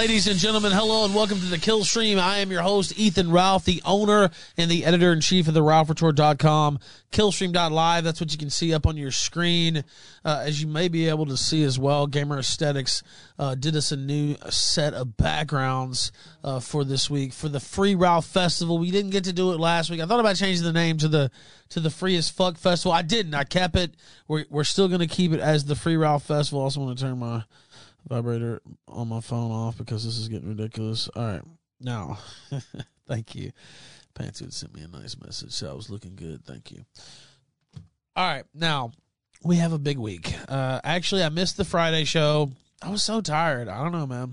Ladies and gentlemen, hello and welcome to the Kill Stream. I am your host, Ethan Ralph, the owner and the editor in chief of the RalphRetort.com. Killstream.live, that's what you can see up on your screen. Uh, as you may be able to see as well, Gamer Aesthetics uh, did us a new set of backgrounds uh, for this week for the Free Ralph Festival. We didn't get to do it last week. I thought about changing the name to the to the Free as Fuck Festival. I didn't. I kept it. We're, we're still going to keep it as the Free Ralph Festival. I also want to turn my vibrator on my phone off because this is getting ridiculous. All right. Now, thank you. Would sent me a nice message. So I was looking good. Thank you. All right. Now, we have a big week. Uh, actually, I missed the Friday show. I was so tired. I don't know, man.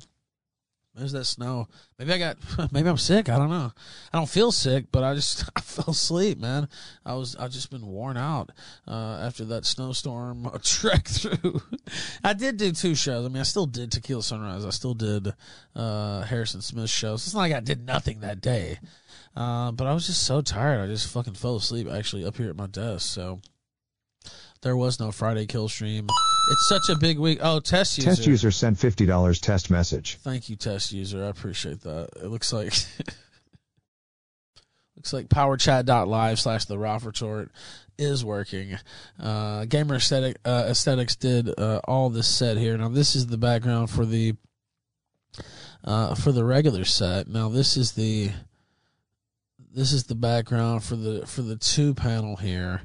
There's that snow. Maybe I got. Maybe I'm sick. I don't know. I don't feel sick, but I just I fell asleep, man. I was. I just been worn out uh, after that snowstorm trek through. I did do two shows. I mean, I still did Tequila Sunrise. I still did uh, Harrison Smith shows. It's not like I did nothing that day, uh, but I was just so tired. I just fucking fell asleep actually up here at my desk. So there was no Friday kill stream. It's such a big week. Oh, test user. Test user sent fifty dollars test message. Thank you, test user. I appreciate that. It looks like looks like powerchat.live slash the Ralph Retort is working. Uh, Gamer Aesthetic uh, Aesthetics did uh, all this set here. Now this is the background for the uh, for the regular set. Now this is the this is the background for the for the two panel here.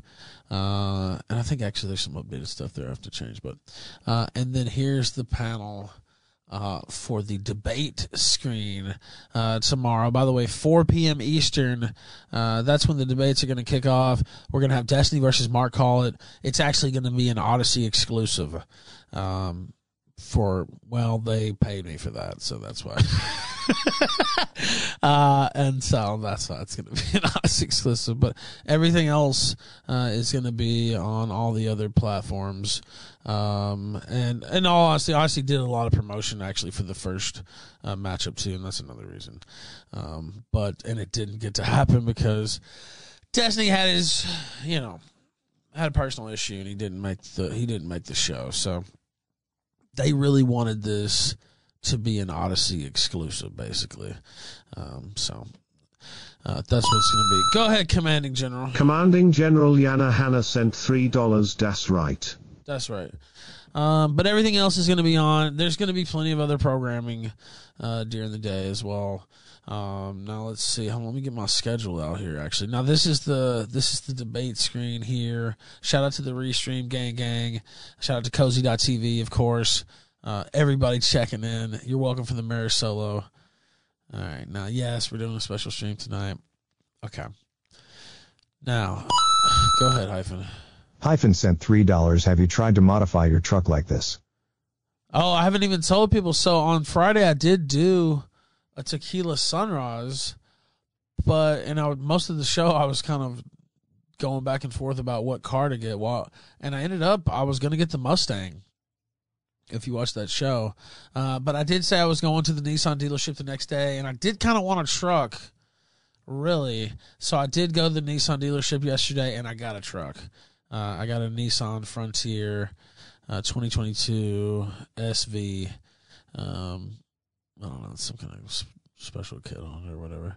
Uh, and I think actually there's some updated stuff there I have to change, but uh, and then here's the panel uh, for the debate screen uh, tomorrow. By the way, 4 p.m. Eastern. Uh, that's when the debates are going to kick off. We're going to have Destiny versus Mark Collett. It's actually going to be an Odysee exclusive. Um, for well, they paid me for that, so that's why. uh, and so that's why it's going to be an Odysee exclusive. But everything else uh, is going to be on all the other platforms. Um, and in all honesty, Odysee did a lot of promotion actually for the first uh, matchup too, and that's another reason. Um, but and it didn't get to happen because Destiny had his, you know, had a personal issue and he didn't make the he didn't make the show. So they really wanted this to be an Odysee exclusive, basically. Um, so uh, that's what it's going to be. Go ahead, Commanding General. Commanding General Yana Hanna sent three dollars. That's right. That's right. Um, but everything else is going to be on. There's going to be plenty of other programming uh, during the day as well. Um, now let's see. On, let me get my schedule out here. Actually, now this is the this is the debate screen here. Shout out to the Restream gang gang. Shout out to Cozy.tv, of course. Uh, everybody checking in. You're welcome for the Mirror Solo. All right. Now, yes, we're doing a special stream tonight. Okay. Now, go ahead, Hyphen. Hyphen sent three dollars. Have you tried to modify your truck like this? Oh, I haven't even told people. So on Friday, I did do a tequila sunrise, but and I would, most of the show I was kind of going back and forth about what car to get. Well, and I ended up I was going to get the Mustang. If you watch that show, uh, but I did say I was going to the Nissan dealership the next day, and I did kind of want a truck, really. So I did go to the Nissan dealership yesterday, and I got a truck. Uh, I got a Nissan Frontier, uh, 2022 SV. Um, I don't know, some kind of special kit on it or whatever.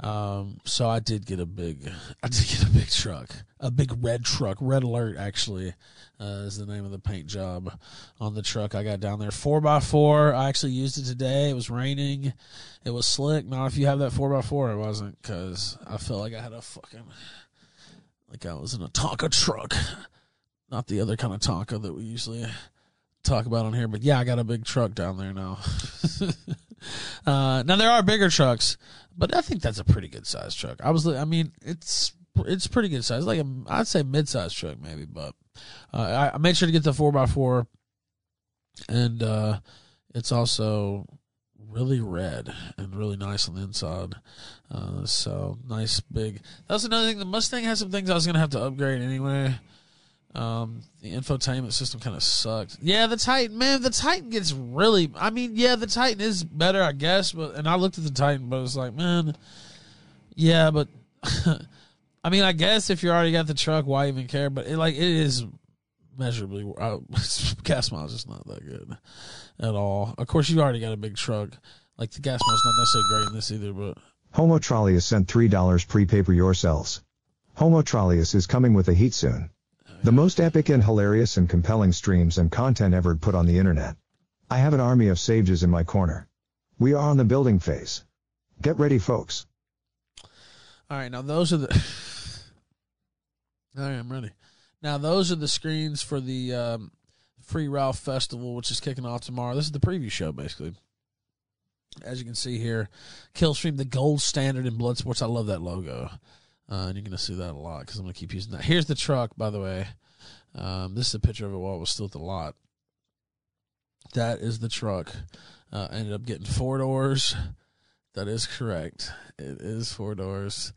Um, so I did get a big, I did get a big truck, a big red truck. Red Alert actually uh, is the name of the paint job on the truck I got down there. Four by four. I actually used it today. It was raining. It was slick. Not if you have that four by four, it wasn't because I felt like I had a fucking, like I was in a Tonka truck, not the other kind of Tonka that we usually talk about on here. But yeah, I got a big truck down there now. uh, now there are bigger trucks, but I think that's a pretty good size truck. I was, I mean, it's it's pretty good size, like a, I'd say mid sized truck maybe. But uh, I, I made sure to get the four x four, and uh, it's also really red and really nice on the inside. Uh, so nice big. That's another thing. The Mustang has some things I was gonna have to upgrade anyway. Um, the infotainment system kind of sucked. Yeah, the Titan, man, the Titan gets really. I mean, yeah, the Titan is better, I guess. But and I looked at the Titan, but it was like, man, yeah, but I mean, I guess if you already got the truck, why even care? But it like it is measurably uh, gas miles is not that good at all. Of course, you already got a big truck. Like the gas mile's not necessarily great in this either, but Homo Trolleus sent $3 pre-paper yourselves. Homo Trolleus is coming with a heat soon. The most epic and hilarious and compelling streams and content ever put on the internet. I have an army of sages in my corner. We are on the building phase. Get ready, folks. All right, now those are the. I'm ready. Now those are the screens for the um, Free Ralph Festival, which is kicking off tomorrow. This is the preview show, basically. As you can see here, Killstream, the gold standard in blood sports. I love that logo, uh, and you're going to see that a lot because I'm going to keep using that. Here's the truck, by the way. Um, this is a picture of it while it was still at the lot. That is the truck. Uh, ended up getting four doors. That is correct. It is four doors.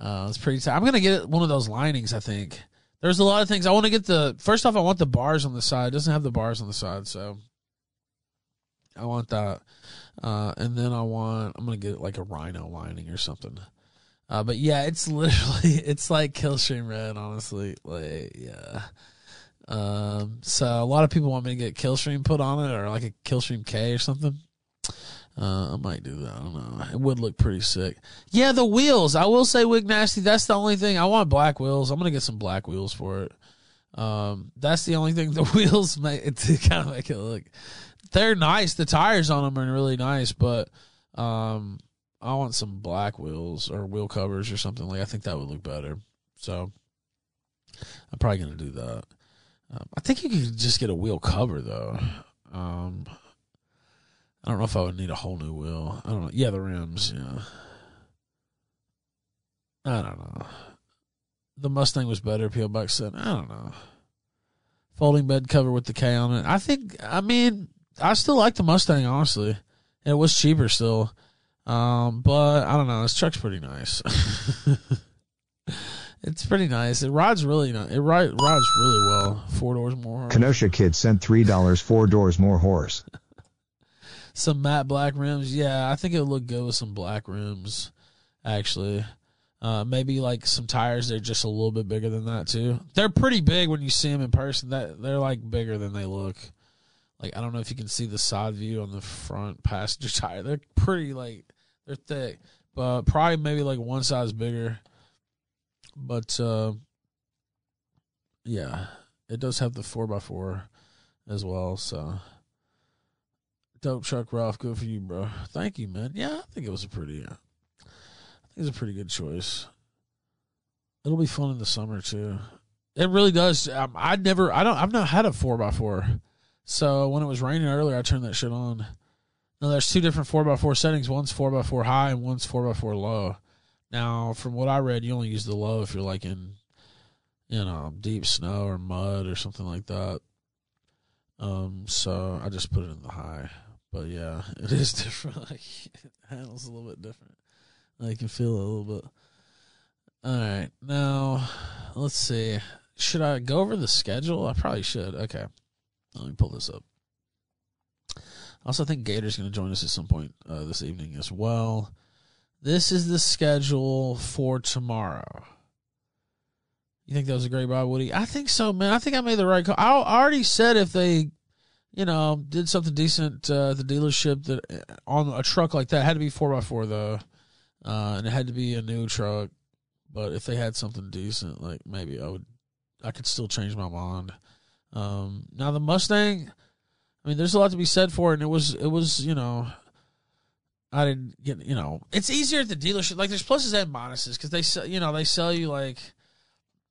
Uh, it's pretty. T- I'm gonna get one of those linings. I think there's a lot of things I want to get. The first off, I want the bars on the side. It doesn't have the bars on the side, so I want that. Uh, and then I want. I'm gonna get like a rhino lining or something. Uh, but yeah, it's literally it's like Killstream Red. Honestly, like yeah. Um, so a lot of people want me to get Killstream put on it or like a Killstream K or something. Uh, I might do that. I don't know. It would look pretty sick. Yeah, the wheels. I will say Wig Nasty. That's the only thing. I want black wheels. I'm gonna get some black wheels for it. Um, that's the only thing. The wheels make it to kind of make it look. They're nice. The tires on them are really nice, but um, I want some black wheels or wheel covers or something like. I think that would look better. So I'm probably gonna do that. Um, I think you could just get a wheel cover though. Um, I don't know if I would need a whole new wheel. I don't know. Yeah, the rims. Yeah. I don't know. The Mustang was better. Peel back said, I don't know. Folding bed cover with the K on it. I think. I mean, I still like the Mustang. Honestly, it was cheaper still. Um, but I don't know. This truck's pretty nice. it's pretty nice. It rides really nice. It rides rides really well. Four doors more. horse. Kenosha Kid sent $3 four doors more horse. some matte black rims. Yeah, I think it would look good with some black rims. Actually, uh, maybe like some tires. They're just a little bit bigger than that too. They're pretty big when you see them in person. That they're like bigger than they look. Like I don't know if you can see the side view on the front passenger tire. They're pretty like they're thick, but probably maybe like one size bigger. But uh, yeah, it does have the four x four as well. So dope truck, Ralph. Good for you, bro. Thank you, man. Yeah, I think it was a pretty. Uh, I think it's a pretty good choice. It'll be fun in the summer too. It really does. Um, I never. I don't. I've not had a four x four. So when it was raining earlier, I turned that shit on. Now there's two different four x four settings. One's four x four high and one's four x four low. Now, from what I read, you only use the low if you're like in, you know, deep snow or mud or something like that. Um, so I just put it in the high. But yeah, it is different. Like it handles a little bit different. I can feel it a little bit. All right, now let's see. Should I go over the schedule? I probably should. Okay, let me pull this up. I also think Gator's going to join us at some point uh, this evening as well. This is the schedule for tomorrow. You think that was a great buy, Woody? I think so, man. I think I made the right call. I already said if they, you know, did something decent uh, at the dealership that uh, on a truck like that had to be four x four though, uh, and it had to be a new truck. But if they had something decent, like maybe I would, I could still change my mind. Um, now the Mustang, I mean, there's a lot to be said for it, and it was it was you know I didn't get you know it's easier at the dealership. Like there's pluses and minuses because they sell you know they sell you like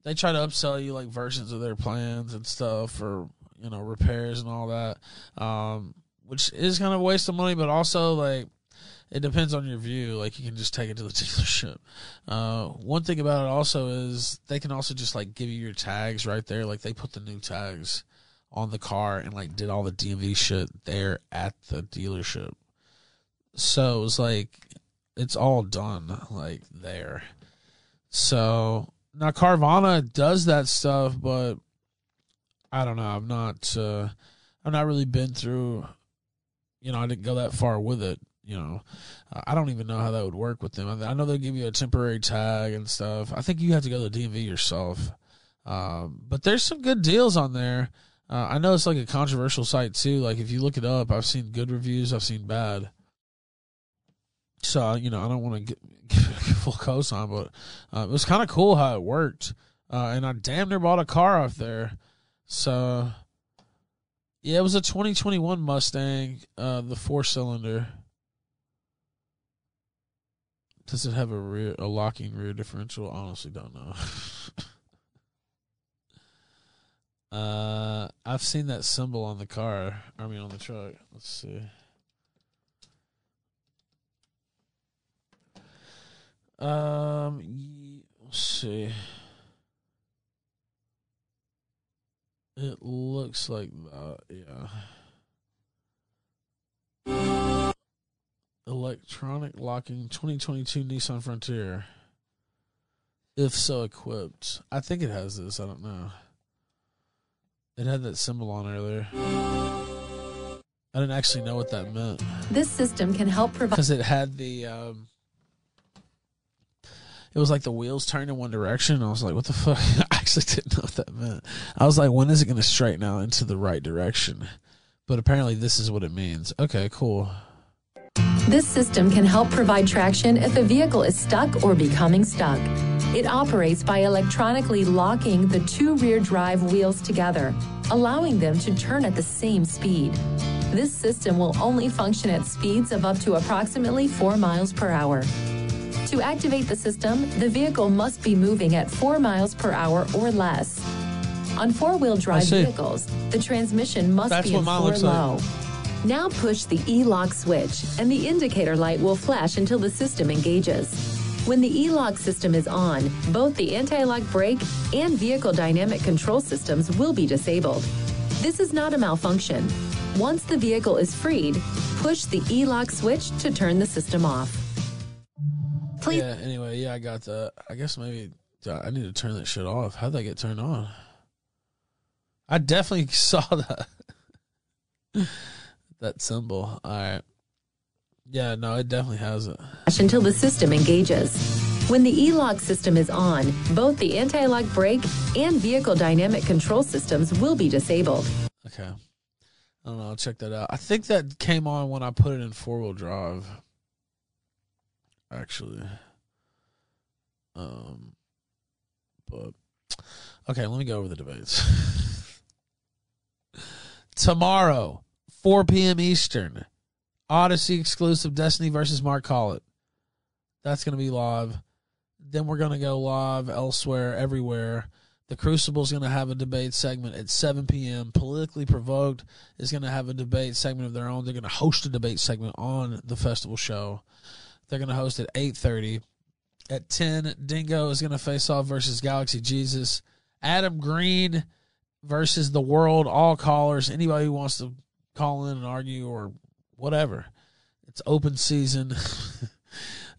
they try to upsell you like versions of their plans and stuff for you know repairs and all that, um, which is kind of a waste of money. But also like it depends on your view. Like you can just take it to the dealership. Uh, one thing about it also is they can also just like give you your tags right there. Like they put the new tags on the car and like did all the DMV shit there at the dealership. So it was like it's all done like there. So now Carvana does that stuff, but I don't know. I'm not. Uh, I've not really been through. You know, I didn't go that far with it. You know, I don't even know how that would work with them. I know they give you a temporary tag and stuff. I think you have to go to the DMV yourself. Um, but there's some good deals on there. Uh, I know it's like a controversial site too. Like if you look it up, I've seen good reviews, I've seen bad. So you know, I don't want to give full cosign, but uh, it was kind of cool how it worked. Uh, and I damn near bought a car off there. So yeah, it was a 2021 Mustang, uh, the four cylinder. Does it have a rear a locking rear differential? Honestly, don't know. uh, I've seen that symbol on the car. I mean, on the truck. Let's see. Um, let's see. It looks like that, yeah. Electronic locking 2022 Nissan Frontier. If so equipped. I think it has this, I don't know. It had that symbol on earlier. I didn't actually know what that meant. This system can help provide because it had the um it was like the wheels turned in one direction. I was like what the fuck? I actually didn't know what that meant. I was like when is it going to straighten out into the right direction? But apparently this is what it means. Okay cool. This system can help provide traction if a vehicle is stuck or becoming stuck. It operates by electronically locking the two rear drive wheels together, allowing them to turn at the same speed. This system will only function at speeds of up to approximately 4 miles per hour. To activate the system, the vehicle must be moving at 4 miles per hour or less. On four-wheel drive vehicles, the transmission must That's be in four looks like. low. Now push the E-lock switch and the indicator light will flash until the system engages. When the E-lock system is on, both the anti-lock brake and vehicle dynamic control systems will be disabled. This is not a malfunction. Once the vehicle is freed, push the E-lock switch to turn the system off. Please yeah anyway yeah i got that i guess maybe uh, i need to turn that shit off how'd that get turned on i definitely saw that that symbol all right yeah no it definitely has it until the system engages. When the E-lock system is on, both the anti-lock brake and vehicle dynamic control systems will be disabled. Okay. I don't know. I'll check that out. I think that came on when I put it in four wheel drive. Actually. Um but okay, let me go over the debates. Tomorrow, 4 p.m. Eastern, Odysee exclusive Destiny versus Mark Collett. That's gonna be live. Then we're gonna go live elsewhere, everywhere. The Crucible's going to have a debate segment at 7 p.m. Politically Provoked is going to have a debate segment of their own. They're going to host a debate segment on the festival show. They're going to host at 8:30. At 10, Dingo is going to face off versus Galaxy Jesus. Adam Green versus the world. All callers. Anybody who wants to call in and argue or whatever. It's open season.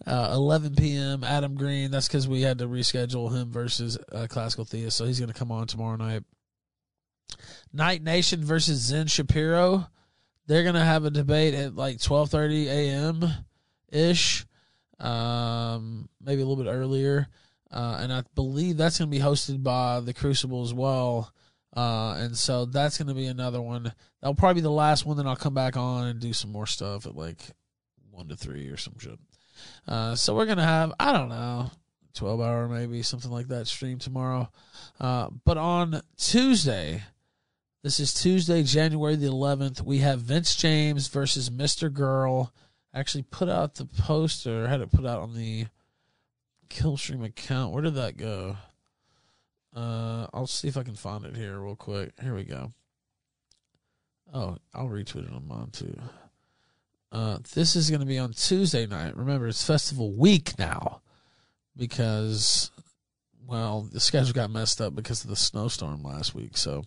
Uh, 11 p.m. Adam Green. That's because we had to reschedule him versus uh, Classical Theist, so he's going to come on tomorrow night. Night Nation versus Zen Shapiro. They're going to have a debate at like 12:30 a.m. ish, um, maybe a little bit earlier, uh, and I believe that's going to be hosted by the Crucible as well. Uh, and so that's going to be another one. That'll probably be the last one. Then I'll come back on and do some more stuff at like one to three or some shit. Uh, so we're gonna have I don't know, twelve hour maybe something like that stream tomorrow. Uh, but on Tuesday, this is Tuesday, January the eleventh. We have Vince James versus Mister Girl. Actually put out the poster. Had it put out on the Killstream account. Where did that go? Uh, I'll see if I can find it here real quick. Here we go. Oh, I'll retweet it on mine too. Uh, this is going to be on Tuesday night. Remember, it's festival week now because, well, the schedule got messed up because of the snowstorm last week. So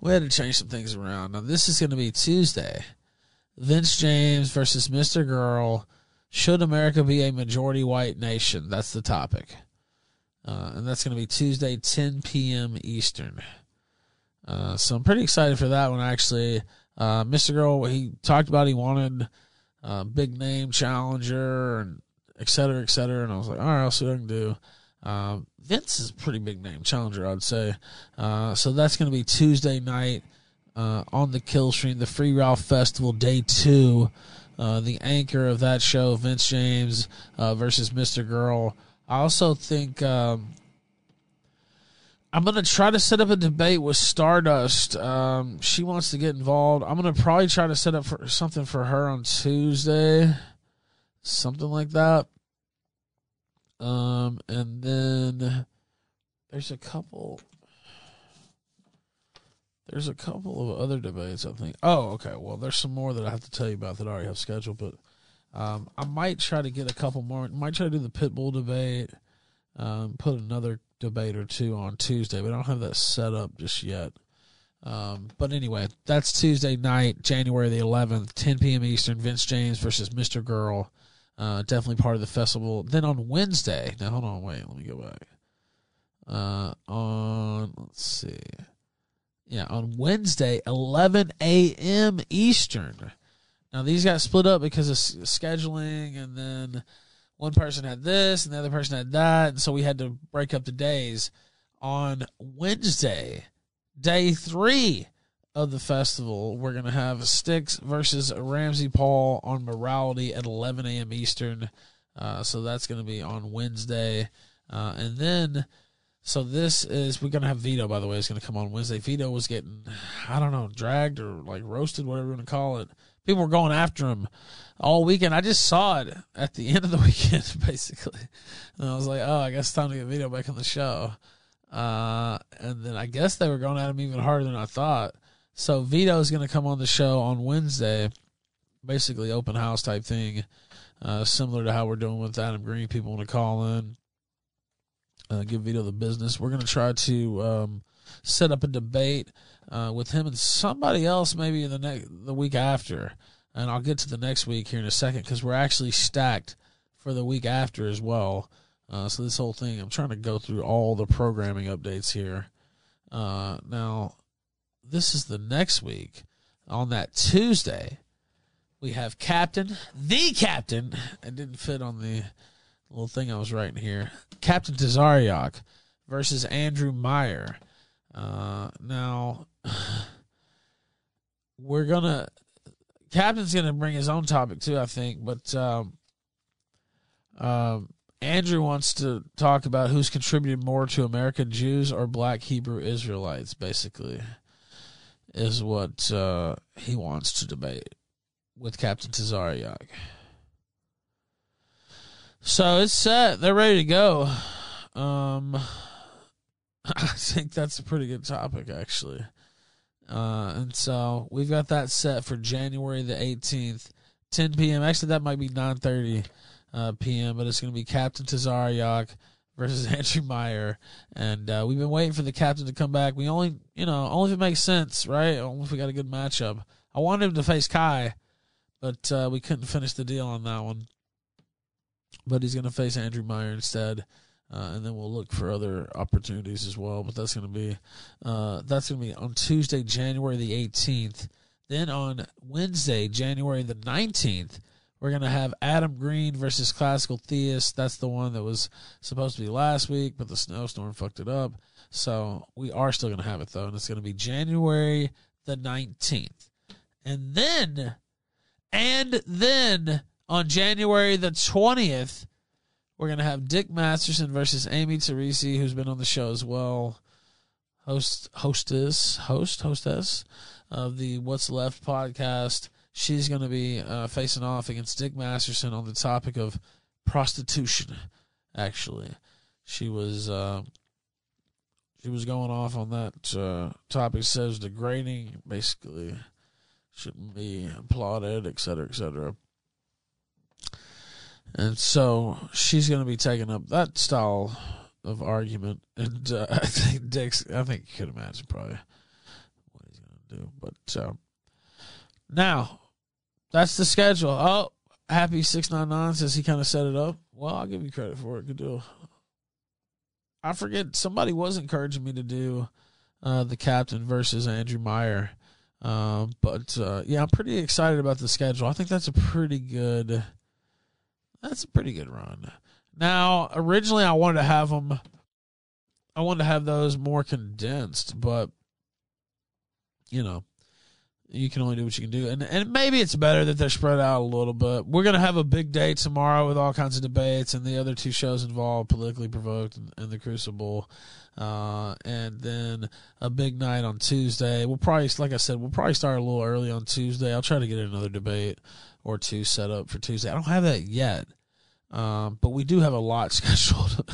we had to change some things around. Now, this is going to be Tuesday. Vince James versus Mr. Girl. Should America be a majority white nation? That's the topic. Uh, and that's going to be Tuesday, 10 p.m. Eastern. Uh, so I'm pretty excited for that one, actually. Uh, Mr. Girl, he talked about he wanted a big name challenger and et cetera, et cetera. And I was like, all right, I'll see what I can do. Um, Vince is a pretty big name challenger, I'd say. Uh, so that's going to be Tuesday night uh, on the Kill Stream, the Free Ralph Festival, day two. uh, the anchor of that show, Vince James uh, versus Mr. Girl. I also think um, I'm going to try to set up a debate with Stardust. Um, she wants to get involved. I'm going to probably try to set up for something for her on Tuesday, something like that. Um, and then there's a couple. There's a couple of other debates, I think. Oh, okay. Well, there's some more that I have to tell you about that I already have scheduled, but um, I might try to get a couple more. Might try to do the Pitbull debate. Um, put another debate or two on Tuesday, but I don't have that set up just yet. Um, but anyway, that's Tuesday night, January the 11th, 10 p.m. Eastern. Vince James versus Mr. Girl. Uh, definitely part of the festival. Then on Wednesday, now hold on, wait, let me go back. Uh, on let's see, yeah, on Wednesday, 11 a.m. Eastern. Now these got split up because of scheduling, and then one person had this, and the other person had that, and so we had to break up the days. On Wednesday, day three of the festival, we're gonna have Styx versus RamZPaul on Morality at 11 a.m. Eastern. Uh, so that's gonna be on Wednesday, uh, and then. So this is we're gonna have Vito by the way. It's gonna come on Wednesday. Vito was getting, I don't know, dragged or like roasted, whatever you want to call it. People were going after him all weekend. I just saw it at the end of the weekend, basically, and I was like, oh, I guess it's time to get Vito back on the show. Uh, and then I guess they were going at him even harder than I thought. So Vito is gonna come on the show on Wednesday, basically open house type thing, uh, similar to how we're doing with Adam Green. People want to call in uh, give Vito the business. We're going to try to um, set up a debate uh, with him and somebody else maybe in the next the week after, and I'll get to the next week here in a second because we're actually stacked for the week after as well. Uh, so this whole thing, I'm trying to go through all the programming updates here. Uh, now, this is the next week. On that Tuesday, we have Captain, the Captain. It didn't fit on the little thing I was writing here. Captain Tazaryach versus Andrew Meyer. Uh, now, we're gonna. Captain's gonna bring his own topic too, I think, but um, um, Andrew wants to talk about who's contributed more to American Jews or Black Hebrew Israelites. Basically, is what uh, he wants to debate with Captain Tazaryach. So it's set. They're ready to go. Um, I think that's a pretty good topic, actually. Uh, and so we've got that set for January the 18th, 10 p.m. Actually, that might be 9:30 uh, p.m., but it's going to be Captain Tazaryach versus Andrew Meyer, and uh, we've been waiting for the captain to come back. We only, you know, only if it makes sense, right? Only if we got a good matchup. I wanted him to face Kai, but uh, we couldn't finish the deal on that one but he's going to face Andrew Meyer instead. Uh, and then we'll look for other opportunities as well. But that's going to be uh, that's going to be on Tuesday, January the 18th. Then on Wednesday, January the 19th, we're going to have Adam Green versus Classical Theist. That's the one that was supposed to be last week, but the snowstorm fucked it up. So we are still going to have it though, and it's going to be January the 19th. And then, and then on January the 20th, we're going to have Dick Masterson versus Amy Teresi, who's been on the show as well. Host, hostess, host, hostess of the What's Left podcast. She's going to be uh, facing off against Dick Masterson on the topic of prostitution. Actually, she was uh, she was going off on that uh, topic. Says degrading, basically, shouldn't be applauded, et cetera, et cetera. And so she's going to be taking up that style of argument. And uh, I think Dick's, I think you could imagine probably what he's going to do. But uh, now, that's the schedule. Oh, Happy 699 says he kind of set it up. Well, I'll give you credit for it. Good deal. I forget, somebody was encouraging me to do uh, the captain versus Andrew Meyer. Uh, but yeah, I'm pretty excited about the schedule. I think that's a pretty good that's a pretty good run. Now, originally I wanted to have them I wanted to have those more condensed, but you know, you can only do what you can do, and and maybe it's better that they're spread out a little bit. We're gonna have a big day tomorrow with all kinds of debates, and the other two shows involved politically provoked and, and the Crucible, uh, and then a big night on Tuesday. We'll probably, like I said, we'll probably start a little early on Tuesday. I'll try to get another debate or two set up for Tuesday. I don't have that yet. Um, but we do have a lot scheduled.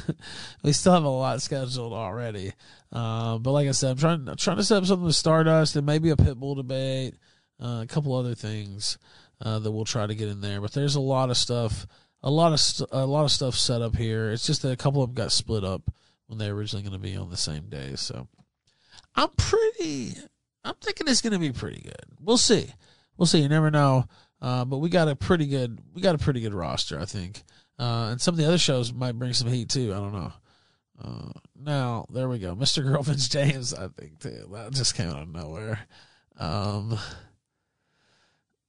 we still have a lot scheduled already. Uh, but like I said, I'm trying I'm trying to set up something with Stardust and maybe a Pitbull debate, uh, a couple other things uh, that we'll try to get in there. But there's a lot of stuff, a lot of st- a lot of stuff set up here. It's just that a couple of them got split up when they were originally going to be on the same day. So I'm pretty. I'm thinking it's going to be pretty good. We'll see. We'll see. You never know. Uh, but we got a pretty good. We got a pretty good roster, I think. Uh, and some of the other shows might bring some heat too. I don't know. Uh, now there we go, Mr. Girlfriend's James. I think too. That just came out of nowhere. Um,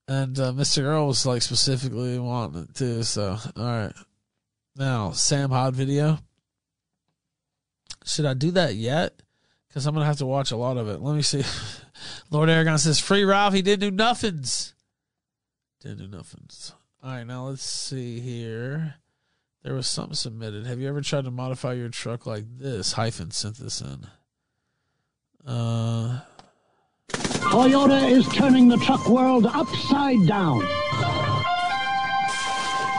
and uh, Mr. Girl was like specifically wanting it too. So all right. Now Sam Hod video. Should I do that yet? Because I'm gonna have to watch a lot of it. Let me see. Lord Aragon says free Ralph. He didn't do nothings. Didn't do nothings. All right, now let's see here. There was something submitted. Have you ever tried to modify your truck like this? Hyphen in. Uh, Toyota is turning the truck world upside down.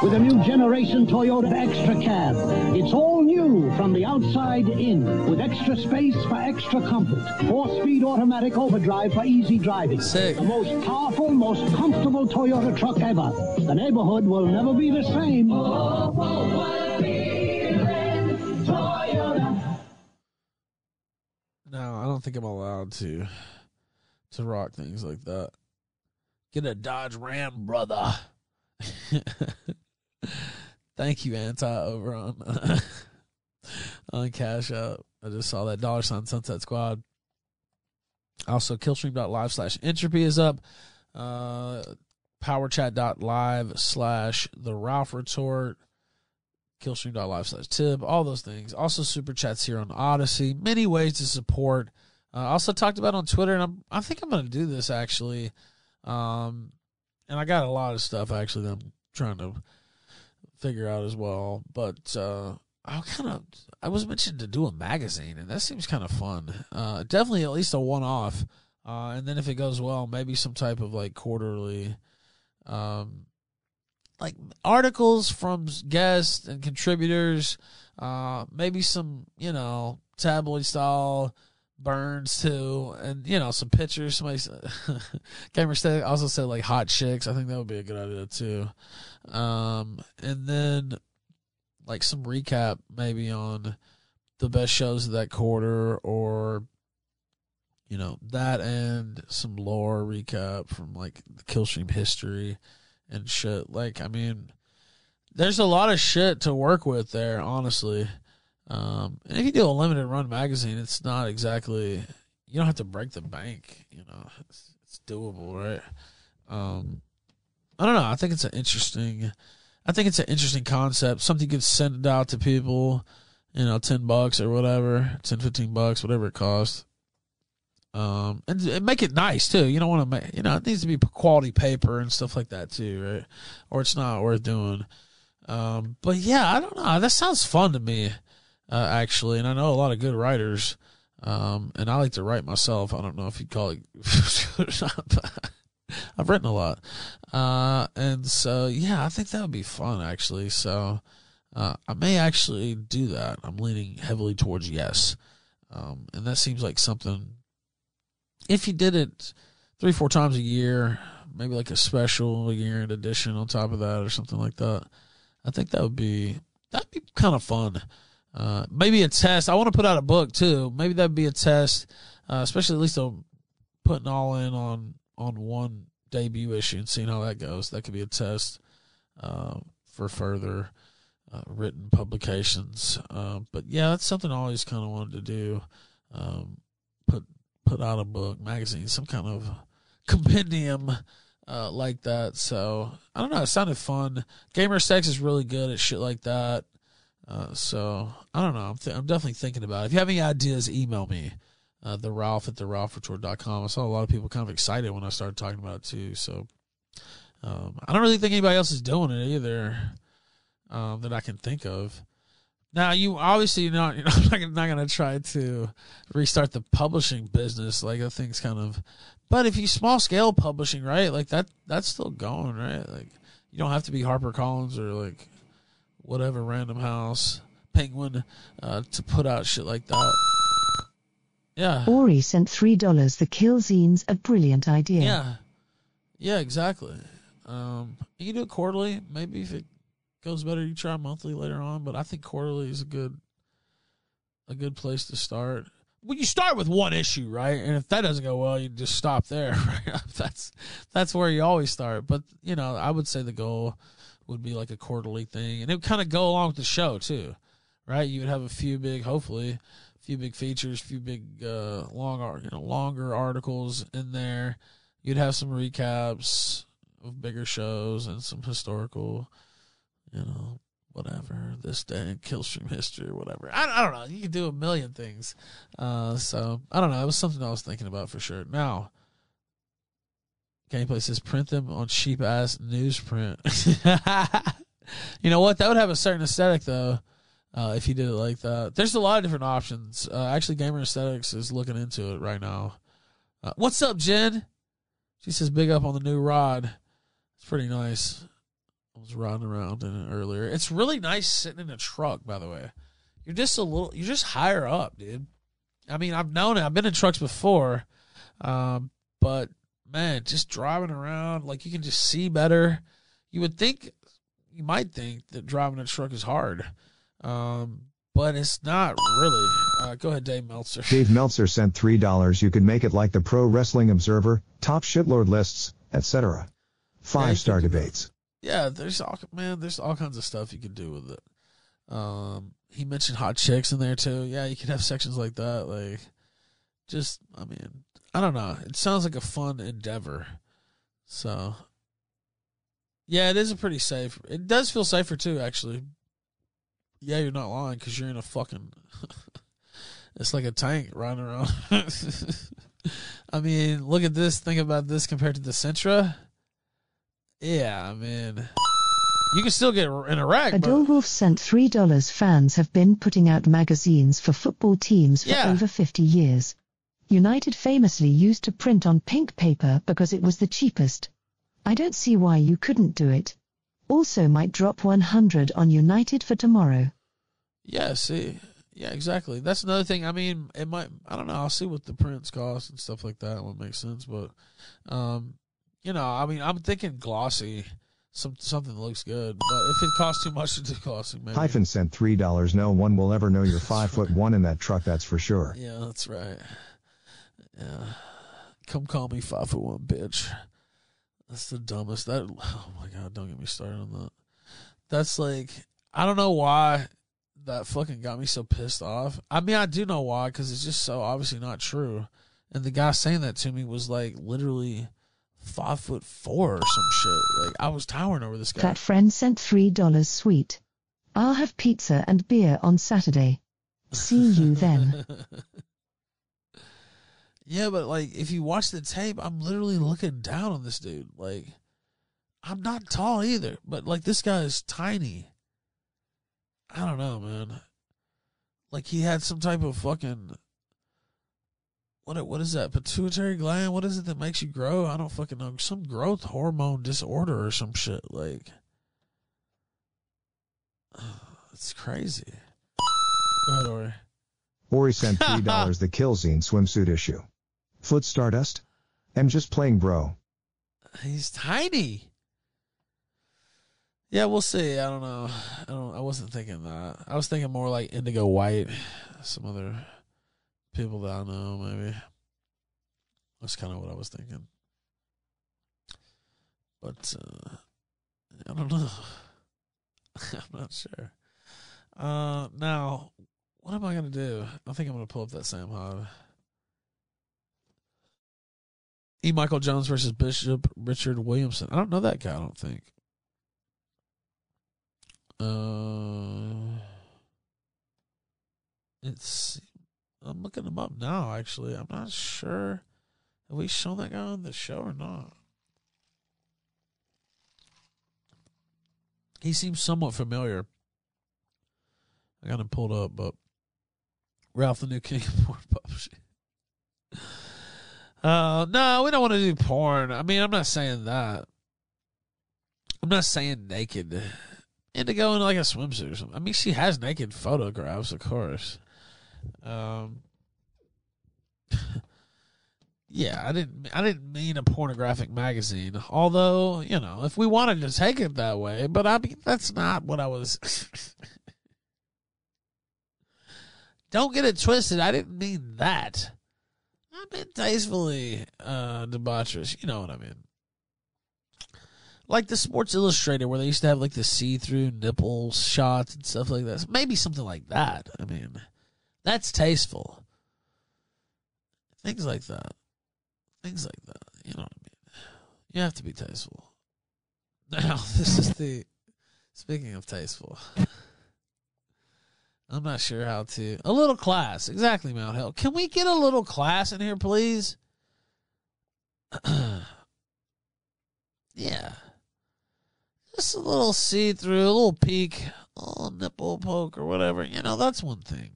With a new generation Toyota Extra Cab. It's all new from the outside in, with extra space for extra comfort. Four-speed automatic overdrive for easy driving. Sick. The most powerful, most comfortable Toyota truck ever. The neighborhood will never be the same. no, I don't think I'm allowed to to rock things like that. Get a Dodge Ram, brother. Thank you, Anti, over on on Cash App. I just saw that dollar sign Sunset Squad. Also, killstream.live slash entropy is up. Uh, powerchat.live slash the Ralph Retort. Killstream.live slash tip. All those things. Also, super chats here on Odysee. Many ways to support. Uh, also talked about on Twitter, and I'm, I think I'm going to do this actually. Um, and I got a lot of stuff actually that I'm trying to figure out as well. But uh, I kind of I was mentioned to do a magazine, and that seems kind of fun. Uh, definitely at least a one off, uh, and then if it goes well, maybe some type of like quarterly, um, like articles from guests and contributors. Uh, maybe some you know tabloid style burns too, and you know some pictures. Somebody gamer also said like hot chicks. I think that would be a good idea too. Um, and then like some recap maybe on the best shows of that quarter, or you know that and some lore recap from like the Killstream history and shit. Like I mean, there's a lot of shit to work with there, honestly. Um, and if you do a limited run magazine, it's not exactly you don't have to break the bank. You know, it's, it's doable, right? Um, I don't know. I think it's an interesting. I think it's an interesting concept. Something could send out to people. You know, ten bucks or whatever, 10, 15 bucks, whatever it costs. Um, and, and make it nice too. You don't want to make, you know, it needs to be quality paper and stuff like that too, right? Or it's not worth doing. Um, but yeah, I don't know. That sounds fun to me uh, actually, and I know a lot of good writers. Um, and I like to write myself. I don't know if you'd call it. I've written a lot, uh, and so yeah, I think that would be fun actually. So uh, I may actually do that. I'm leaning heavily towards yes, um, and that seems like something. If you did it three, four times a year, maybe like a special year-end edition on top of that, or something like that, I think that would be that'd be kind of fun. Uh, maybe a test. I want to put out a book too. Maybe that'd be a test, uh, especially at least I'm putting all in on on one debut issue and seeing how that goes. That could be a test uh, for further uh, written publications. Uh, but yeah, that's something I always kind of wanted to do. Um, put put out a book, magazine, some kind of compendium. Uh, like that, so I don't know. It sounded fun. Gamer Sex is really good at shit like that. Uh, so I don't know. I'm, th- I'm definitely thinking about it. If you have any ideas, email me. Uh, the Ralph at the RalphRetort.com. I saw a lot of people kind of excited when I started talking about it too. So um, I don't really think anybody else is doing it either um, that I can think of. Now you obviously not you're not, not going to try to restart the publishing business like that thing's kind of, but if you small scale publishing right like that that's still going right like you don't have to be Harper Collins or like whatever Random House Penguin uh, to put out shit like that. Yeah. Ori sent $3. The kill zine's a brilliant idea. Yeah. Yeah, exactly. Um, you can do it quarterly. Maybe if it goes better, you try monthly later on. But I think quarterly is a good, a good place to start. Well, you start with one issue, right? And if that doesn't go well, you just stop there. Right? that's that's where you always start. But you know, I would say the goal would be like a quarterly thing, and it would kind of go along with the show too, right? You would have a few big, hopefully, few big features, few big uh, long, you know, longer articles in there. You'd have some recaps of bigger shows and some historical, you know, whatever this day in Killstream history or whatever. I, I don't know. You can do a million things. Uh, so I don't know. It was something I was thinking about for sure. Now, gameplay says print them on cheap ass newsprint. you know what? That would have a certain aesthetic though. Uh, if you did it like that, there's a lot of different options. Uh, actually, Gamer Aesthetics is looking into it right now. Uh, what's up, Jen? She says big up on the new rod. It's pretty nice. I was riding around in it earlier. It's really nice sitting in a truck, by the way. You're just a little, you're just higher up, dude. I mean, I've known it. I've been in trucks before, um, but man, just driving around, like you can just see better. You would think, you might think that driving a truck is hard, um, but it's not really. Uh, go ahead, Dave Meltzer. Dave Meltzer sent $3. You could make it like the Pro Wrestling Observer, top shitlord lists, etc. Five star could debates. Yeah, there's all man, there's all kinds of stuff you can do with it. Um, he mentioned hot chicks in there too. Yeah, you could have sections like that. Like, just I mean, I don't know. It sounds like a fun endeavor. So, yeah, it is a pretty safe. It does feel safer too, actually. Yeah, you're not lying because you're in a fucking. it's like a tank running around. I mean, look at this. Think about this compared to the Sentra. Yeah, I mean, you can still get in a wreck. but- Adolwolf sent $3. Fans have been putting out magazines for football teams for Yeah. over 50 years. United famously used to print on pink paper because it was the cheapest. I don't see why you couldn't do it. Also might drop 100 on United for tomorrow. Yeah, see. Yeah, exactly. That's another thing. I mean, it might I don't know, I'll see what the prints cost and stuff like that what makes sense, but um you know, I mean, I'm thinking glossy, some something looks good, but if it costs too much to do glossy, maybe. Hyphen sent $3. No one will ever know you're 5 foot 1 in that truck, that's for sure. Yeah, that's right. Yeah. Come call me five foot one bitch. That's the dumbest. That oh my god, don't get me started on that. That's like I don't know why that fucking got me so pissed off. I mean, I do know why because it's just so obviously not true. And the guy saying that to me was like literally five foot four or some shit. Like I was towering over this guy. That friend sent $3 sweet. I'll have pizza and beer on Saturday. See you then. Yeah, but like if you watch the tape, I'm literally looking down on this dude. Like I'm not tall either, but like this guy is tiny. I don't know, man. Like he had some type of fucking what what is that? Pituitary gland? What is it that makes you grow? I don't fucking know. Some growth hormone disorder or some shit. Like it's crazy. Go ahead, Ori. Ori sent $3 the Killzine swimsuit issue. Foot Stardust? I'm just playing bro. He's tiny. Yeah, we'll see. I don't know. I don't. I wasn't thinking that. I was thinking more like Indigo White, some other people that I know. Maybe that's kind of what I was thinking. But uh, I don't know. I'm not sure. Uh, now, what am I gonna do? I think I'm gonna pull up that Sam Hyde. E. Michael Jones versus Bishop Richard Williamson. I don't know that guy. I don't think. Uh, it's. I'm looking him up now. Actually, I'm not sure. Have we shown that guy on the show or not? He seems somewhat familiar. I got him pulled up, but Ralph the New King of Publishing. Uh, no, we don't want to do porn. I mean, I'm not saying that. I'm not saying naked. And to go in like a swimsuit or something. I mean, she has naked photographs, of course. Um, yeah, I didn't. I didn't mean a pornographic magazine. Although, you know, if we wanted to take it that way, but I mean, that's not what I was. Don't get it twisted. I didn't mean that. Tastefully uh, debaucherous. You know what I mean? Like the Sports Illustrated, where they used to have like the see-through nipple shots and stuff like that. Maybe something like that. I mean, that's tasteful. Things like that. Things like that. You know what I mean? You have to be tasteful. Now, this is the. Speaking of tasteful, I'm not sure how to. A little class. Exactly, Mount Hill. Can we get a little class in here, please? yeah. Just a little see through, a little peek, a little nipple poke or whatever. You know, that's one thing.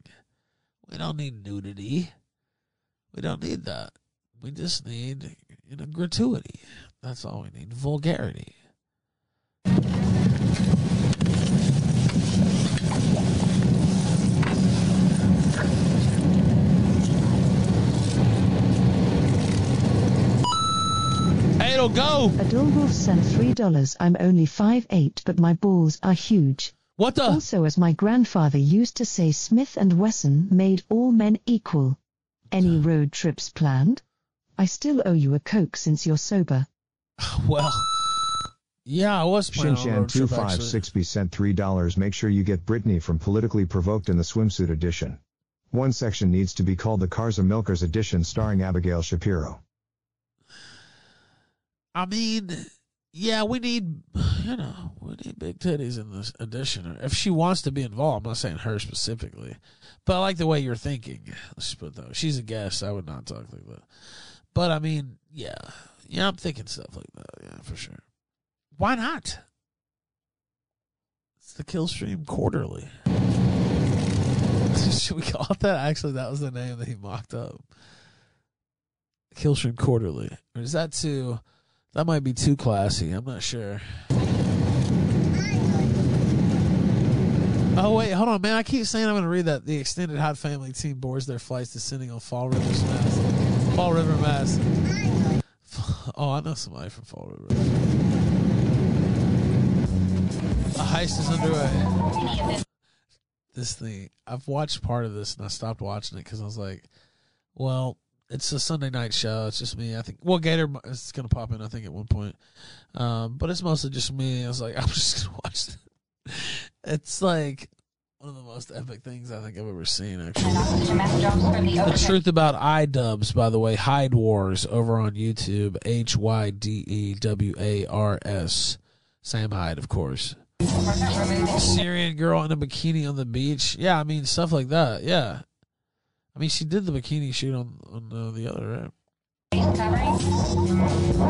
We don't need nudity. We don't need that. We just need you know gratuity. That's all we need. Vulgarity. Hey, it'll go. Adolwolf sent $3. I'm only five eight, but my balls are huge. What the? Also as my grandfather used to say Smith and Wesson made all men equal. Any road trips planned? I still owe you a Coke since you're sober. Well, yeah, I was planning on road trip, actually. Shinshan256B sent $3. Make sure you get Britney from Politically Provoked in the swimsuit edition. One section needs to be called the Cars and Milkers edition starring Abigail Shapiro. I mean, yeah, we need, you know, we need big titties in this edition. If she wants to be involved, I'm not saying her specifically, but I like the way you're thinking. Let's put that. She's a guest. I would not talk like that. But I mean, yeah, yeah, I'm thinking stuff like that. Yeah, for sure. Why not? It's the Killstream Quarterly. Should we call it that? Actually, that was the name that he mocked up. Killstream Quarterly. Or is that too? That might be too classy. I'm not sure. Oh wait, hold on, man. I keep saying I'm going to read that. The extended hot family team boards their flights descending on Fall River, Mass. Fall River Mass. Oh, I know somebody from Fall River. A heist is underway. This thing, I've watched part of this and I stopped watching it because I was like, well, it's a Sunday night show. It's just me. I think. Well, Gator is going to pop in. I think at one point, um, but it's mostly just me. I was like, I'm just going to watch. It. It's like one of the most epic things I think I've ever seen. Actually, the truth about iDubbbz, by the way, Hyde Wars over on YouTube. H Y D E W A R S. Sam Hyde, of course. Syrian girl in a bikini on the beach. Yeah, I mean stuff like that. Yeah. I mean, she did the bikini shoot on on uh, the other. Right? Covering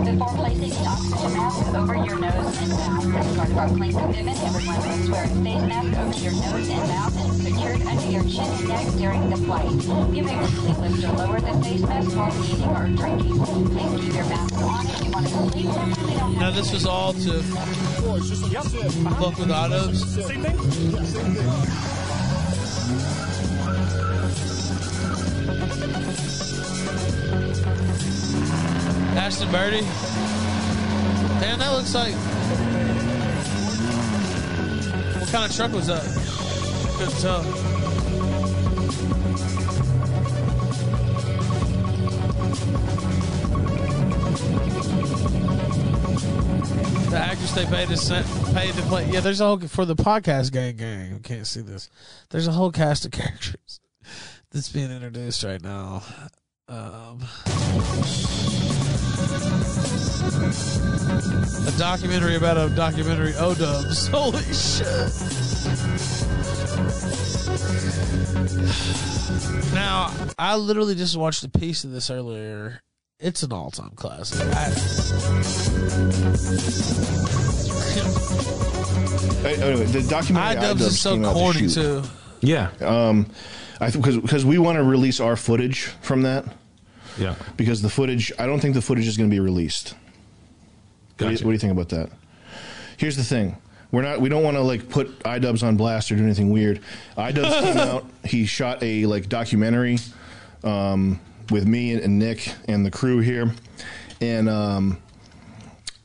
before placing the oxygen mask over your nose and mouth. As part of our clean commitment, everyone must wear a face mask over your nose and mouth and secured under your chin and neck during the flight. You may quickly lift or lower the face mask while eating or drinking. Please keep your mask on if you want to sleep. Now this was all to fuck with autos. Same thing? Yeah, same thing. Ashton Birdie. Man, that looks like. What kind of truck was that? Couldn't tell. The actors they paid to paid to play. Yeah, there's a whole for the podcast gang gang. Who can't see this? There's a whole cast of characters that's being introduced right now. Um, a documentary about a documentary O dubs. Holy shit. Now, I literally just watched a piece of this earlier. It's an all-time classic. I, Anyway, the documentary iDubbbz is so came to corny too. Yeah. Um, I because because we want to release our footage from that Yeah. because the footage. I don't think the footage is going to be released. What, do you, what do you think about that? Here's the thing. We're not. We don't want to like put iDubbbz on blast or do anything weird. iDubbbz came out. He shot a like documentary um, with me and, and Nick and the crew here, and um,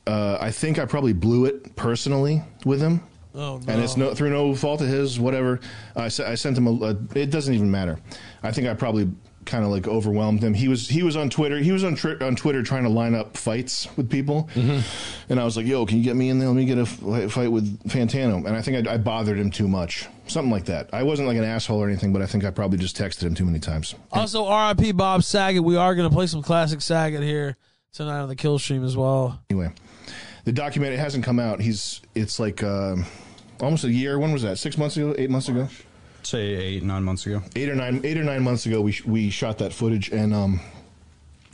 uh, I think I probably blew it personally with him. Oh no! And it's no through no fault of his, whatever. I, I sent him a, a. It doesn't even matter. I think I probably kind of like overwhelmed him. He was he was on Twitter. He was on tri- on Twitter trying to line up fights with people, and I was like, "Yo, can you get me in there? Let me get a f- fight with Fantano." And I think I, I bothered him too much, something like that. I wasn't like an asshole or anything, but I think I probably just texted him too many times. Also, R.I.P. Bob Saget. We are going to play some classic Saget here tonight on the Kill Stream as well. Anyway, the documentary hasn't come out. He's it's like um, almost a year. When was that? Six months ago? Eight months ago? Say eight, nine months ago. eight or nine eight or nine months ago we sh- we shot that footage and um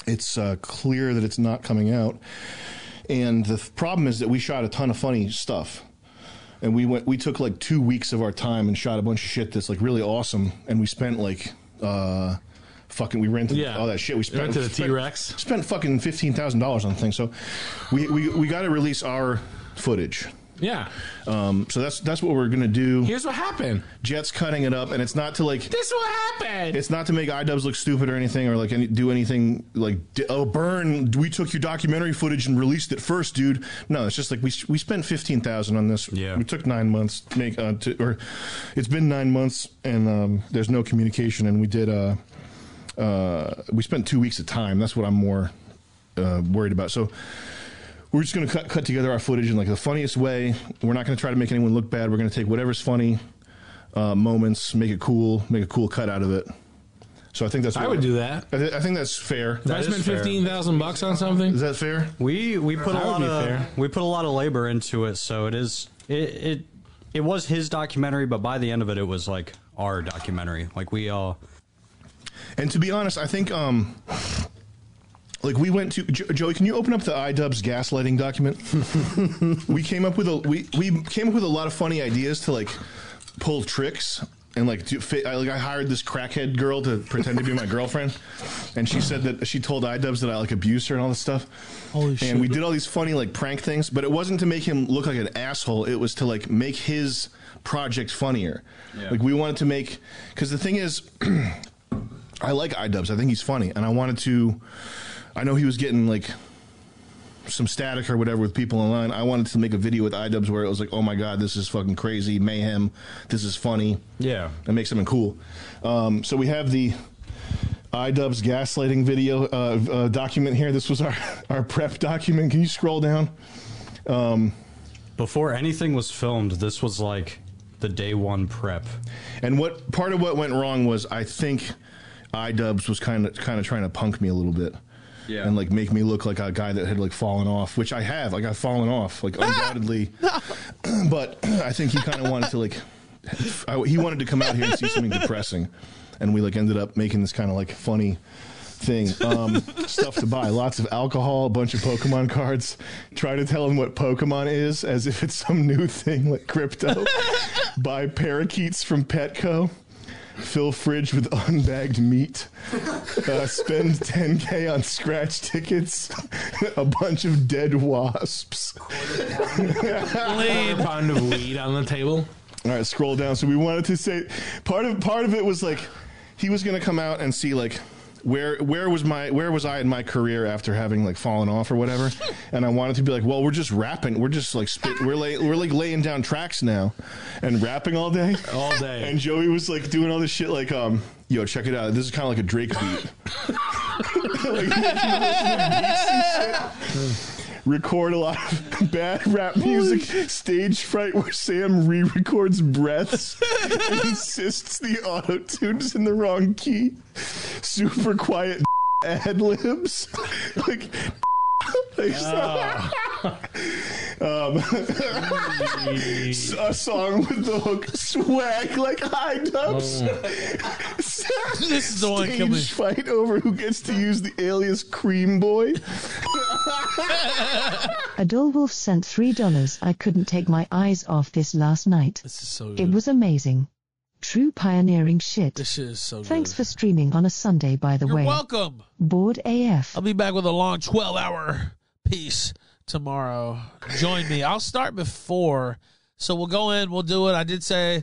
it's uh, clear that it's not coming out and the th- problem is that we shot a ton of funny stuff and we went we took like two weeks of our time and shot a bunch of shit that's like really awesome and we spent like uh fucking we rented Yeah. all that shit we spent Rented a spent- T-Rex. spent fucking $15000 on the thing so we we, we got to release our footage Yeah. um, so that's that's what we're gonna do. Here's what happened. Jet's cutting it up, and it's not to like This is what happened. it's not to make iDubbbz look stupid or anything, or like any, do anything like oh burn. We took your documentary footage and released it first, dude. No, it's just like we we spent fifteen thousand on this. Yeah. we took nine months to make uh, to, or it's been nine months, and um, there's no communication, and we did uh uh we spent two weeks of time. That's what I'm more uh, worried about. So. We're just going to cut, cut together our footage in like the funniest way. We're not going to try to make anyone look bad. We're going to take whatever's funny, uh, moments, make it cool, make a cool cut out of it. So I think that's. I would do that. I, th- I think that's fair. If I is spent fair. fifteen thousand bucks on something, Is that fair? We we put a That would lot of fair. we put a lot of labor into it, so it is it it it was his documentary, but by the end of it, it was like our documentary. Like we all And to be honest, I think um, like we went to jo- Joey. Can you open up the iDubbbz gaslighting document? we came up with a we we came up with a lot of funny ideas to like pull tricks. And like, do, fit, I, like I hired this crackhead girl to pretend to be my girlfriend, and she said that she told iDubbbz that I like abused her and all this stuff. Holy shit. And we did all these funny like prank things, but it wasn't to make him look like an asshole. It was to like make his project funnier. Yeah. Like we wanted to make because the thing is, I like iDubbbz. I think he's funny, and I wanted to. I know he was getting like some static or whatever with people online. I wanted to make a video with iDubbbz where it was like, "Oh my god, this is fucking crazy mayhem. This is funny." yeah and make something cool. Um, so we have the iDubbbz gaslighting video uh, uh, document here. This was our our prep document. Can you scroll down? before anything was filmed, this was like the day one prep. And what part of what went wrong was I think iDubbbz was kind of kind of trying to punk me a little bit. Yeah. And like make me look like a guy that had like fallen off, which I have. Like I've fallen off, like undoubtedly. but I think he kind of wanted to like, I, he wanted to come out here and see something depressing, and we like ended up making this kind of like funny thing. Um, stuff to buy, lots of alcohol, a bunch of Pokemon cards. Try to tell him what Pokemon is, as if it's some new thing like crypto. buy parakeets from Petco. Fill fridge with unbagged meat. Uh, spend 10k on scratch tickets. a bunch of dead wasps. a pound of weed on the table. All right, scroll down. So we wanted to say part of part of it was like he was going to come out and see like where where was my where was I in my career after having like fallen off or whatever, and I wanted to be like, well, we're just rapping, we're just like spit, we're lay, we're like laying down tracks now, and rapping all day, All day. And Joey was like doing all this shit like um. Yo, check it out. This is kind of like a Drake beat. Like, beats and shit. Record a lot of bad rap music, stage fright where Sam re-records breaths and insists the auto tune's in the wrong key. Super quiet ad libs, like. Like, Um, a song with the hook swag like high dubs. this is the one Stage coming. fight over who gets to use the alias Cream Boy. Adolwolf sent $3. I couldn't take my eyes off this last night. This is so It was amazing. True pioneering shit. This is so good. Thanks good. for streaming on a Sunday, by the You're way. welcome. Bored AF. I'll be back with a long 12 hour piece tomorrow. Join me. I'll start before. So we'll go in, we'll do it. I did say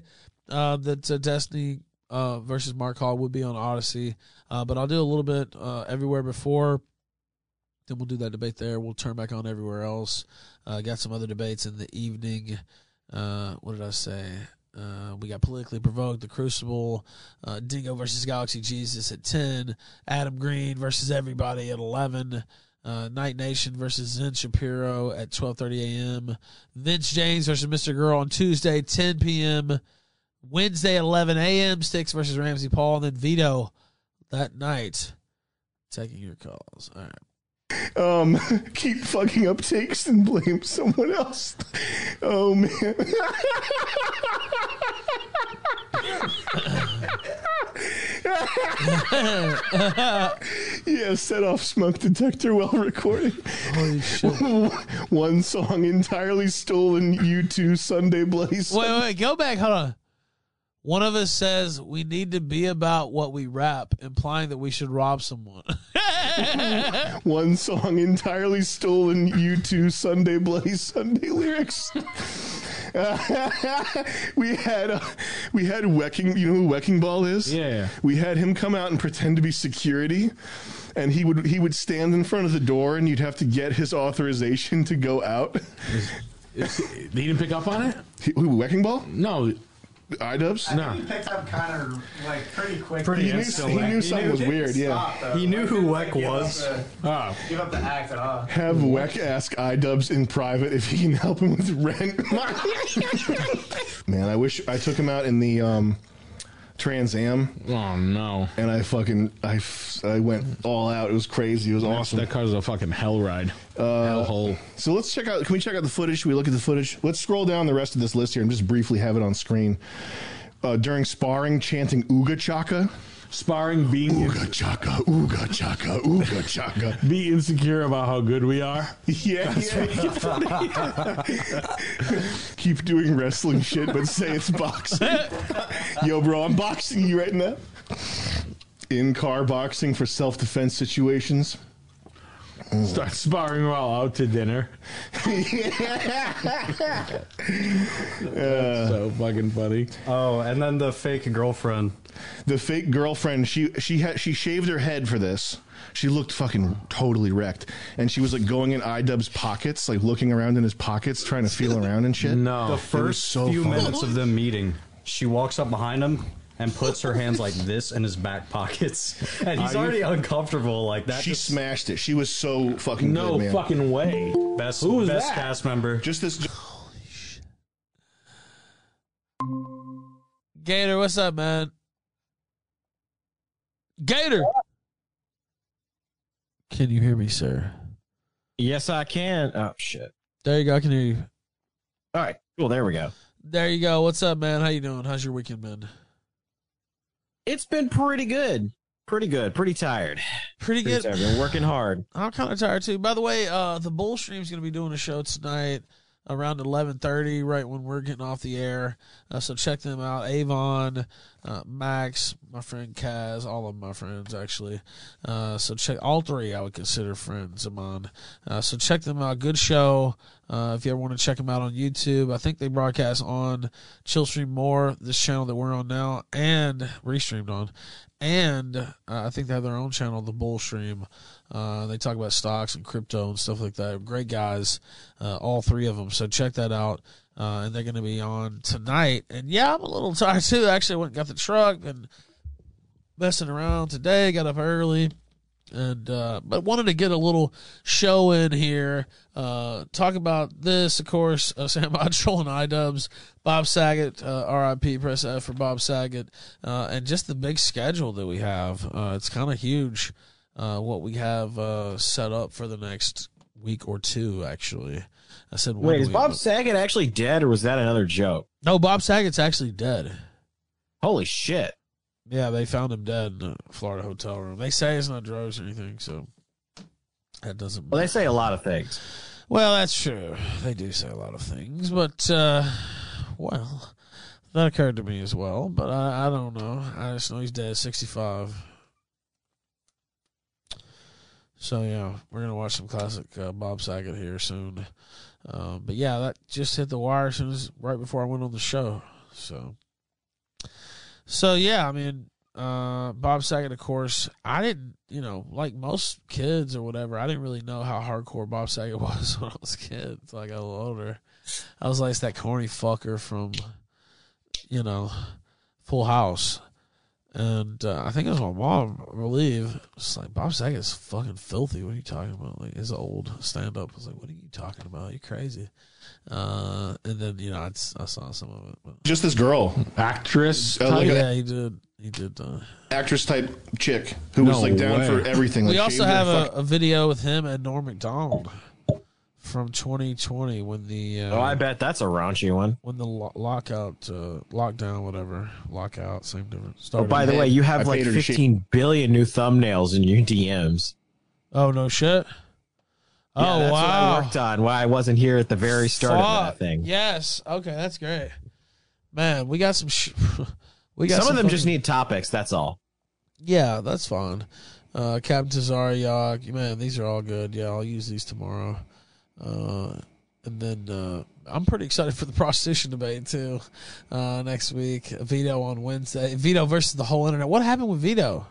uh, that uh, Destiny uh, versus Mark Collett would be on Odysee, uh, but I'll do a little bit uh, everywhere before. Then we'll do that debate there. We'll turn back on everywhere else. Uh, got some other debates in the evening. Uh, what did I say? Uh, we got politically provoked, the Crucible, uh, Dingo versus Galaxy Jesus at ten, Adam Green versus everybody at eleven, uh, Night Nation versus Zen Shapiro at twelve thirty a.m., Vince James versus Mr. Girl on Tuesday ten p.m., Wednesday eleven a.m. Sticks versus RamZPaul, and then Vito that night taking your calls. All right. Um, keep fucking up takes and blame someone else. Oh man. yeah, set off smoke detector while recording. Holy shit. One song entirely stolen. You two Sunday Bloody Sunday. wait, wait, go back. Hold on. One of us says we need to be about what we rap, implying that we should rob someone. One song entirely stolen. You two Sunday Bloody Sunday lyrics. we had uh, we had Wecking. You know who Wecking Ball is? Yeah. We had him come out and pretend to be security, and he would he would stand in front of the door, and you'd have to get his authorization to go out. Is- He didn't pick up on it? He- Who Wecking Ball? No. iDubbbz? No. He picked up kind of like pretty quick. Pretty He knew, instantly. he knew something was weird. Yeah. He knew who Weck was. Oh. Give up the act at all. Have Weck ask iDubbbz in private if he can help him with rent. Man, I wish I took him out in the um, Trans Am. Oh, no. And I fucking I, f- I went all out. It was crazy. It was awesome. That car's a fucking hell ride. Uh, Hellhole. So let's check out. Can we check out the footage? Should we look at the footage? Let's scroll down the rest of this list here and just briefly have it on screen. Uh, during sparring, chanting "Uga Chaka." Sparring, being Ooga Chaka, Ooga Chaka, Ooga Chaka. be insecure about how good we are. Yeah, yeah. Keep doing wrestling shit, but say it's boxing. Yo, bro, I'm boxing you right now. In car boxing for self defense situations. Start sparring while out to dinner. so uh, fucking funny. Oh, and then the fake girlfriend. The fake girlfriend, she she had she shaved her head for this. She looked fucking totally wrecked, and she was like going in iDubbbz's pockets, like looking around in his pockets, trying to feel around and shit. No. The first so few funny. minutes of them meeting, she walks up behind him and puts her hands like this in his back pockets, and he's Are you- already uncomfortable like that. She just smashed it. She was so fucking No good, man. fucking way. best Who was best that? cast member. Just this. Gator, what's up, man? Gator. Can you hear me, sir? Yes, I can. Oh shit! There you go. I can hear you. All right, cool. There we go. There you go. What's up, man? How you doing? How's your weekend been? It's been pretty good. Pretty good. Pretty tired. Pretty Pretty good. tired. Been working hard. I'm kind of tired too. By the way, uh, the Bull Stream's going to be doing a show tonight around 11:30, right when we're getting off the air. Uh, so check them out. Avon, uh, Max, my friend Kaz, all of my friends actually. Uh, so check all three. I would consider friends of mine. Uh, so check them out. Good show. Uh, if you ever want to check them out on YouTube, I think they broadcast on Chillstream More, this channel that we're on now, and restreamed on. And uh, I think they have their own channel, the Bull Stream. Uh, they talk about stocks and crypto and stuff like that. Great guys, uh, all three of them. So check that out. Uh, and they're going to be on tonight. And yeah, I'm a little tired too. Actually, went and got the truck and messing around today. Got up early and uh, but wanted to get a little show in here. Uh, talk about this, of course. Uh, Sam Oddtroll and iDubbbz, Bob Saget, uh, R.I.P. Press F for Bob Saget, uh, and just the big schedule that we have. Uh, it's kind of huge. Uh, what we have uh, set up for the next week or two. Actually, I said Wait, is Bob Saget actually dead, or was that another joke? No, Bob Saget's actually dead. Holy shit! Yeah, they found him dead in a Florida hotel room. They say it's not drugs or anything, so that doesn't. Well, they say a lot of things. Well, that's true. They do say a lot of things, but uh, well, that occurred to me as well. But I, I don't know. I just know he's dead, sixty-five. So yeah, we're gonna watch some classic uh, Bob Saget here soon. Um, but yeah, that just hit the wire soon as right before I went on the show. So, so yeah, I mean, uh, Bob Saget, of course, I didn't, you know, like most kids or whatever, I didn't really know how hardcore Bob Saget was when I was a kid. I got a little older. I was like that corny fucker from, you know, Full House. And uh, I think it was my mom, I believe. It's like Bob Saget's fucking filthy. What are you talking about? Like his old stand up. Was like, what are you talking about? You're crazy. Uh, and then you know I, I saw some of it. But. Just this girl, actress. Oh, look at yeah, he did. He did. Uh, actress type chick who was like down way. for everything. Like, we also have a, fuck- a video with him and Norm Macdonald from 2020 when the uh, Oh, I bet that's a raunchy one. when the lo- lockout, uh, lockdown, whatever, lockout, same difference. Oh, by the way, you I have like paid her to 15 billion new thumbnails in your DMs. oh no shit. Yeah, oh that's wow. what I worked on. Why I wasn't here at the very start of Fuck. that thing. Yes. Okay, that's great. Man, we got some. Sh- we got Some of them just need topics. That's all. Yeah, that's fine. Uh, Captain Tazaryach, Yog, man, these are all good. Yeah, I'll use these tomorrow. Uh, and then uh, I'm pretty excited for the prostitution debate too. Uh, next week, Vito on Wednesday. Vito versus the whole internet. What happened with Vito?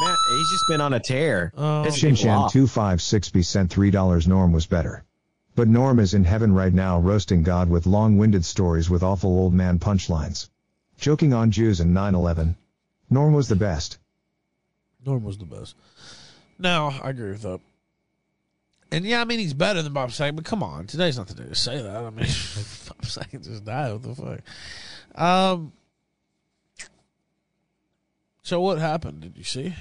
Man, he's just been on a tear. Oh, Pissed Shinshan 256B sent $3 Norm was better. But Norm is in heaven right now roasting God with long-winded stories with awful old man punchlines. Joking on Jews and 9-11. Norm was the best. Norm was the best. No, I agree with that. And yeah, I mean he's better than Bob Saget, but come on, today's not the day to say that. I mean, Bob Saget just died. What the fuck? Um. So what happened? Did you see?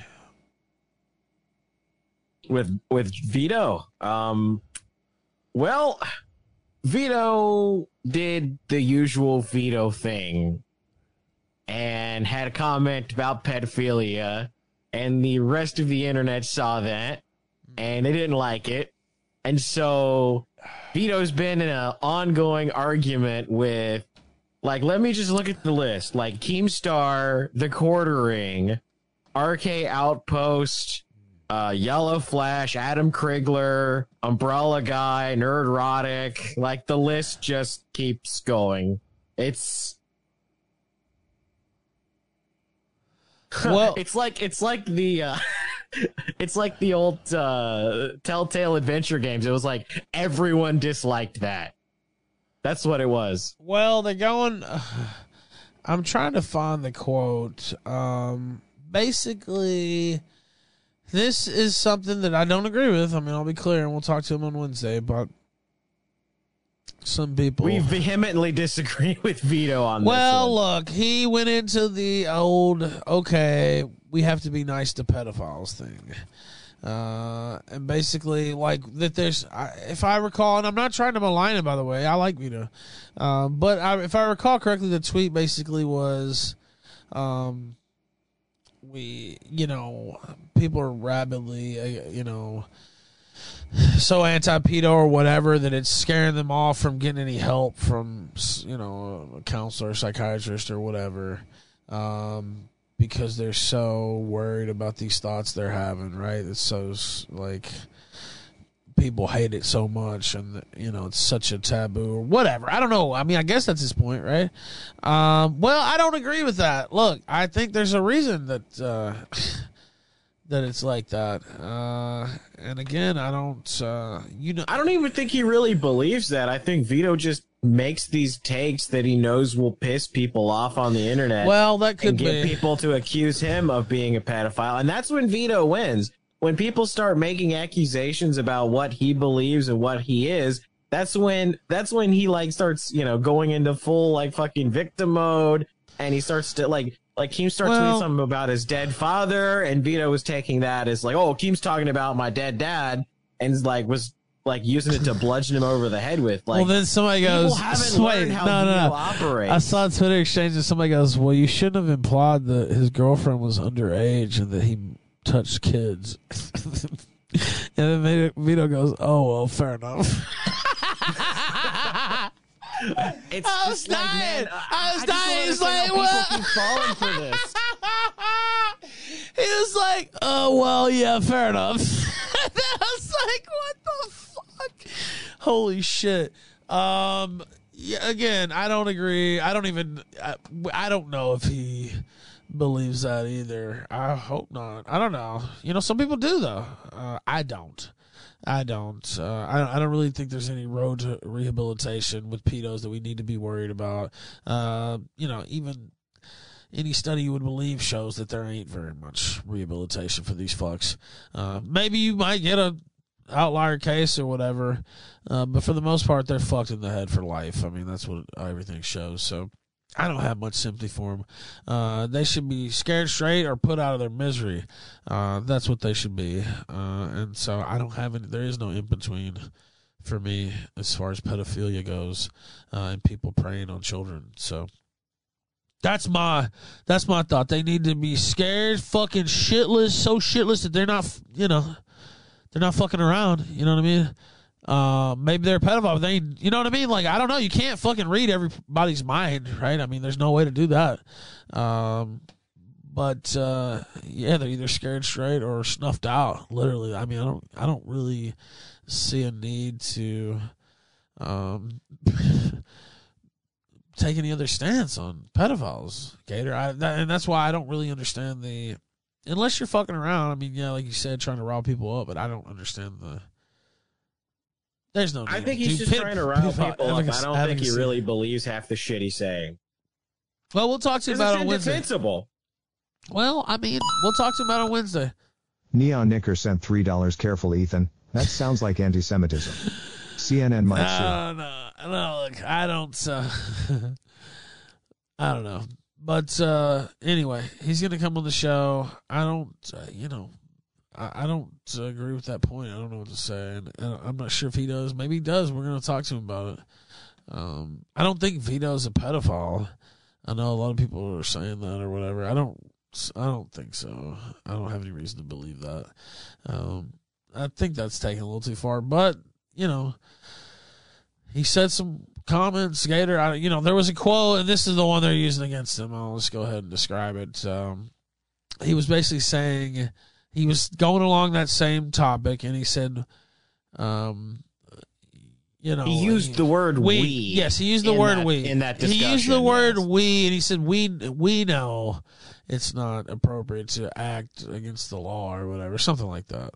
with with Vito. Um, well, Vito did the usual Vito thing and had a comment about pedophilia, and the rest of the internet saw that and they didn't like it, and so Vito's been in an ongoing argument with. Like, let me just look at the list. Like Keemstar, The Quartering, RK Outpost, uh, Yellow Flash, Adam Crigler, Umbrella Guy, Nerd Nerdrotic. Like the list just keeps going. It's Well- it's like it's like the uh, it's like the old uh, Telltale Adventure games. It was like everyone disliked that. That's what it was. Well, they're going. I'm trying to find the quote. Um, basically, this is something that I don't agree with. I mean, I'll be clear, and we'll talk to him on Wednesday. But some people, We vehemently disagree with Vito on this. well, look, he went into the old okay, we have to be nice to pedophiles thing. Uh, and basically, like that. There's, I, if I recall, and I'm not trying to malign him, by the way. I like Vito, um, but I, if I recall correctly, the tweet basically was, um, we, you know, people are rapidly, uh, you know, so anti-pedo or whatever that it's scaring them off from getting any help from you know a counselor, psychiatrist, or whatever, um, because they're so worried about these thoughts they're having. Right? It's so like people hate it so much, and you know it's such a taboo or whatever. I don't know. I mean, I guess that's his point, right? Um, well, I don't agree with that. Look, I think there's a reason that. Uh, that it's like that. Uh, and again, I don't, uh, you know, I don't even think he really believes that. I think Vito just makes these takes that he knows will piss people off on the internet. well, that could and get be. people to accuse him of being a pedophile. And that's when Vito wins. When people start making accusations about what he believes and what he is, that's when that's when he like starts, you know, going into full like fucking victim mode and he starts to like like Keem starts Well- tweeting something about his dead father and Vito was taking that as like, oh, Keem's talking about my dead dad. and like was like using it to bludgeon him over the head with. Like, well, then somebody goes, "Wait, no, no, no." operates. I saw a Twitter exchange and somebody goes, "Well, you shouldn't have implied that his girlfriend was underage and that he touched kids." and then Vito goes, "Oh well, fair enough." It's I was just like, dying. man, I was just dying. He's like, "What?" keep falling for this. he was like, "Oh well, yeah, fair enough." I was like, "What the fuck?" Holy shit. Um. Yeah. Again, I don't agree. I don't even. I, I don't know if he believes that either. I hope not. I don't know. You know, some people do though. Uh, I don't. I don't. Uh, I, I don't really think there's any road to rehabilitation with pedos that we need to be worried about. Uh, you know, even any study you would believe shows that there ain't very much rehabilitation for these fucks. Uh, maybe you might get a outlier case or whatever, uh, but for the most part, they're fucked in the head for life. I mean, that's what everything shows. So. I don't have much sympathy for them. Uh, they should be scared straight or put out of their misery. Uh, that's what they should be. Uh, and so I don't have any. There is no in between for me as far as pedophilia goes uh, and people preying on children. So that's my that's my thought. They need to be scared, fucking shitless, so shitless that they're not, you know, they're not fucking around. You know what I mean? Uh, maybe they're a pedophile. They, you know what I mean? Like I don't know. You can't fucking read everybody's mind, right? I mean, there's no way to do that. Um, but uh, yeah, they're either scared straight or snuffed out. Literally, I mean, I don't, I don't really see a need to um, take any other stance on pedophiles, Gator. I, that, and that's why I don't really understand the. Unless you're fucking around, I mean, yeah, like you said, trying to rob people up, but I don't understand the. There's no. I think he's Dude, just ped- trying to rile people up. I advocacy- don't think he advocacy. really believes half the shit he's saying. Well, we'll talk to you about it's it on Wednesday. indefensible. Well, I mean, we'll talk to him about it on Wednesday. Neon Knicker sent $3 careful, Ethan. That sounds like anti Semitism. CNN might sue. No, no, no. Look, I don't. Uh, I don't know, but uh, anyway, he's gonna come on the show. I don't, uh, you know, I, don't agree with that point. I don't know what to say, and, and I'm not sure if he does. Maybe he does. We're gonna talk to him about it. Um, I don't think Vito's a pedophile. I know a lot of people are saying that or whatever. I don't. I don't think so. I don't have any reason to believe that. Um, I think that's taken a little too far, but you know, he said some comments. Gator, I, you know, there was a quote, and this is the one they're using against him. I'll just go ahead and describe it. Um, he was basically saying he was going along that same topic, and he said, um, you know, He used the word we Yes, he used the word that- we in that discussion. He used the discussion, word we, and he said we we know it's not appropriate to act against the law or whatever, something like that.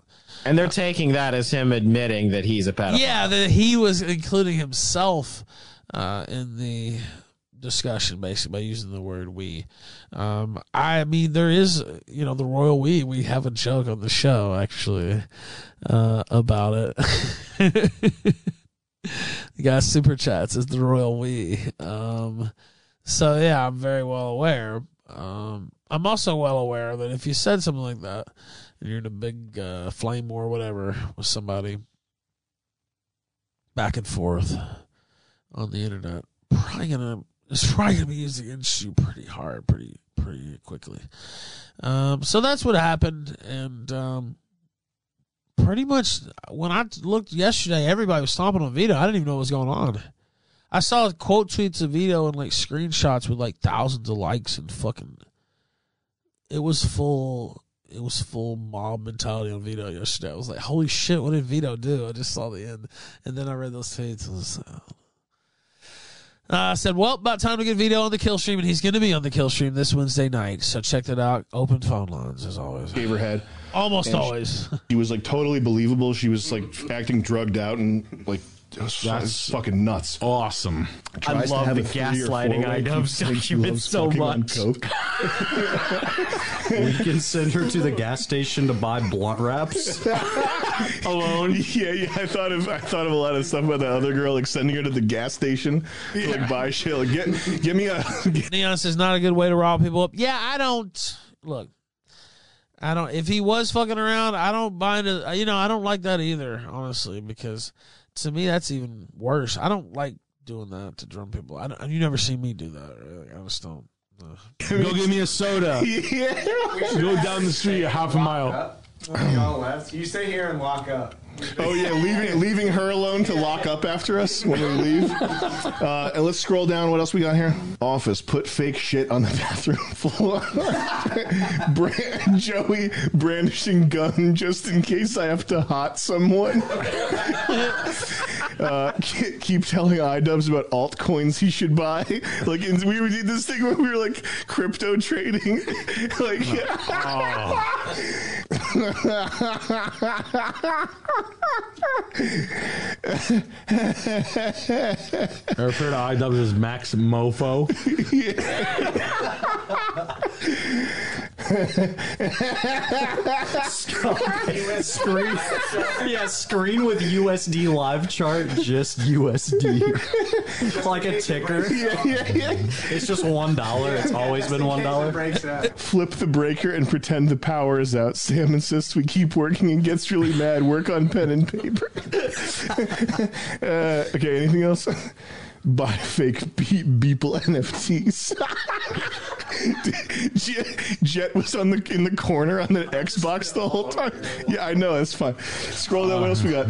And they're taking that as him admitting that he's a pedophile. Yeah, that he was including himself uh, in the discussion, basically by using the word "we." Um, I mean, there is, you know, the royal we. We have a joke on the show actually uh, about it. the guy super chats is the royal we. Um, so yeah, I'm very well aware. Um, I'm also well aware that if you said something like that, and you're in a big uh, flame war, or whatever, with somebody, back and forth on the internet, probably gonna it's probably gonna be used against you pretty hard, pretty pretty quickly. Um, so that's what happened, and um, pretty much when I looked yesterday, everybody was stomping on Vito. I didn't even know what was going on. I saw quote tweets of Vito and like screenshots with like thousands of likes and fucking. It was full. It was full mob mentality on Vito yesterday. I was like, "Holy shit! What did Vito do?" I just saw the end, and then I read those tweets. I uh, said, "Well, about time to get Vito on the kill stream, and he's going to be on the kill stream this Wednesday night. So check that out. Open phone lines as always. Gave her head. Almost And she- always. She was like totally believable. She was like acting drugged out and like it was, it was fucking nuts. Awesome. Tries to love have the a three or gaslighting four-way, item keeps she loves so fucking much. coke. We can send her to the gas station to buy blunt wraps. alone. Yeah, yeah. I thought of I thought of a lot of stuff about that other girl, like sending her to the gas station to like buy shit. Like get give me a get, Neon says not a good way to rile people up. Yeah, I don't look. I don't. If he was fucking around, I don't mind it. You know, I don't like that either, honestly, because to me that's even worse. I don't like doing that to drunk people. I don't, you never see me do that. Really. I just don't. uh. Go get me a soda. yeah. Go down the street a half a mile. When we all left, you stay here and lock up. Oh yeah, leaving leaving her alone to lock up after us when we leave. Uh, and let's scroll down. What else we got here? Office. Put fake shit on the bathroom floor. Brand, Joey brandishing gun just in case I have to hot someone. Uh, keep telling iDubbbz about altcoins he should buy. Like in, we did this thing where we were like crypto trading. like. Ever heard of IW as Max Mofo? screen, yeah, screen with USD live chart, just USD, It's like a ticker. Yeah, yeah, yeah. It's just one dollar. It's always been one dollar. Flip the breaker and pretend the power is out. Sam insists we keep working and gets really mad. Work on pen and paper. uh, okay, anything else? Buy fake Be- Beeple NFTs. Jet, Jet was on the in the corner on the Xbox the whole time. Yeah, I know. That's fine. Scroll down. What else we got?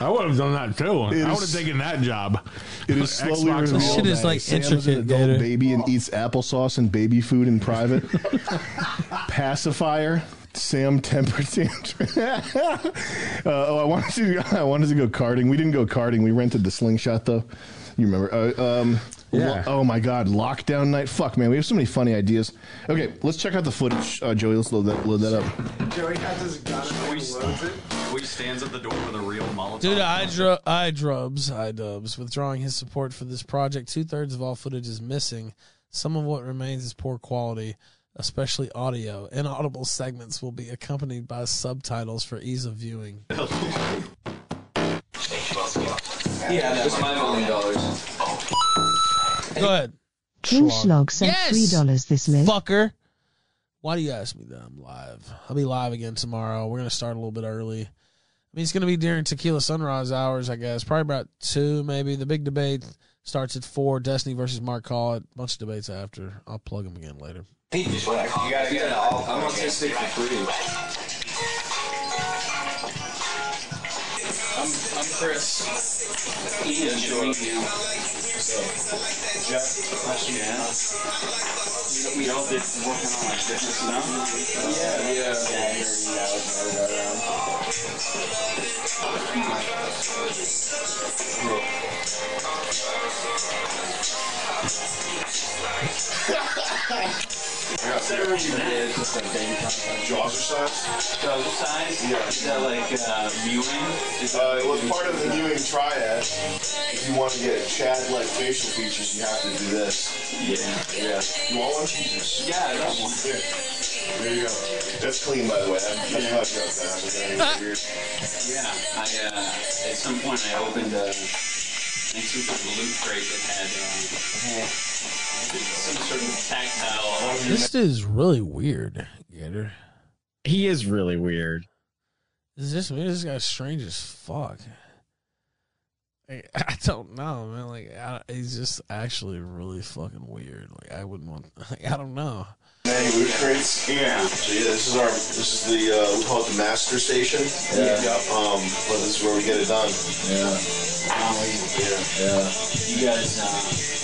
I would have done that too. It I would have taken that job. It is slowly Xbox revealed all shit is, like, Sam is an adult Gator. baby and eats applesauce and baby food in private. Pacifier. Sam temper tantrum. uh, oh, I wanted to. I wanted to go karting. We didn't go karting. We rented the slingshot though. You remember? Uh, um, Yeah. lo- oh my God! Lockdown night. Fuck man, we have so many funny ideas. Okay, let's check out the footage. Uh, Joey, let's load that. Load that up. Joey has his gun and he loads it. Joey stands at the door with a real Molotov. Due to iDru- iDrubs, iDubbbz withdrawing his support for this project, two thirds of all footage is missing. Some of what remains is poor quality, especially audio. Inaudible segments will be accompanied by subtitles for ease of viewing. Yeah, that's my million dollars. Go ahead. King Schlog sent Yes! three dollars this live. Fucker. Why do you ask me that? I'm live. I'll be live again tomorrow. We're gonna start a little bit early. I mean, it's gonna be during Tequila Sunrise hours, I guess. Probably about two, maybe. The big debate starts at four. Destiny versus Mark Collett. A bunch of debates after. I'll plug them again later. You gotta get it all. I'm on stick for free. I'm, I'm Chris. Ian, sure. Jeff, question yeah. We all did working on like fitness now. Yeah, yeah. yeah, I got Sarah, you did just like baby Jaws size? Jaws size? Yeah. Is that like uh, mewing? Uh, it was part of the mewing triad. If you want to get Chad-like facial features, you have to do this. Yeah. Yeah. You want one? Jesus. Yeah, I got one. Here. There you go. That's clean, by the way. I'm, I'm Yeah. not joking. I'm weird. Yeah, I uh, at some point I opened uh, I think some sort of loot crate that had uh, some sort of tactile. This is really weird, Gator. He is really weird. Is this this guy's strange as fuck? I, I don't know, man. Like, I, he's just actually really fucking weird. Like, I wouldn't want. Like, I don't know. Many loot crates. Yeah. So yeah, this is our this is the uh, we call it the master station. Yeah. Um, but this is where we get it done. Yeah. Yeah. Yeah. You guys, uh,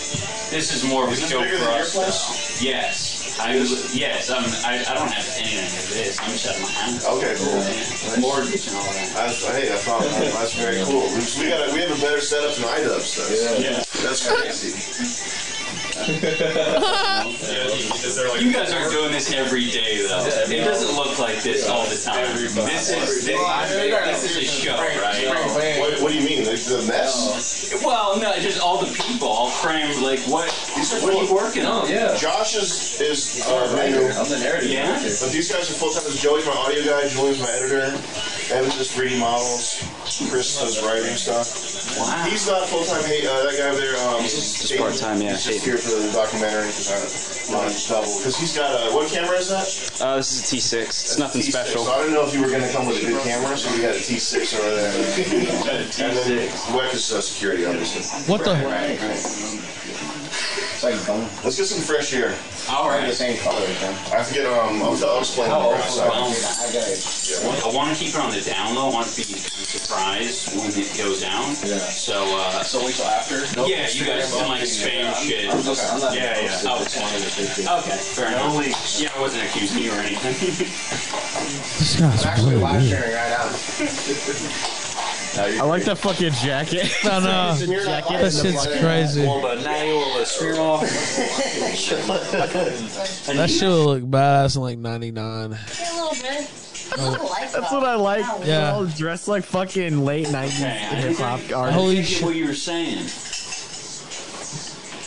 this is more of a this joke for us. though. Yes. I yes. I'm, I I don't have anything of this. I'm just at my house. Okay, cool. Yeah. Mortgage and all that. That's, hey, that's, all, that's very cool. We, we got a, we have a better setup than iDubbbz does. Yeah. That's crazy. You guys aren't doing this every day, though. It doesn't look like this all the time. This is this, this is a show, right? What, what do you mean? The, a mess? Well, no, it's just all the people all crammed. Like, what? What are you working on? Yeah. Josh is is our writer. I'm the narrative. Yeah. But these guys are full time. Joey's my audio guy. Julian's my editor. Evan just 3D models. Chris does writing stuff. Wow. He's not full time. Hey, uh, that guy over there. Um, He's just part-time, yeah, He's just here for the documentary because I want to double. Because he's got a what camera is that? Uh, this is a T6. It's nothing T6. special. So I didn't know if you were going to come with a good camera, so we got a T6 over there. and then Weck is uh, security, obviously. What the? Let's get some fresh air. All right. The same color again. I have to get um. I'll, I'll explain Oh, on the outside. I want to keep it on the down low. I want to be kind of surprised when it goes down. Yeah. So, uh. So wait till after. No yeah, you guys can like spam shit. yeah, yeah. Oh, okay, fair enough. Yeah, I wasn't accusing you or anything. This guy's really weird. right I like that fucking jacket. No, no. That shit's crazy. But now you will smear off. That shit would look badass in like 99. A little bit. That's oh. what I like. Yeah. They're all dressed like fucking late 90s hip hop artists. Holy shit. what you were saying.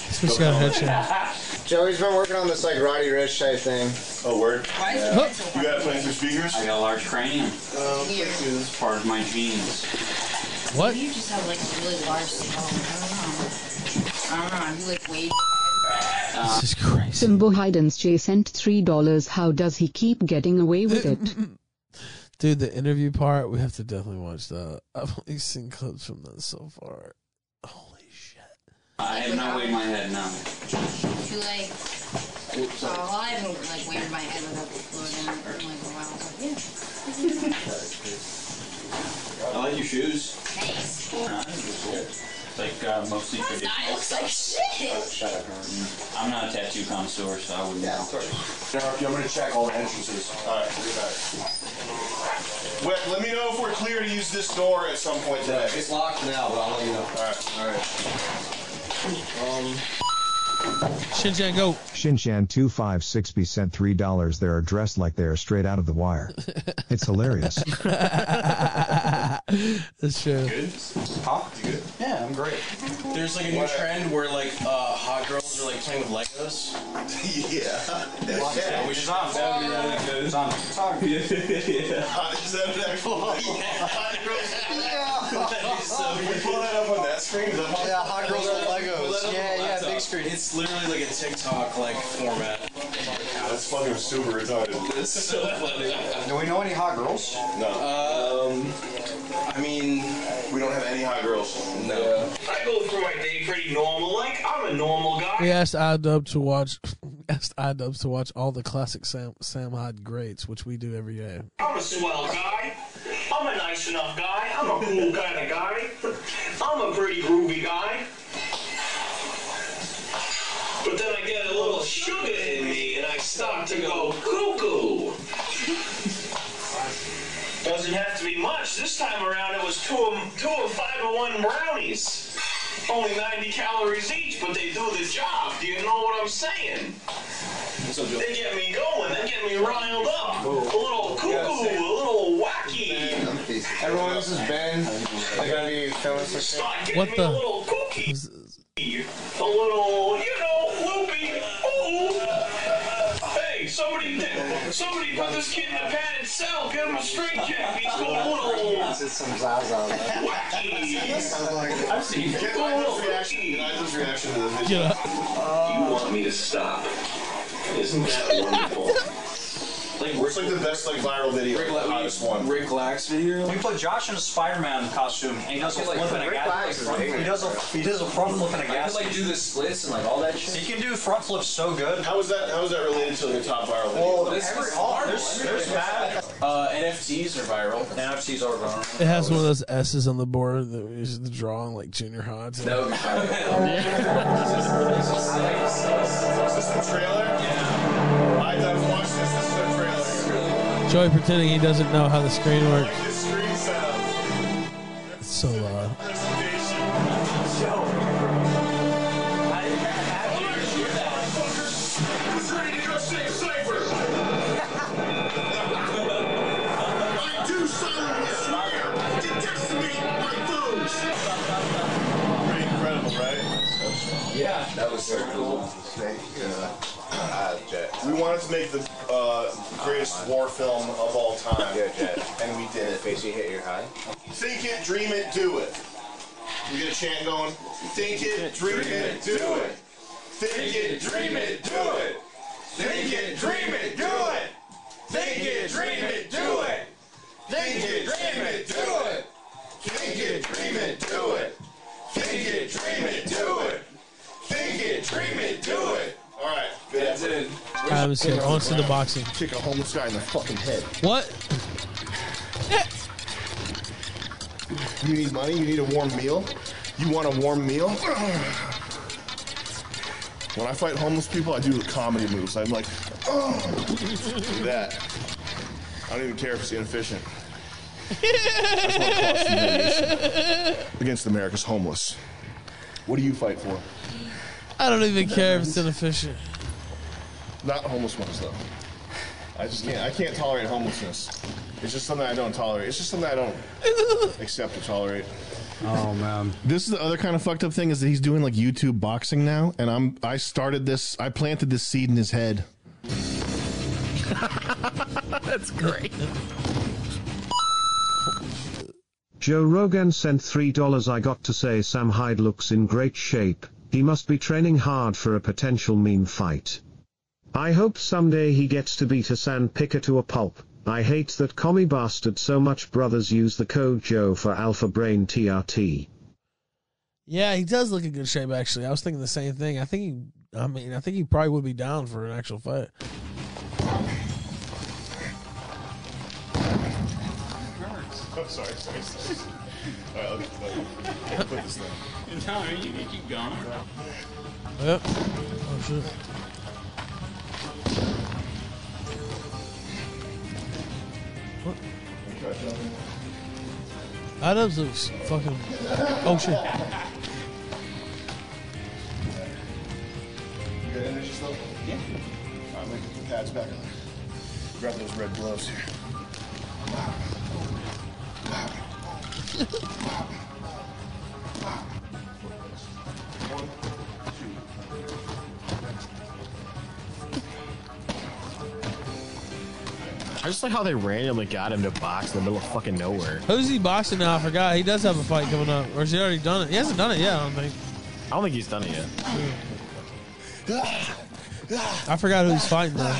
This bitch got a headshot. Joey's been working on this like Roddy Ricch type thing. Oh, word. Why is Yeah. it so You got playing through speakers? I got a large cranium. Um, Here. It's part of my genes. What? You just have like a really large skull. I don't know. I don't know. You like way. This is crazy. Simbo Hidens J sent $3. How does he keep getting away with it? Dude, the interview part, we have to definitely watch that. I've only seen clips from that so far. Holy shit. I have not weighed my head now. You like. Oh, well, I haven't like waved my head without the floor down in like a while. But yeah. I like your shoes. Thanks. It's like uh, mostly It traditional. looks like shit. I'm not a tattoo connoisseur, so I wouldn't know. I'm going to check all the entrances. All right, we'll be back. Wait, let me know if we're clear to use this door at some point today. It's locked now, but I'll let you know. All right. All right. Um, Shinchan, go. Shinshan256B sent $3. They are dressed like they are straight out of the wire. It's hilarious. That's true. Good? Huh? You good? Yeah, I'm great. There's like a new trend where like uh, hot girls are like playing with Legos. yeah. Yeah, which is on. That would be really good. It's on TikTok. Yeah, yeah. Is that an actual hot So we pull that up on that screen? Hot? Yeah, hot girls with Legos. Yeah, yeah, laptop. Big screen. It's literally like a TikTok like format. That's fucking super retarded. It's so funny. do we know any hot girls? No. Um, I mean, We don't have any hot girls. no. I go through my day pretty normal. Like I'm a normal guy. We asked iDub to watch asked iDub to watch all the classic Sam Sam Hyde greats, which we do every day. I'm a swell guy. I'm a nice enough guy. I'm a cool kind of guy. I'm a pretty groovy guy. Start to go cuckoo. Doesn't have to be much. This time around it was two of, two of five of one brownies. Only 90 calories each, but they do the job. Do you know what I'm saying? They get me going. They get me riled up. A little cuckoo, a little wacky. Everyone, this is Ben. I'm gonna be filming some shit. Start getting What me the- a little kooky. A little, you know, loopy. Ooh. Hey, somebody, did, somebody put this kid in a padded cell. Give him a straight jacket. He's going a little It's some Zaza. wacky. I've seen Get Nigel's reaction, get Nigel's reaction to the video. You want me to stop? Isn't that wonderful? Like, it's like the best like viral video. Rick, the hottest one. Rick Lax video. We put Josh in a Spider-Man costume, and he does a Like, flip and a Rick gas. Lax. He does a he does a front flip and a gas. could like do the splits and like all that shit. He can do front flips so good. How is that? How is that related to the top viral video? Well, though? this Every, is all, there's there's bad Uh, NFTs are viral. NFTs are viral. It has one of those S's on the board that we used to draw in like junior high. too. That would be fun. Is this the trailer? Yeah. I have Joey pretending he doesn't know how the screen works. It's so loud. Yeah, that was so cool. We wanted to make the uh, greatest war film of all time, and we did it. you hit your high. Think it, dream it, do it. We get a chant going. Think it, dream it, do it. Think it, dream it, do it. Think it, dream it, do it. Think it, dream it, do it. Think it, dream it, do it. Think it, dream it, do it. Think it, dream it, do it. Think it, dream it, do it. All right, that's it. I haven't seen it. To the boxing. Kick a homeless guy in the fucking head. What? You need money? You need a warm meal? You want a warm meal? When I fight homeless people, I do comedy moves. I'm like, oh, that. I don't even care if it's inefficient. That's what costs against America's homeless. What do you fight for? I don't even care if it's inefficient. Not homeless ones though. I just can't. I can't tolerate homelessness. It's just something I don't tolerate. It's just something I don't accept or tolerate. Oh man. This is the other kind of fucked up thing is that he's doing like YouTube boxing now, and I'm I started this. I planted this seed in his head. That's great. Joe Rogan sent $3 I got to say Sam Hyde looks in great shape, he must be training hard for a potential meme fight. I hope someday he gets to beat a sandpicker to a pulp. I hate that commie bastard so much brothers use the code Joe for Alpha Brain TRT. Yeah, he does look in good shape. Actually, I was thinking the same thing. I think he. I mean, I think he probably would be down for an actual fight. Oh, sorry, sorry, sorry. All right, let me, let me put this down. No, you can keep going. Yep. Oh shit. What? Oh, Adams looks fucking. Oh shit. You got energy still? Yeah. All right, let me put pads back on. Grab those red gloves here. I just like how they randomly got him to box in the middle of fucking nowhere. Who's he boxing now? I forgot. He does have a fight coming up, or has he already done it? He hasn't done it yet. I don't think. I don't think he's done it yet. I forgot who he's fighting now.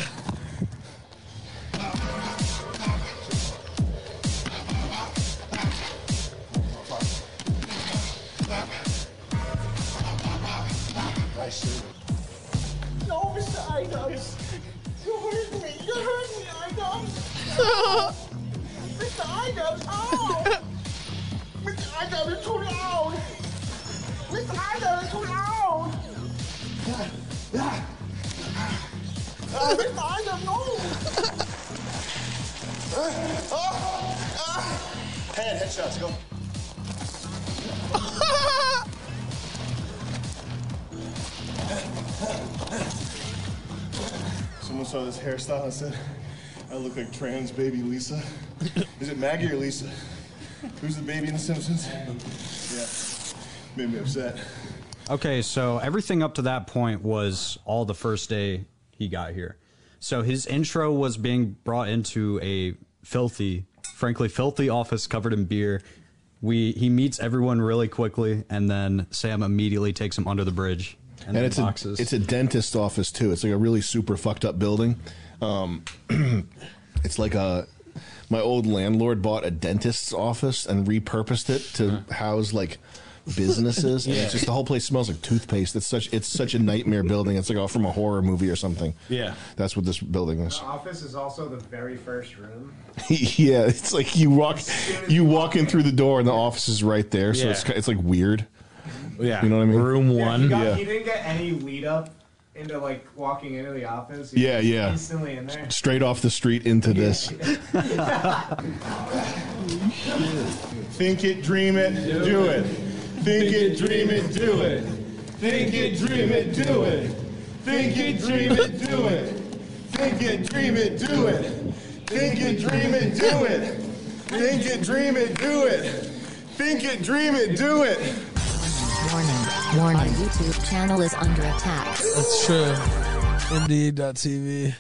This hairstyle and said, I look like trans baby Lisa. Is it Maggie or Lisa? Who's the baby in The Simpsons? Yeah. Made me upset. Okay, so everything up to that point was all the first day he got here. So his intro was being brought into a filthy, frankly filthy office covered in beer. We he meets everyone really quickly, and then Sam immediately takes him under the bridge and, And then it's boxes. a it's a dentist office too. It's like a really super fucked up building. Um, it's like a my old landlord bought a dentist's office and repurposed it to house like businesses. And Yeah. it's just the whole place smells like toothpaste. It's such it's such a nightmare building. It's like off from a horror movie or something. Yeah. That's what this building is. The office is also the very first room. yeah, it's like you walk you walk in through the door and the office is right there. So Yeah. it's it's like weird. Yeah. You know what I mean? Room Yeah, one. he, got, Yeah. he didn't get any lead up into like walking into the office. Yeah, yeah. Instantly in there. Straight off the street into this. Think it, dream it, do it. Think it, dream it, do it. Think it, dream it, do it. Think it, dream it, do it. Think it, dream it, do it. Think it, dream it, do it. Think it, dream it, do it. Think it, dream it, do it. Warning. Warning. Our YouTube channel is under attack. That's true. Indeed.tv.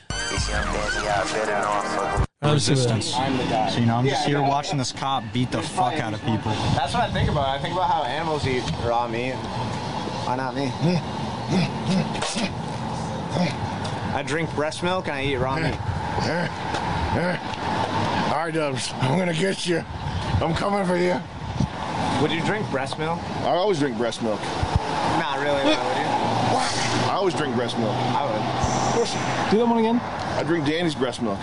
Let me resistance. I'm the guy. So you know, I'm just Yeah, here yeah. watching this cop beat the fuck out of people. That's what I think about. I think about how animals eat raw meat. Why not me? I drink breast milk and I eat raw meat. All right, Dubs, I'm gonna get you. I'm coming for you. Would you drink breast milk? I always drink breast milk. Not really, though, would you? I always drink breast milk. I would. Of course. Do that one again. I drink Danny's breast milk.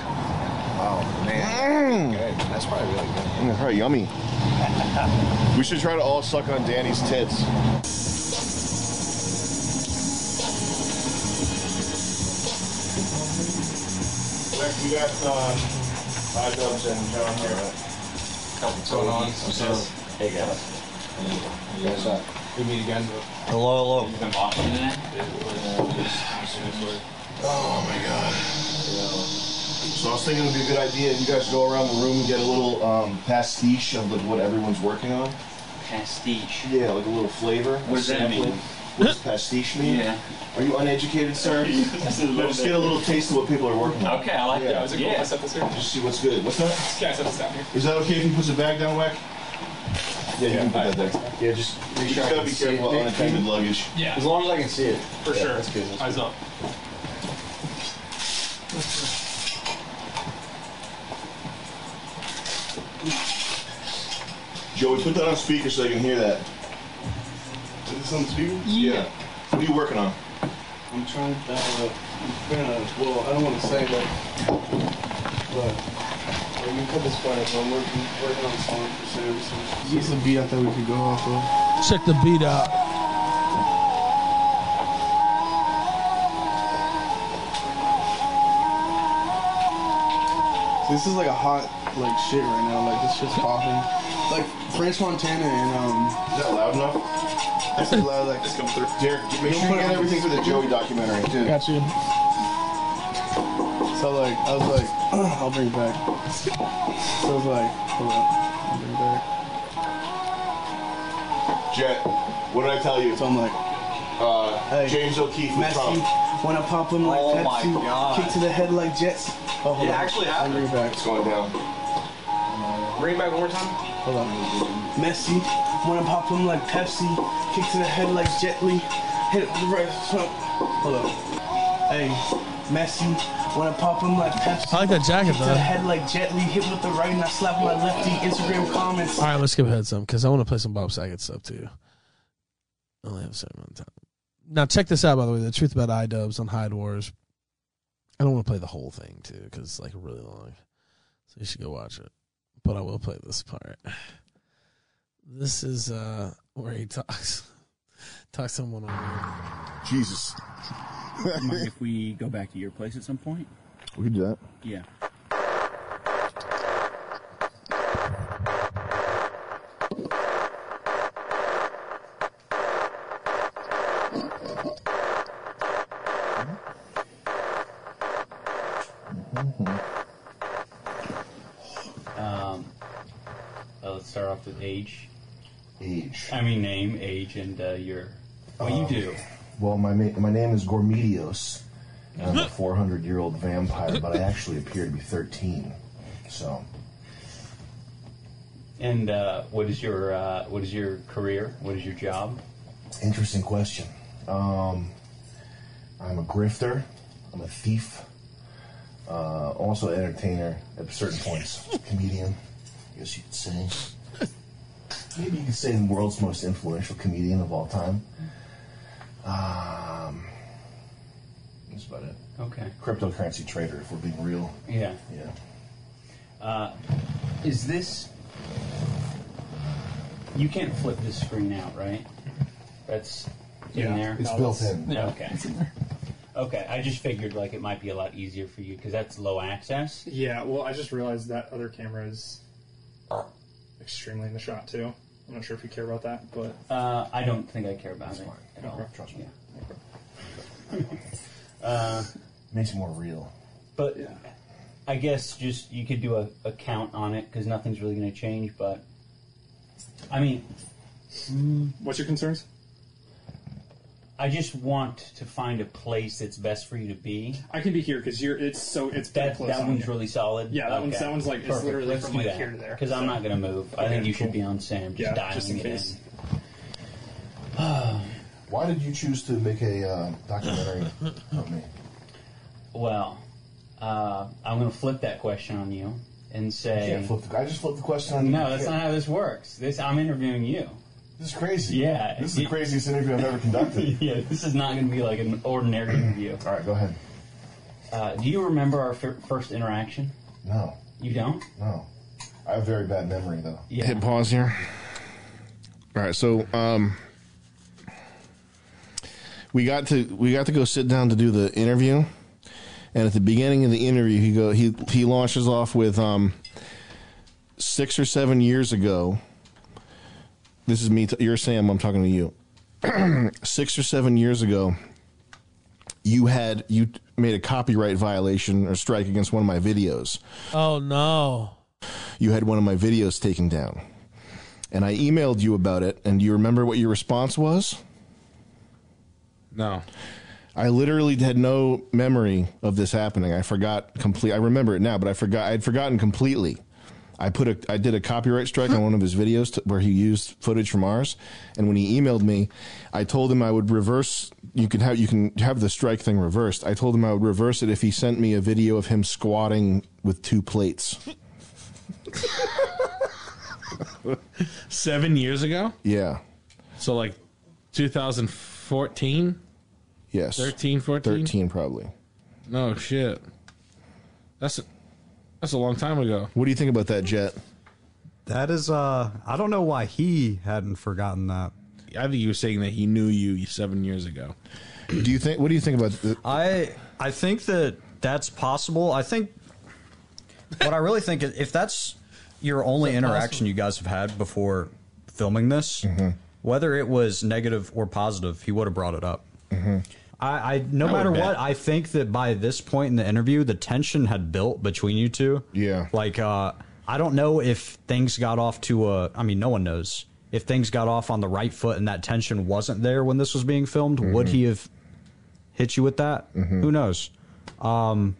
Oh man, good. That's probably really good. Mm, that's probably yummy. we should try to all suck on Danny's tits. We got uh, five dubs and John here. What's going on? Hey guys. What's up? We meet again. Hello, hello. You've been watching it? Oh my god. So I was thinking it would be a good idea if you guys go around the room and get a little um, pastiche of like what everyone's working on. Pastiche. Yeah, like a little flavor. What does that mean? What does pastiche mean? Yeah. Are you uneducated, sir? Just a little Just get a little taste of what people are working on. Okay, I like that. that. Is it cool if I set this here? Just see what's good. What's that? Yeah, I set this down here. Is that okay if he puts a bag down, Wack? Yeah, you can put that there. Yeah, just you sure just I gotta can be see careful it. of unattended luggage. Yeah. As long as I can see it. For Yeah, sure. That's good. That's Eyes good. up. Joey, put that on speaker so I can hear that. Is this on speaker? Yeah. What are you working on? I'm trying to, uh, I'm gonna, well, I don't want to say that, but, well, you can cut this part, but I'm working, working on a song for Sam, so. It's a beat I thought we could go off of. Check the beat out. So this is like a hot, like, shit right now, like, this shit's popping. Like, French Montana and, um. Is that loud enough? That's a loud, like. Just come through. Derek, make sure you get everything for the Joey documentary, too. Got you. So, like, I was like, I'll bring it back. So I was like, hold up, I'll bring it back. Jet, what did I tell you? So I'm like, uh, James O'Keefe with Messi, Trump. when I pop him like Oh Pepsi, kick to the head like Jets. Oh, hold It on. actually I'll bring it back. It's going down. Bring it back one more time. Hold on. Messi, when I pop him like Pepsi, kick to the head like Jet Li, hit it with the right foot. Hold up. Hey, Messi, when I pop him like Pepsi, I like that jacket, though. head like Jet Li, hit with the right and I slap my lefty. Instagram comments. All right, let's skip ahead some because I want to play some Bob Saget stuff too. I only have a certain amount of time. Now check this out, by the way. The truth about iDubbbz on Hyde Wars. I don't want to play the whole thing too because it's like really long, so you should go watch it. But I will play this part. This is uh where he talks talks someone on. Jesus. Mind if we go back to your place at some point? We can do that. Yeah. Um, uh, let's start off with age. Age. I mean name, age, and uh, your what you Um, do. Well, my ma- my name is Gormedios. and I'm a 400 year old vampire, but I actually appear to be 13. So, And uh, what is your uh, what is your career? What is your job? interesting question. Um, I'm a grifter. I'm a thief. Uh, also an entertainer at certain points. Comedian, I guess you could say. Maybe you could say the world's most influential comedian of all time. Um, that's about it. Okay. Cryptocurrency trader, if we're being real. Yeah. Yeah. Uh, is this? You can't flip this screen out, right? That's in Yeah. there. It's built in. Yeah, Okay. Okay. I just figured like it might be a lot easier for you because that's low access. Yeah, well, I just realized that other camera is extremely in the shot too. I'm not sure if you care about that, but Uh, I don't think I care about it at all. Trust me. Uh, Makes it more real. but I guess just you could do a, a count on it because nothing's really going to change. But I mean, what's your concerns? I just want to find a place that's best for you to be. I can be here because you're. It's so it's pretty That close. that on one's you. really solid. Yeah, that one's that one's like it's Perfect. literally Let's from do like that. here to there. Because I'm not going to move. I Okay, think you should cool. be on Sam. Just Yeah, dialing just in it case. Why did you choose to make a uh, documentary of me? Well, uh, I'm going to flip that question on you and say. can't flip the- I just flipped the question on you. No, that's can't. not how this works. This I'm interviewing you. This is crazy. Yeah, This is the craziest interview I've ever conducted. yeah, this is not going to be like an ordinary interview. All right, go ahead. Uh, do you remember our fir- first interaction? No, You don't? no. I have very bad memory though. Yeah. Hit pause here. All right, so um, we got to we got to go sit down to do the interview, and at the beginning of the interview, he go he he launches off with um, six or seven years ago. This is me. T- you're Sam. I'm talking to you. six or seven years ago, you had you made a copyright violation or strike against one of my videos Oh no. you had one of my videos taken down. And I emailed you about it, and do you remember what your response was? No. I literally had no memory of this happening. I forgot complete. I remember it now, but I forgot. I had forgotten completely. I put a. I did a copyright strike on one of his videos to, where he used footage from ours, and when he emailed me, I told him I would reverse. You can have you can have the strike thing reversed. I told him I would reverse it if he sent me a video of him squatting with two plates. Seven years ago? Yeah. So like 2014? Yes. 13, 14? 13 probably. No shit. That's a, that's a long time ago. What do you think about that, Jet? That is, uh, I don't know why he hadn't forgotten that. I think he was saying that he knew you seven years ago. Do you think? What do you think about? The, I I think that that's possible. I think what I really think is if that's your only that interaction possible? you guys have had before filming this, whether it was negative or positive, he would have brought it up. I, I no I matter bet. what, I think that by this point in the interview, the tension had built between you two. Yeah. Like, uh, I don't know if things got off to a. I mean, no one knows if things got off on the right foot and that tension wasn't there when this was being filmed. Would Mhm. he have hit you with that? Mhm. Who knows? Um,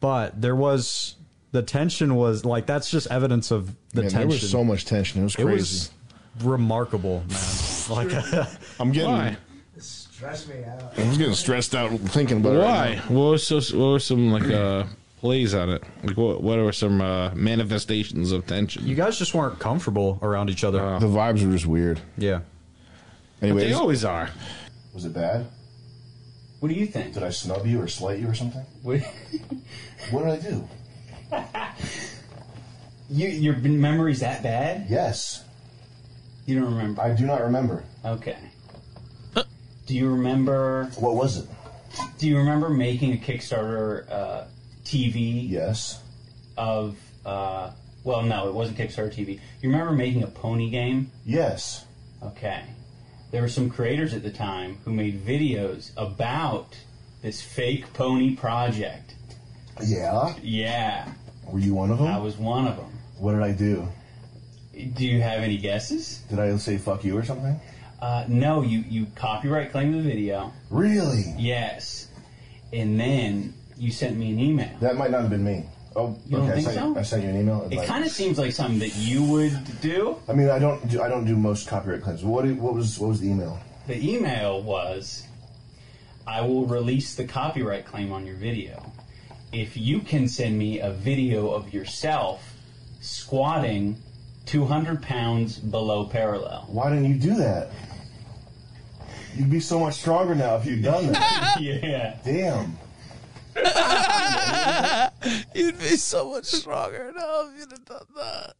but there was the tension was like that's just evidence of the Man, tension. there was so much tension. It was crazy. It was remarkable, man. like I'm getting. Why? Stress me out. I was getting stressed out thinking about Why? it. right now. What was so? What were some like uh plays on it? Like what? What were some uh, manifestations of tension? you guys just weren't comfortable around each other. The vibes were just weird. Yeah. Anyways, they always are. Was it bad? What do you think? Did I snub you or slight you or something? What, What did I do? you, your memory's that bad? Yes. You don't remember? I do not remember. Okay. Do you remember? What was it? Do you remember making a Kickstarter uh, TV? Yes. Of uh, well, no, it wasn't Kickstarter TV. You remember making a pony game? Yes. Okay. There were some creators at the time who made videos about this fake pony project. Yeah. Yeah, Were you one of them? I was one of them. What did I do? Do you have any guesses? Did I say fuck you or something? Uh, no, you, you copyright claim the video. Really? Yes. And then you sent me an email. That might not have been me. Oh, You don't okay. think I, sent, so? I sent you an email. It kind of seems like something that you would do. I mean, I don't do I don't do most copyright claims. What did- what was what was the email? The email was I will release the copyright claim on your video if you can send me a video of yourself squatting 200 pounds below parallel. Why didn't you do that? You'd be so much stronger now if you'd done that. yeah. Damn. You'd be so much stronger now if you'd have done that.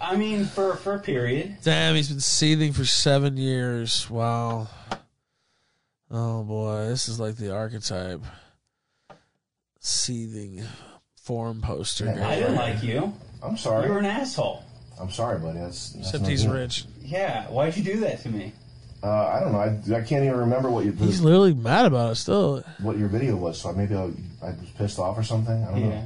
I mean, for, for a period. Damn, he's been seething for seven years. Wow. Oh boy, this is like the archetype. Seething forum poster. I didn't like you. I'm sorry. You were an asshole. I'm sorry, buddy. That's, that's Except he's good. rich. Yeah, why'd you do that to me? Uh, I don't know. I, I can't even remember what you He's literally mad about it still. what your video was. So maybe I, I was pissed off or something. I don't Yeah. know.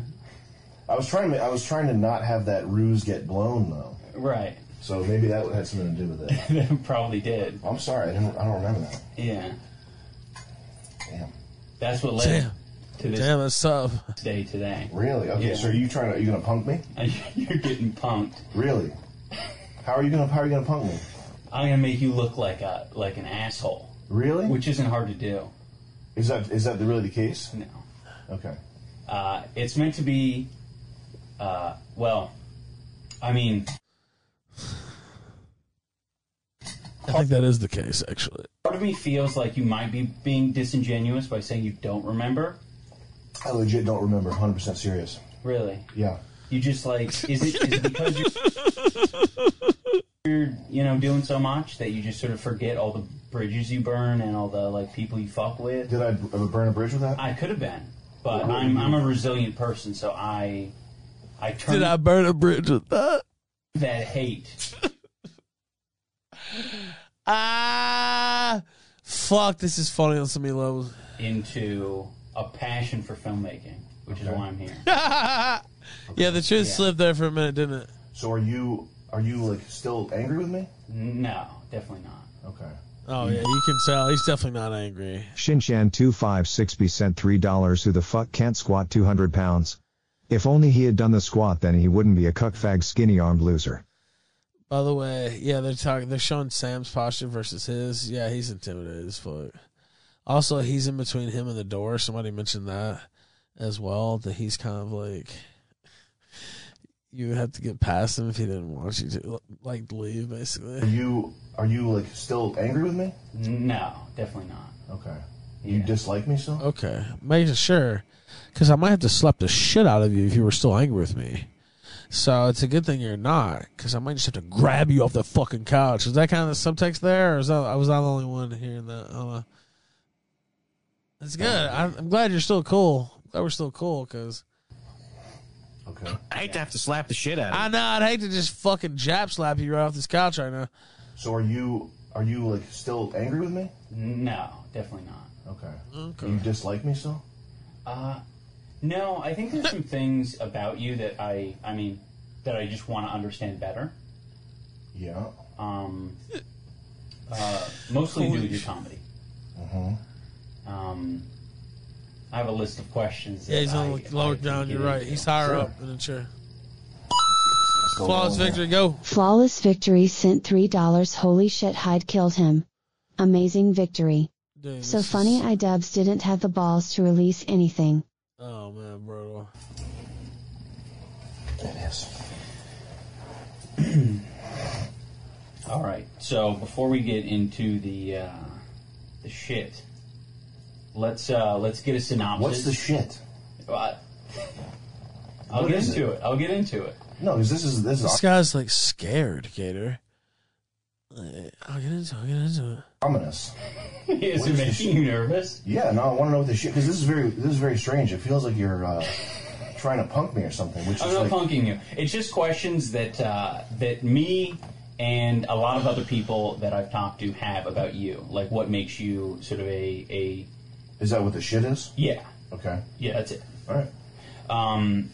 I was trying to I was trying to not have that ruse get blown though. Right. So maybe that had something to do with it. probably did. I'm sorry, I didn't. I don't remember that. Yeah. Damn. That's what led Damn. to this Damn, that's tough. day today. Really? Okay. Yeah. So are you trying to? Are you gonna punk me? You're getting punked. Really? How are you gonna? How are you gonna punk me? I'm gonna make you look like a like an asshole. Really? Which isn't hard to do. Is that is that really the case? No. Okay. Uh, it's meant to be. Uh, well, I mean, I think that is the case, actually. part of me feels like you might be being disingenuous by saying you don't remember. I legit don't remember. 100 percent serious. Really? Yeah. You just like is it is it because you're, you're you know doing so much that you just sort of forget all the bridges you burn and all the like people you fuck with? Did I b- burn a bridge with that? I could have been, but I'm I'm a resilient person, so I I turn Did I burn a bridge with that? that hate. Ah, fuck. This is funny on so many levels. into a passion for filmmaking, which is why I'm here. yeah, the truth Yeah. slipped there for a minute, didn't it? So are you? Are you like still angry with me? No, definitely not. Okay. Oh yeah, you can tell he's definitely not angry. Shinshan256B sent $3 who the fuck can't squat 200 pounds. If only he had done the squat then he wouldn't be a cuckfag skinny armed loser. By the way, yeah, they're talking. They're showing Sam's posture versus his. Yeah, he's intimidated as fuck. Also, he's in between him and the door. Somebody mentioned that as well. That he's kind of like you would have to get past him if he didn't want you to like leave. basically. Are Basically, you? Are you like still angry with me? No, definitely not. Okay. You dislike me still? okay, making sure because I might have to slap the shit out of you if you were still angry with me. So it's a good thing you're not, because I might just have to grab you off the fucking couch. Is that kind of the subtext there, or is that I was I the only one hearing that? Uh, that's good. I, I'm glad you're still cool. Glad we're still cool, because Okay. I hate to have to slap the shit out of you. I know I'd hate to just fucking jab slap you right off this couch right now. So are you? Are you like still angry with me? No, definitely not. Okay. Okay. You dislike me still? Uh, no, I think there's some things about you that I, I mean, that I just want to understand better. Yeah. Um, uh, mostly due to your comedy. Mm-hmm. Um, I have a list of questions. Yeah, he's on the lower I down. You're right. He's higher Sure. up in the chair. Flawless victory. Go. Flawless Victory sent $3 Holy shit Hyde killed him. Amazing victory. Dude, so funny is- iDubbbz didn't have the balls to release anything. Oh man, bro. It is. All right. So before we get into the uh, the shit, let's uh, let's get a synopsis. What's the shit? Uh, I'll What get is into it? it? I'll get into it. No, because this is this is This guy's like scared, Gator. I'll get into it. I'll get into it. ominous. Is What it is making you nervous? Yeah, no, I want to know what the shit because this is very this is very strange. It feels like you're uh, trying to punk me or something, which I'm is not like punking you. It's just questions that uh, that me and a lot of other people that I've talked to have about you. Like, what makes you sort of a a is that what the shit is? yeah Okay. yeah that's it. All right. Um,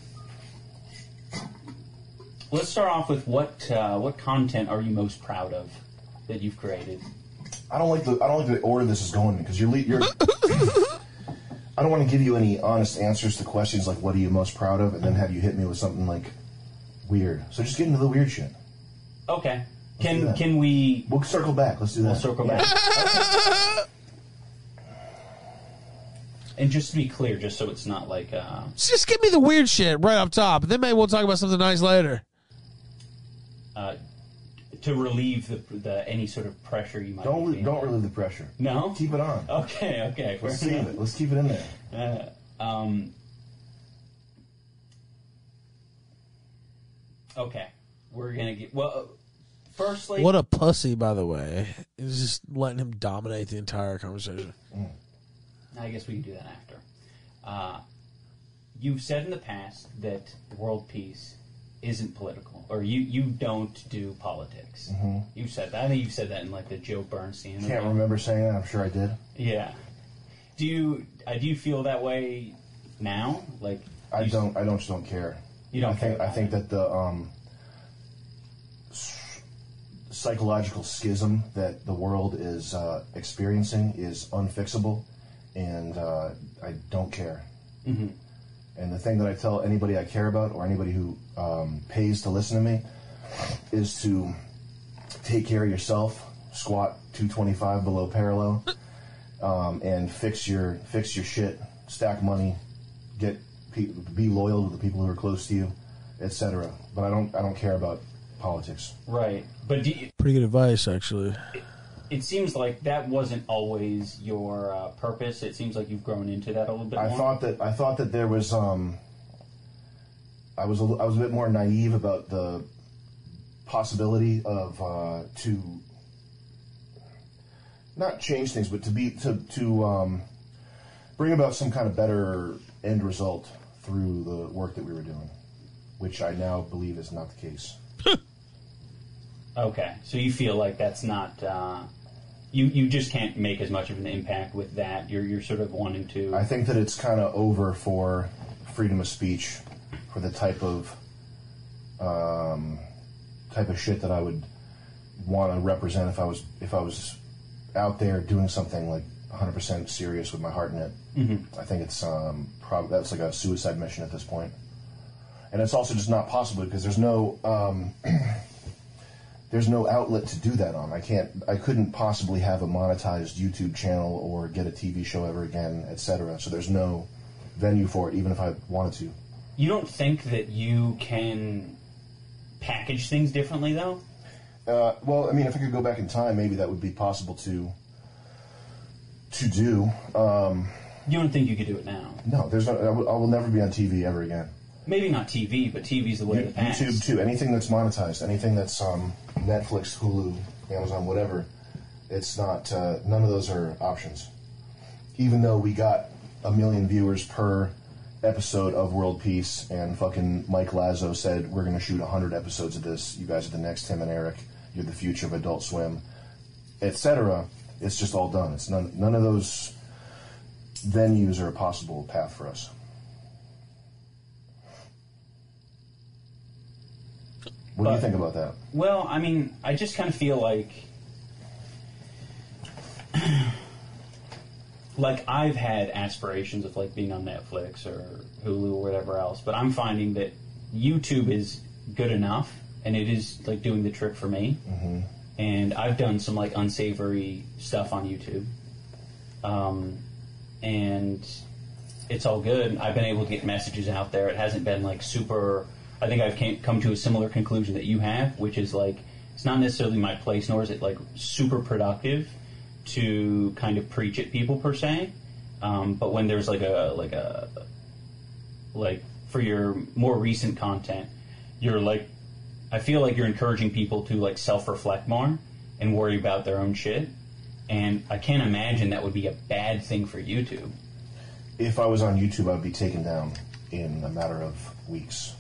let's start off with what uh, what content are you most proud of that you've created? I don't like the I don't like the order this is going because you're le- you're. I don't want to give you any honest answers to questions like what are you most proud of, and then have you hit me with something like weird. So just get into the weird shit. Okay. do Can can we? We'll circle back. Let's do that. We'll circle back. and just to be clear, just so it's not like uh, Just give me the weird shit right up top. Then maybe we'll talk about something nice later. uh, to relieve the, the any sort of pressure you might. be Don't feeling. don't relieve the pressure. No. Keep it on. Okay. Okay. Let's fair save enough. it. Let's keep it in there. Uh, um, okay, we're gonna get well. uh, Firstly, What a pussy, by the way. Is just letting him dominate the entire conversation. I guess we can do that after. Uh, you've said in the past that world peace isn't political, or you, you don't do politics. Mhm. You said that. I think you've said that in like the Joe Bernstein. I can't remember saying that. I'm sure I did. Yeah. Do you uh, do you feel that way now? Like I don't. I don't. Just don't care. You don't I think. care I think that the um. psychological schism that the world is uh, experiencing is unfixable, and uh, I don't care. Mhm. And the thing that I tell anybody I care about or anybody who um, pays to listen to me is to take care of yourself, squat 225 below parallel, um, and fix your fix your shit, stack money, get pe- be loyal to the people who are close to you, etc. But I don't I don't care about politics. Right. But do you, Pretty good advice, actually. It seems like that wasn't always your uh, purpose. It seems like you've grown into that a little bit I more. thought that I thought that there was um I was a, I was a bit more naive about the possibility of uh, to not change things, but to be to to um, bring about some kind of better end result through the work that we were doing, which I now believe is not the case. Okay, so you feel like that's not uh, you. You just can't make as much of an impact with that. You're you're sort of wanting to. I think that it's kind of over for freedom of speech, for the type of um, type of shit that I would want to represent if I was if I was out there doing something like 100% serious with my heart in it. Mhm. I think it's um, probably that's like a suicide mission at this point. point, and it's also just not possible because there's no um, there's no outlet to do that on. I can't I couldn't possibly have a monetized YouTube channel or get a TV show ever again, etc. So there's no venue for it, even if I wanted to. You don't think that you can package things differently, though? Uh, well, I mean, if I could go back in time, maybe that would be possible to to do. Um, You don't think you could do it now? no, there's no. I will, I will never be on TV ever again. Maybe not TV, but TV's the way of the past. YouTube too. Anything that's monetized, anything that's um, Netflix, Hulu, Amazon, whatever. It's not. Uh, none of those are options. Even though we got a million viewers per episode of World Peace, and fucking Mike Lazzo said we're going to shoot hundred episodes of this. You guys are the next Tim and Eric. You're the future of Adult Swim, etc. It's just all done. It's none. None of those venues are a possible path for us. What do you think about that? Well, I mean, I just kind of feel like, like I've had aspirations of like being on Netflix or Hulu or whatever else, but I'm finding that YouTube is good enough, and it is like doing the trick for me. Mm-hmm. And I've done some like unsavory stuff on YouTube, um, and it's all good. I've been able to get messages out there. It hasn't been like super. I think I've come to a similar conclusion that you have, which is like it's not necessarily my place, nor is it like super productive to kind of preach at people per se. Um, but when there's like a like a like for your more recent content, you're like I feel like you're encouraging people to like self reflect more and worry about their own shit. And I can't imagine that would be a bad thing for YouTube. If I was on YouTube, I would be taken down in a matter of weeks.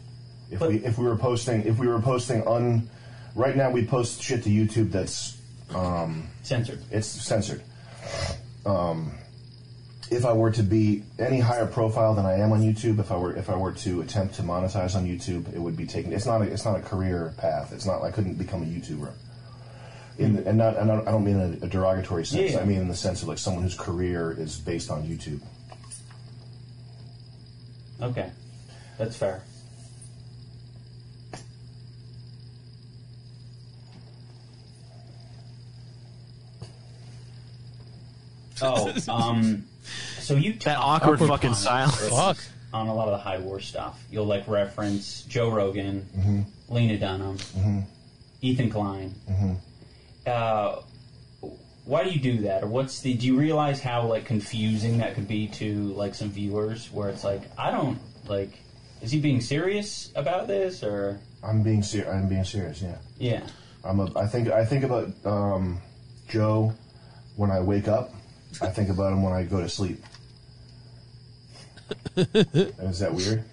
If we if we were posting if we were posting un right now we post shit to YouTube that's um, censored. It's censored. Um, if I were to be any higher profile than I am on YouTube, if I were if I were to attempt to monetize on YouTube, it would be taken. It's not a, it's not a career path. It's not I couldn't become a YouTuber. In, and not and I don't- I don't mean in a derogatory sense. Yeah. I mean in the sense of like someone whose career is based on YouTube. Okay, that's fair. Oh, um, so you That awkward fucking on- silence. Fuck. on a lot of the Hyde War stuff. You'll like reference Joe Rogan, Mm-hmm. Lena Dunham, Mhm. Ethan Klein. Mhm. Uh, why do you do that, or what's the? Do you realize how like confusing that could be to like some viewers, where it's like, I don't like, is he being serious about this, or I'm being ser- I'm being serious. Yeah. yeah? I'm a, I think I think about um, Joe when I wake up. I think about him when I go to sleep. Is that weird?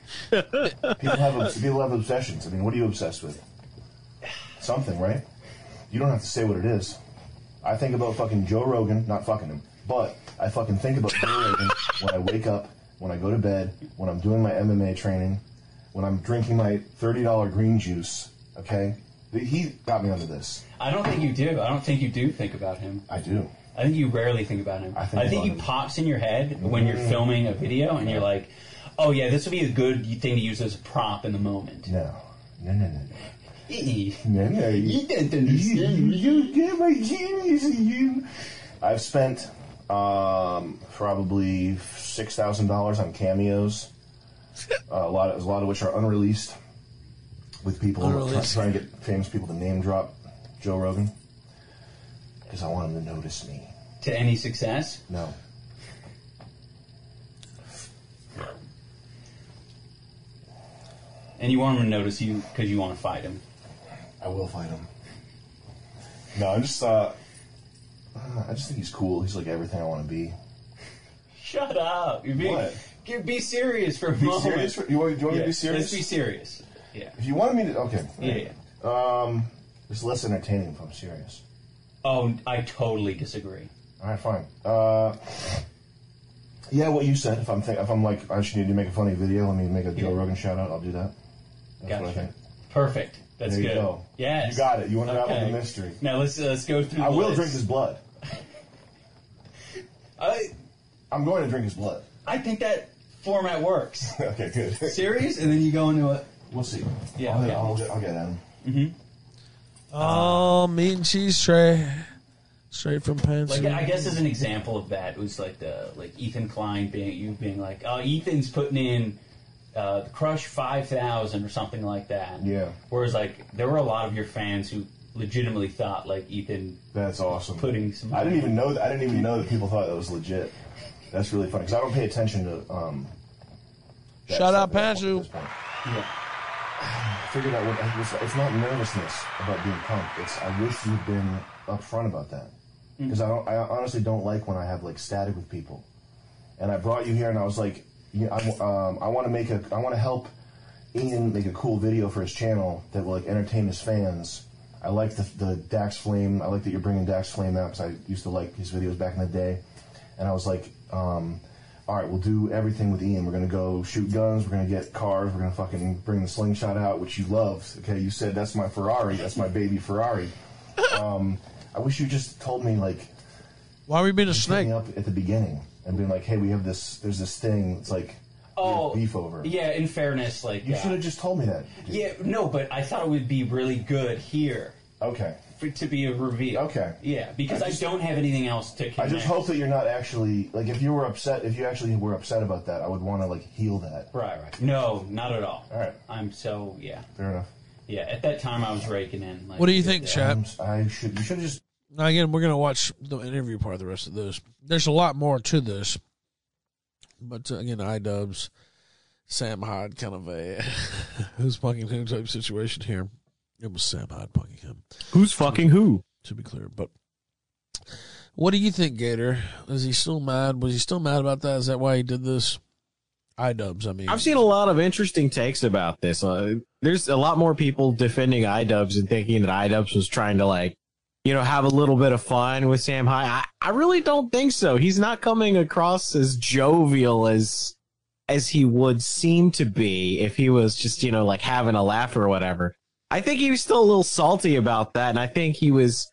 People have people have obsessions. I mean, what are you obsessed with? Something, right? You don't have to say what it is. I think about fucking Joe Rogan, not fucking him, but I fucking think about Joe Rogan when I wake up, when I go to bed, when I'm doing my MMA training, when I'm drinking my thirty dollar green juice. Okay, He got me onto this. I don't think you do. I don't think you do think about him. I do. I think you rarely think about him. I think think, he him. pops in your head when you're filming a video and you're like, "Oh yeah, this would be a good thing to use as a prop in the moment." No, no, no, no. E. No, no. You don't understand. You get my genius. You. I've spent um, probably six thousand dollars on cameos. Uh, a lot, of, a lot of which are unreleased, with people try, Unreleased. trying to get famous people to name drop Joe Rogan because I want him to notice me. To any success? No. And you want him to notice you because you want to fight him. I will fight him. No, I'm just. Uh, I just think he's cool. He's like everything I want to be. Shut up! You're being, What? Get- Be serious for a Be moment. serious? For, you want, you want me to Yeah, be serious? Let's be serious. Yeah. If you wanted me to, okay. Yeah, Um, it's less entertaining if I'm serious. Oh, I totally disagree. All right, fine. Uh, yeah, what you said. If I'm think, if I'm like, I should need to make a funny video. Let me make a Joe Rogan shout out. I'll do that. That's what I Gotcha. think. Perfect. That's There you good. go. Yes. You got it. You unraveled Okay. the mystery. Now let's uh, let's go through. I the will list. drink his blood. I I'm going to drink his blood. I think that format works. okay, good. Serious, and then you go into it. We'll see. Yeah. I'll, okay. I'll, get- I'll get at him. hmm Oh, meat and cheese tray, straight from Pantsuit. Like I guess as an example of that, it was like the like Ethan Klein being you being like, oh, Ethan's putting in uh, the Crush Five Thousand or something like that. Yeah. Whereas like there were a lot of your fans who legitimately thought like Ethan. That's awesome. Putting some. I didn't even know that. I didn't even know that people thought that was legit. That's really funny because I don't pay attention to. Um, that Shout out stuff at Pantsuit. this point. Yeah. I figured out what it was, it's not nervousness about being punked. It's I wish you'd been upfront about that because I don't. I honestly don't like when I have like static with people. And I brought you here, and I was like, yeah, I, um, I want to make a. I want to help Ian make a cool video for his channel that will like entertain his fans. I like the, the Dax Flame. I like that you're bringing Dax Flame out because I used to like his videos back in the day. And I was like, um, all right, we'll do everything with Ian. We're gonna go shoot guns. We're gonna get cars. We're gonna fucking bring the slingshot out, which you loved. Okay, you said that's my Ferrari. That's my baby Ferrari. Um, I wish you just told me like. Why were you being a snake? up at the beginning and being like, hey, we have this. There's this thing. It's like Oh, beef over. Yeah, in fairness, like You uh, should have just told me that. Yeah, no, but I thought it would be really good here. Okay. For, to be a reveal. Okay. Yeah, because I I, don't have anything else to Connect. I just hope that you're not actually like if you were upset if you actually were upset about that I would want to like heal that. Right, right. No, not at all. All right. I'm so yeah. Fair enough. Yeah, at that time I was raking in. Like, What do you think, yeah. Chap? I should. You should just. Now again, we're gonna watch the interview part of the rest of this. There's a lot more to this, but uh, again, iDubbbz, Sam Hyde, kind of a who's fucking who type situation here. It was Sam Hyde punking him. Who's fucking who? To be clear, but what do you think, Gator? Is he still mad? Was he still mad about that? Is that why he did this? iDubbbz, I mean, I've seen a lot of interesting takes about this. Uh, there's a lot more people defending iDubbbz and thinking that iDubbbz was trying to like, you know, have a little bit of fun with Sam Hyde. I, I really don't think so. He's not coming across as jovial as as he would seem to be if he was just, you know, like having a laugh or whatever. I think he was still a little salty about that, and I think he was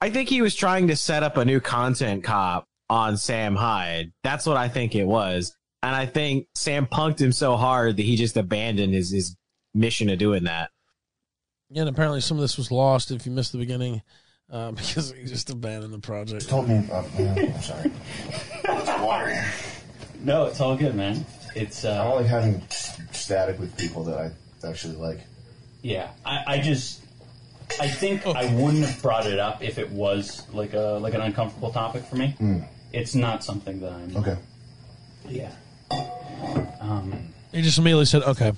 I think he was trying to set up a new content cop on Sam Hyde. That's what I think it was. And I think Sam punked him so hard that he just abandoned his, his mission of doing that. Yeah, and apparently some of this was lost if you missed the beginning uh, because he just abandoned the project. Told me. Uh, I'm sorry. It's water. No, it's all good, man. It's I uh, don't like having static with people that I actually like. Yeah. I, I just I think I wouldn't have brought it up if it was like a like an uncomfortable topic for me. Mm. It's not something that I'm Okay. Yeah. Um, He just immediately said, "Okay."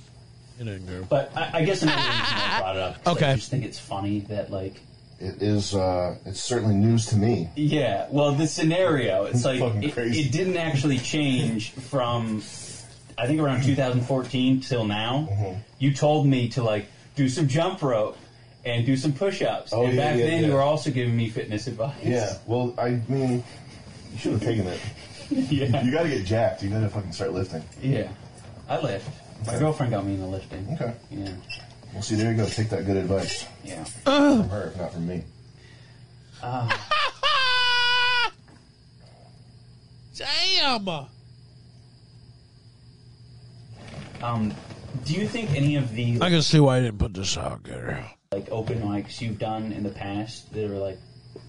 It didn't go. but I, I guess another reason I brought it up. is Okay. I just think it's funny that like It is. Uh, it's certainly news to me. Yeah, well, the scenario, it's like Fucking it, crazy. it didn't actually change from I think around 2014 till now. Mm-hmm. You told me to like do some jump rope and do some push-ups, Oh, and yeah, back yeah, then yeah. you were also giving me fitness advice. Yeah. Well, I mean, you should have taken it. yeah. You got to get jacked. You got to fucking start lifting. Yeah, I lift. My girlfriend got me into lifting. Okay. Yeah. Well, see, there you go. Take that good advice. Yeah. From her, if not from me. Uh, Damn. um, do you think any of the I can see why I didn't put this out there. like open mics you've done in the past that are like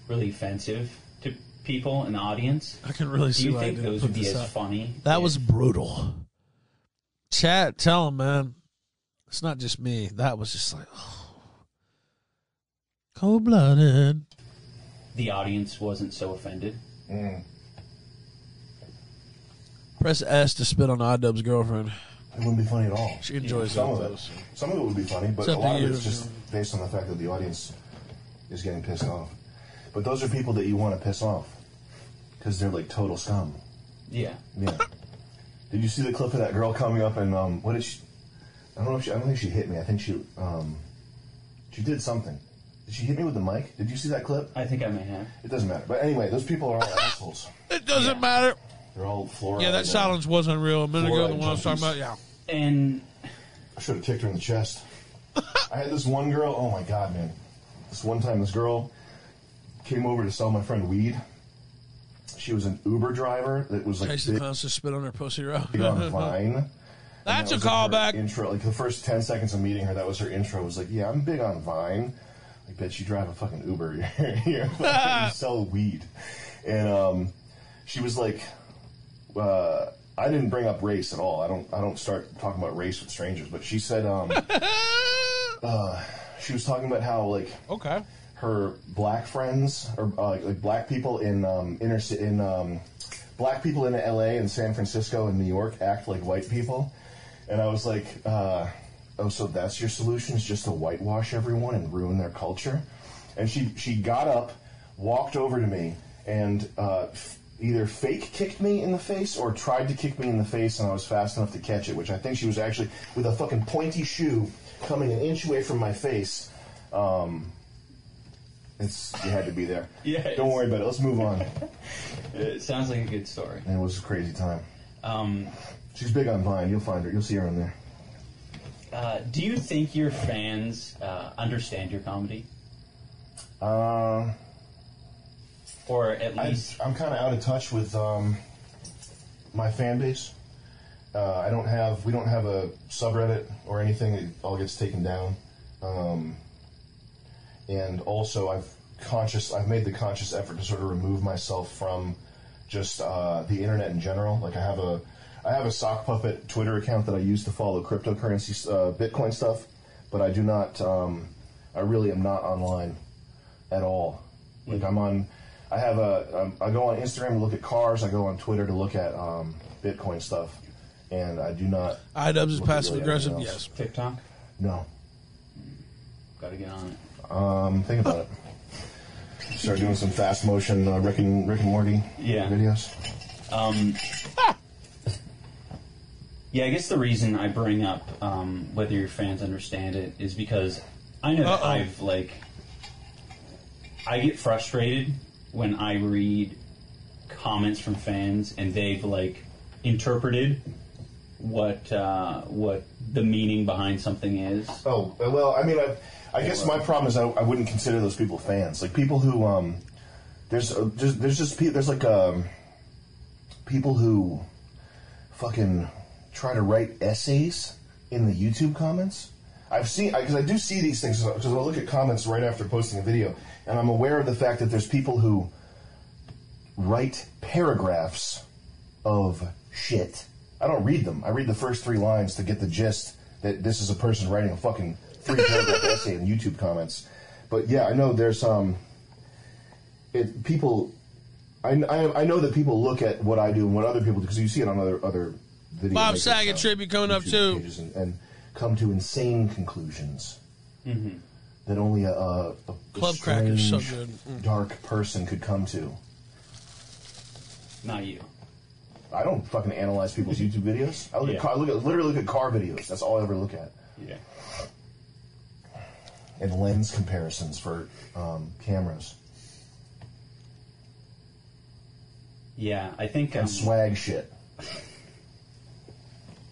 really offensive to people in the audience? I can really Do see you why I think didn't those put would be this as out. funny? That was brutal. Chat, tell him, man. It's not just me. That was just like cold blooded. The audience wasn't so offended. Mm. Press S to spit on iDubbbz girlfriend. It wouldn't be funny at all. She enjoys some those. of it. Some of it would be funny, but It's a lot of it's just based on the fact that the audience is getting pissed off. But those are people that you want to piss off because they're like total scum. Yeah. Yeah. did you see the clip of that girl coming up and um, what did she? I don't know if she. I don't think she hit me. I think she um, she did something. Did she hit me with the mic? Did you see that clip? I think I may have. It doesn't matter. But anyway, those people are all assholes. It doesn't matter. They're all fluoride. Yeah, that silence wasn't real. A minute ago, the Fluoride one I was talking about, yeah. And I should have kicked her in the chest. I had this one girl. Oh my god, man! This one time, this girl came over to sell my friend weed. She was an Uber driver that was like Jason big Clowns to spit on her pussy row. on Vine. That's that a was, like, callback. Intro, like the first ten seconds of meeting her, that was her intro. It was like, "Yeah, I'm big on Vine." Like, bitch, you drive a fucking Uber. You're you sell weed, and um, she was like, uh, I didn't bring up race at all. I don't. I don't start talking about race with strangers. But she said, um, uh, she was talking about how like okay her black friends or uh, like, like black people in um, inner in um, black people in L.A. and San Francisco and New York act like white people, and I was like, uh, oh, so that's your solution is just to whitewash everyone and ruin their culture, and she she got up, walked over to me, and uh, either fake kicked me in the face or tried to kick me in the face, and I was fast enough to catch it, which I think she was actually with a fucking pointy shoe coming an inch away from my face. Um, it's you had to be there. Yeah, Don't worry about it. Let's move on. It sounds like a good story. It was a crazy time. Um, She's big on Vine. You'll find her. You'll see her on there. uh, do you think your fans uh, understand your comedy, Um, or at I, least I'm kind of out of touch with um, my fan base. Uh, I don't have. We don't have a subreddit or anything. It all gets taken down. Um, and also, I've conscious. I've made the conscious effort to sort of remove myself from just uh, the internet in general. Like I have a. I have a sock puppet Twitter account that I use to follow cryptocurrency, uh, Bitcoin stuff, but I do not. Um, I really am not online at all. Like I'm on. I have a. Um, I go on Instagram to look at cars. I go on Twitter to look at um, Bitcoin stuff, and I do not. iDubbbz is look at passive really aggressive. Yes. TikTok? No. Got to get on it. Um, think about it. Start doing some fast motion uh, Rick and Rick and Morty Yeah. videos. Um, yeah, I guess the reason I bring up um, whether your fans understand it is because I know Uh-oh. I've like I get frustrated when I read comments from fans and they've like interpreted what uh, what the meaning behind something is. Oh well, I mean, I, I guess my problem is I, I wouldn't consider those people fans. Like people who um, there's uh, there's, there's just pe- there's like um, people who fucking try to write essays in the YouTube comments. I've seen because I, do see these things because I look at comments right after posting a video, and I'm aware of the fact that there's people who write paragraphs of shit. I don't read them. I read the first three lines to get the gist that this is a person writing a fucking three paragraph essay in YouTube comments. But yeah, I know there's um, it people. I, I, I know that people look at what I do and what other people do because you see it on other other video. Bob Saget tribute coming up too. pages and, and come to insane conclusions Mm-hmm. That only a, a, a Club Cracker's so strange, good. Mm. dark person could come to. Not you. I don't fucking analyze people's YouTube videos. I look Yeah. at car, look at literally look at car videos. That's all I ever look at. Yeah. And lens comparisons for um, cameras Yeah, I think um, and swag shit.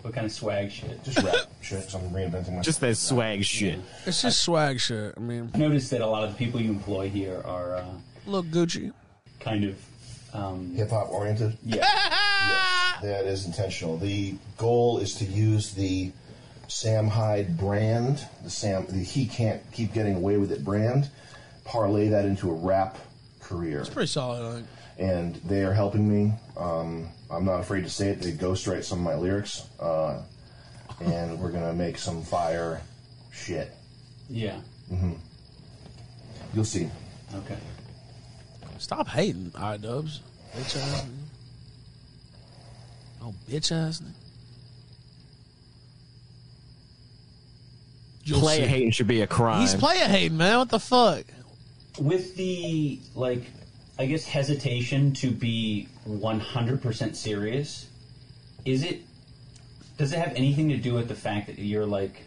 What kind of swag shit? Just rap shit. So I'm reinventing myself. Just that swag shit. It's just swag shit. I mean, I noticed that a lot of the people you employ here are uh, look Gucci. kind of um, hip hop oriented. Yeah. yes, that is intentional. The goal is to use the Sam Hyde brand, the Sam, the he can't keep getting away with it brand, parlay that into a rap career. It's pretty solid. I think. And they are helping me. Um, I'm not afraid to say it. They ghostwrite some of my lyrics, uh, and we're gonna make some fire shit. yeah. Mm-hmm. You'll see. Okay. Stop hating, iDubbbz. Bitch ass. nigga. Oh, bitch ass. nigga. You'll Player see. hating should be a crime. He's player hating, man. What the fuck? With the like, I guess hesitation to be 100% serious, is it? Does it have anything to do with the fact that you're like,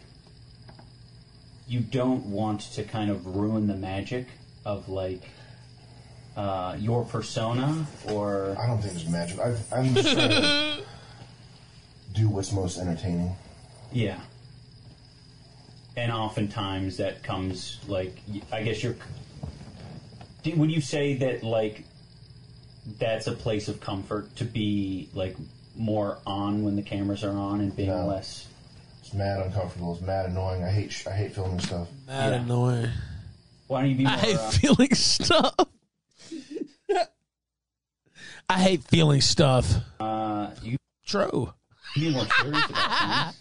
you don't want to kind of ruin the magic of like uh, your persona, or I don't think it's magic. I, I'm just trying to do what's most entertaining. Yeah. And oftentimes that comes like y- I guess you're. Do- Would you say that like that's a place of comfort to be like more on when the cameras are on and being No. less? It's mad uncomfortable. It's mad annoying. I hate sh- I hate filming stuff. Mad annoying. Why don't you be more? I hate uh, feeling stuff. I hate feeling stuff. Uh, you True. you be more serious about things.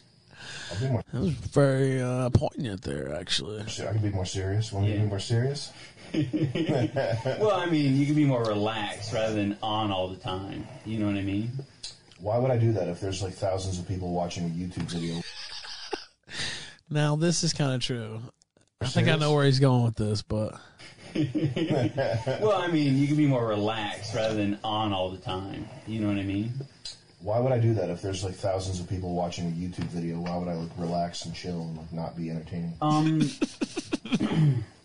I'll be more. That was very uh, poignant there, actually. I can be more serious. Want me to be more serious? well, I mean, you can be more relaxed rather than on all the time. You know what I mean? Why would I do that if there's like thousands of people watching a YouTube video? Now this is kind of true. I think I know where he's going with this, but well, I mean, you can be more relaxed rather than on all the time. You know what I mean? Why would I do that if there's like thousands of people watching a YouTube video? Why would I like relax and chill and like not be entertaining? Um.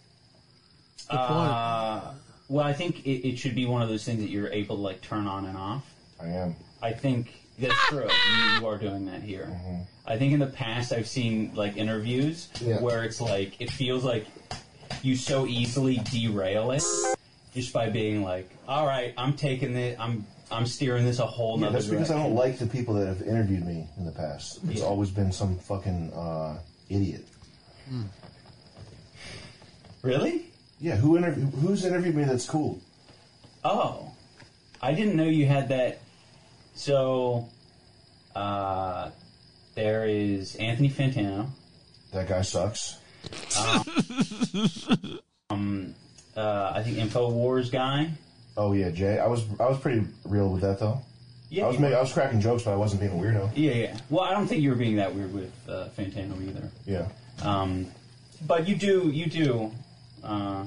uh, well, I think it, it should be one of those things that you're able to like turn on and off. I am. I think that's true. You, you are doing that here. I think in the past I've seen like interviews Yeah. where it's like it feels like you so easily derail it just by being like, "All right, I'm taking this. I'm I'm steering this a whole Yeah, nother that's because I direction." don't like the people that have interviewed me in the past. It's Yeah. always been some fucking uh, idiot. Really? Yeah, who interview? Who's interviewed me? That's cool. Oh, I didn't know you had that. So, uh, there is Anthony Fantano. That guy sucks. Um, um, uh, I think Infowars guy. Oh yeah, Jay. I was I was pretty real with that though. Yeah, I was you ma- were. I was cracking jokes, but I wasn't being a weirdo. Yeah, yeah. Well, I don't think you were being that weird with uh, Fantano either. Yeah. Um, but you do, you do. Uh,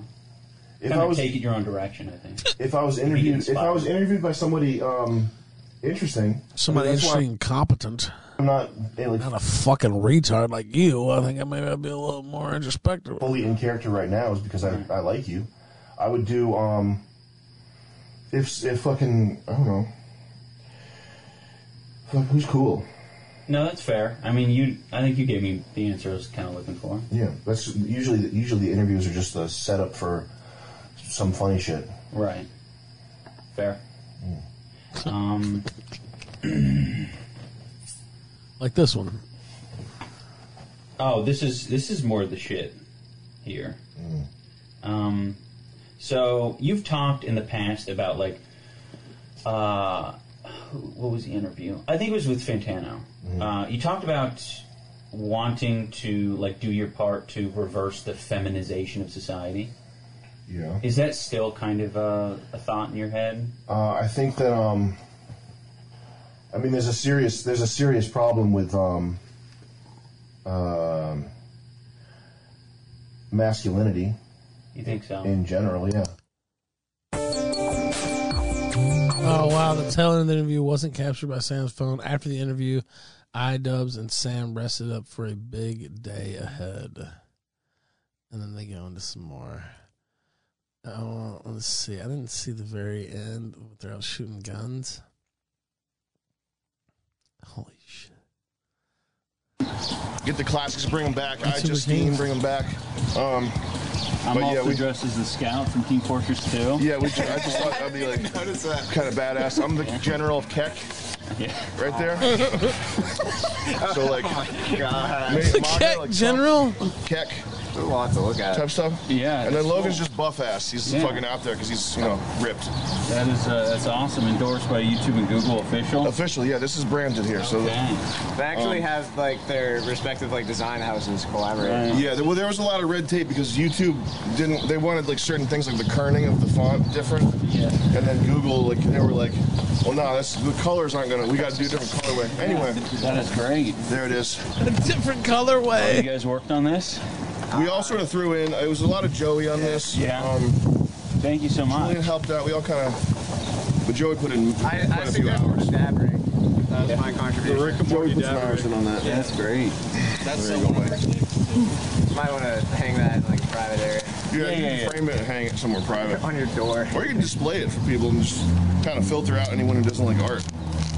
If kind I of was- take it your own direction, I think. If I was interviewed, if I was interviewed by somebody um, interesting, somebody I mean, interesting and competent. I'm not like Not a fucking retard like you. I think I maybe I'd be a little more introspective. fully in character right now is because I, I like you. I would do um if if fucking I don't know. Fuck, who's cool? No, that's fair. I mean, you. I think you gave me the answer I was kind of looking for. Yeah, that's usually usually the interviews are just a setup for some funny shit. Right. Fair. Um. Like this one. Oh, this is this is more the shit here. Um, so you've talked in the past about like, uh, what was the interview? I think it was with Fantano. Uh, you talked about wanting to like do your part to reverse the feminization of society. Yeah. Is that still kind of a, a thought in your head? Uh, I think that um, I mean, there's a serious there's a serious problem with um, um, masculinity. You think so? In general, yeah. Oh wow! The tail end of the interview wasn't captured by Sam's phone. After the interview, iDubbbz and Sam rested up for a big day ahead, and then they go into some more. Oh, let's see. I didn't see the very end. They're out shooting guns. Holy shit! get the classics, bring them back. I That's super Justine, cute. bring them back. Um, I'm but yeah, we dressed as the scout from Team Fortress 2. yeah, we. I just thought that'd be like kind of badass. I'm the general of Kek. Yeah. Right there. so like, oh God. ma- The MAGA, Kek like, general? Kek. There's a lot to look at. Type stuff. Yeah. And then Logan's cool. just buff ass. He's Yeah. fucking out there because he's you know ripped. That is uh, that's awesome. Endorsed by YouTube and Google official. Official, yeah. This is branded here, so. They actually Um, have like their respective like design houses collaborate. Yeah, well, there was a lot of red tape because YouTube didn't. They wanted like certain things like the kerning of the font different. Yeah. And then Google, like they were like, well, no, that's the colors aren't gonna. We got to do a different colorway. Anyway, That is great. there it is. A different colorway. Oh, You guys worked on this? We all sort of threw in. It was a lot of Joey on this. Yeah. Um, Thank you so much. Julian helped out. We all kind of. But Joey put in I, quite I a few figured out hours. the dab ring. That was my contribution. Joey put some hours in on that. Yeah, that's great. That's There you go, Mike. Might want to hang that in like a private area. Yeah, Yeah, you yeah, can yeah. frame it and hang it somewhere private. On your door. Or you can display it for people and just kind of filter out anyone who doesn't like art.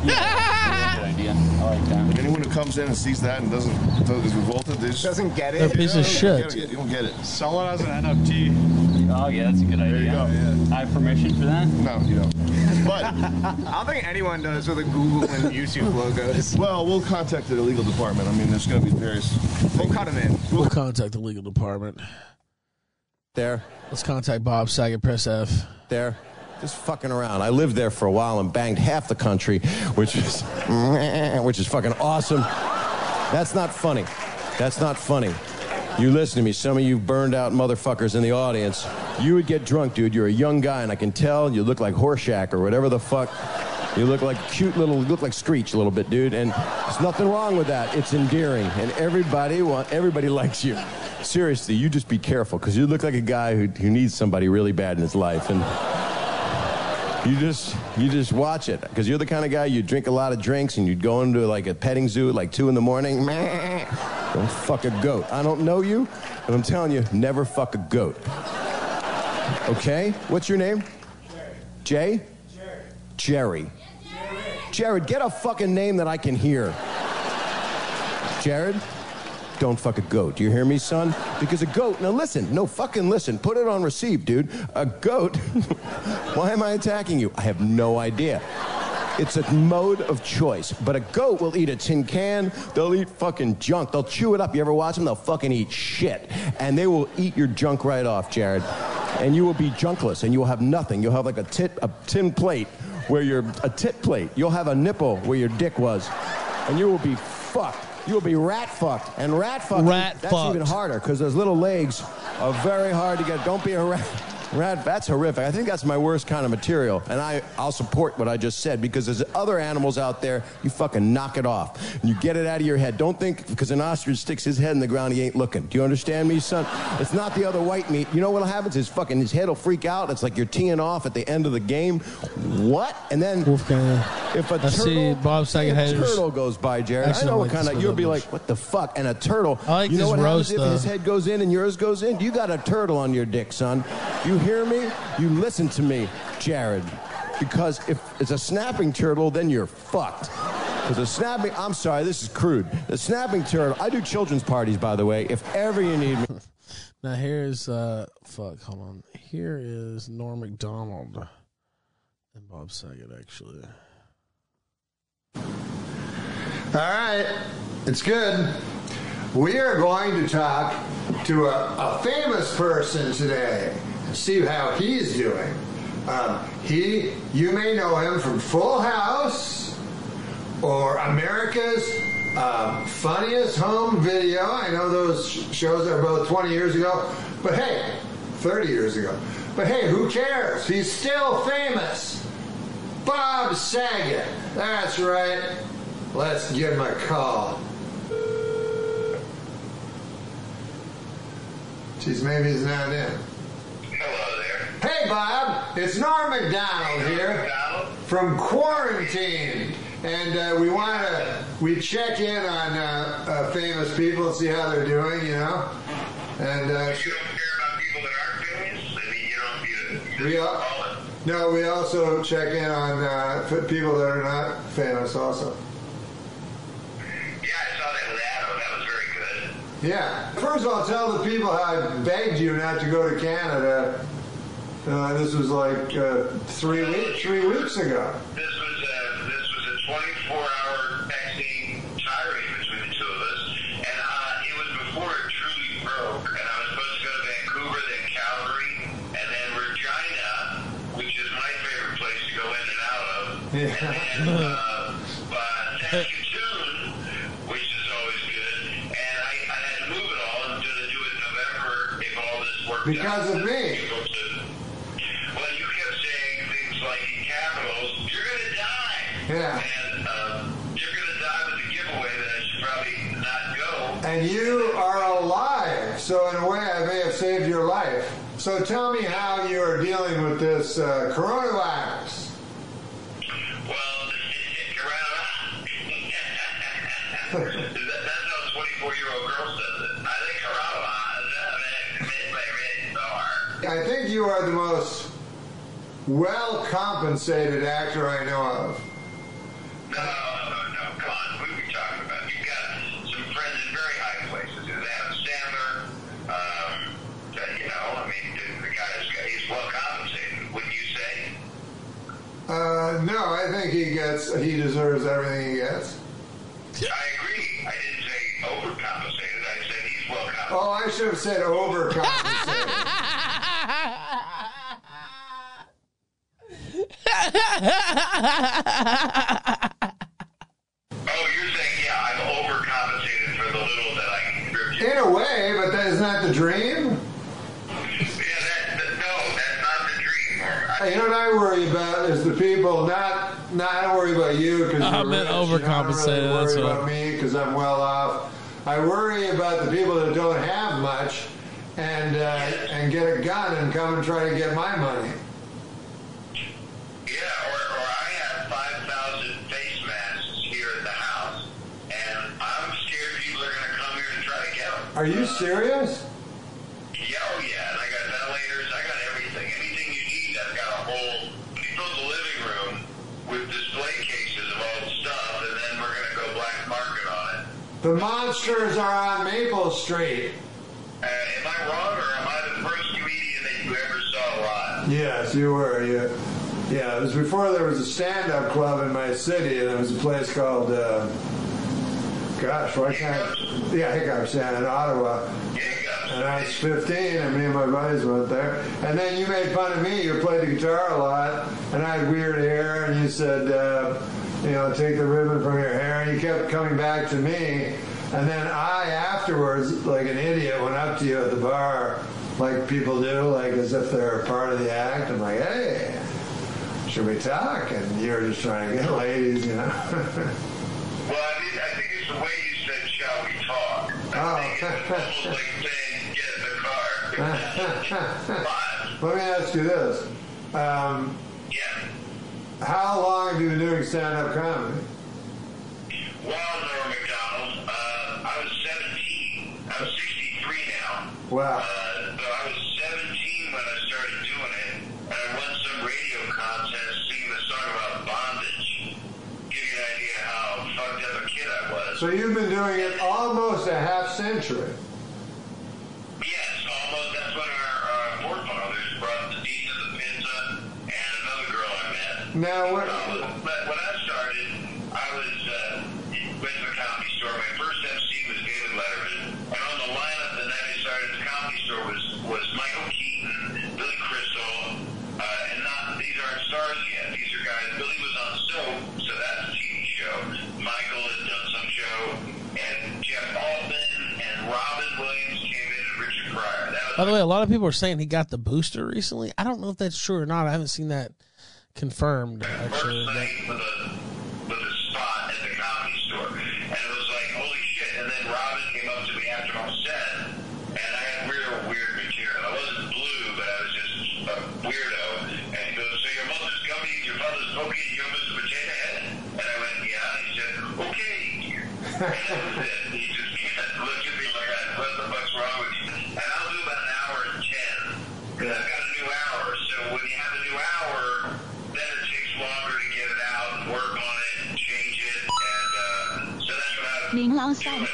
Yeah, good idea. I like that. Like anyone who comes in and sees that and doesn't, doesn't is revolted, they just Doesn't get They're a it. piece of you don't shit. get it. You don't get it. Someone has an NFT. Oh yeah, that's a good idea. There you go. Yeah. I have permission for that. No, you don't. But I don't think anyone does with a Google and YouTube logos. well, we'll contact the legal department. I mean, there's going to be various. We'll cut them in. We'll contact the legal department. There, Let's contact Bob Saget, press F. there. Just fucking around. I lived there for a while and banged half the country, which is which is fucking awesome. That's not funny. That's not funny. You listen to me. Some of you burned out motherfuckers in the audience. You would get drunk, dude. You're a young guy, and I can tell you look like Horshack or whatever the fuck. You look like cute little, you look like Screech a little bit, dude. And there's nothing wrong with that. It's endearing, and everybody want, everybody likes you. Seriously, you just be careful because you look like a guy who, who needs somebody really bad in his life, and you just you just watch it because you're the kind of guy you drink a lot of drinks and you'd go into like a petting zoo at like two in the morning. Don't fuck a goat. I don't know you, but I'm telling you, never fuck a goat. Okay? What's your name? Jerry. Jay. Jerry. Jerry. Jerry. Jared, get a fucking name that I can hear. Jared, don't fuck a goat. Do you hear me, son? Because a goat, now listen, no fucking listen. Put it on receive, dude. A goat, why am I attacking you? I have no idea. It's a mode of choice. But a goat will eat a tin can. They'll eat fucking junk. They'll chew it up. You ever watch them? They'll fucking eat shit. And they will eat your junk right off, Jared. And you will be junkless and you will have nothing. You'll have like a tit, a tin plate where you're a tit plate. You'll have a nipple where your dick was. And you will be fucked. You will be rat fucked. And rat fucked. Rat that's even harder because those little legs are very hard to get. Don't be a rat. That's horrific. I think that's my worst kind of material, and I, I'll support what I just said because there's other animals out there. You fucking knock it off, and you get it out of your head. Don't think because an ostrich sticks his head in the ground, he ain't looking. Do you understand me, son? It's not the other white meat. You know what happens? His fucking his head will freak out. It's like you're teeing off at the end of the game. What? And then Wolfgang. if a I turtle, see Bob Saget a turtle goes by, Jared. I know what like kind of. You'll be like, what the fuck? And a turtle. I like you know this what roast, happens if his head goes in and yours goes in? You got a turtle on your dick, son. You hear me? You listen to me, Jared. Because if it's a snapping turtle, then you're fucked. Because a snapping, I'm sorry, this is crude. The snapping turtle, I do children's parties, by the way. If ever you need me. Now here's uh fuck, hold on. Here is Norm Macdonald and Bob Saget actually. All right, it's good. We are going to talk to a, a famous person today and see how he's doing. Um, he, you may know him from Full House or America's um, Funniest Home Video. I know those shows are both 20 years ago, but hey, 30 years ago. But hey, who cares? He's still famous. Bob Saget. That's right. Let's give him a call. Geez, maybe he's not in. Hello there. Hey, Bob. It's Norm Macdonald here from Quarantine. And uh, we want to, we check in on uh, uh, famous people and see how they're doing, you know? And, uh, you don't care about people that aren't famous? I mean, you don't, we al- no, we also check in on uh, people that are not famous also. Yeah, I saw that with Adam. That was very good. Yeah. First of all, tell the people how I begged you not to go to Canada. Uh, this was like uh, three weeks three weeks ago. This was a this was a 24 hour texting tirade between the two of us, and uh, it was before it truly broke. And I was supposed to go to Vancouver, then Calgary, and then Regina, which is my favorite place to go in and out of. And then uh, uh, Saskatoon, Because of me. Well, you kept saying things like in capitals, you're going to die. Yeah. And um, you're going to die with a giveaway that I should probably not go. And you are alive, so in a way, I may have saved your life. So tell me how you are dealing with this uh, coronavirus. You are the most well compensated actor I know of. No, no, no, come on. What are we talking about? You've got some friends in very high places. There's Adam Sandler. Um, that, you know, I mean, the, the guy's he's well compensated, wouldn't you say? Uh, no, I think he gets he deserves everything he gets. I agree. I didn't say overcompensated. I said he's well compensated. Oh, I should have said overcompensated. In a way, but that is not the dream. Yeah that but no, that's not the dream. You know what I worry about is the people. Not, not I don't worry about you because I you're meant rich. You know, I don't overcompensated, really worry that's about what- me because I'm well off. I worry about the people that don't have much and uh, and get a gun and come and try to get my money. Yeah, or, or I have 5,000 face masks here at the house, and I'm scared people are going to come here to try to get them. Are you serious? Yeah, oh yeah, and I got ventilators, I got everything. Anything you need, I've got a whole, we built a living room with display cases of all the stuff, and then we're going to go black market on it. The monsters are on Maple Street. Uh, am I wrong, or am I the first comedian that you ever saw live? Yes, you were. You, yeah, it was before there was a stand-up club in my city, and there was a place called, uh, gosh, why can't I? Yeah, Hiccups, yeah, in Ottawa. And I was 15, and me and my buddies went there. And then you made fun of me. You played the guitar a lot, and I had weird hair, and you said, uh, you know, take the ribbon from your hair, and you kept coming back to me. And then I, afterwards, like an idiot, went up to you at the bar, like people do, like as if they're part of the act. I'm like, hey, should we talk? And you're just trying to get ladies, you know. Well, I, mean, I think it's the way you said, shall we talk? I think it's like saying, get in the car. Let me ask you this. Um, yeah. How long have you been doing stand-up comedy? Well, Norm Macdonald, uh, I was 17. I'm 63 now. Wow. Uh, but I was 17 when I started doing it, and I won some radio contest singing the song about bondage. Give you an idea how fucked up a kid I was. So you've been doing it almost a half century. Yes, almost. That's when our forefathers brought the the Pinta and another girl I met. Now, what? But when I By the way, a lot of people are saying he got the booster recently. I don't know if that's true or not. I haven't seen that confirmed. Actually, but- uh,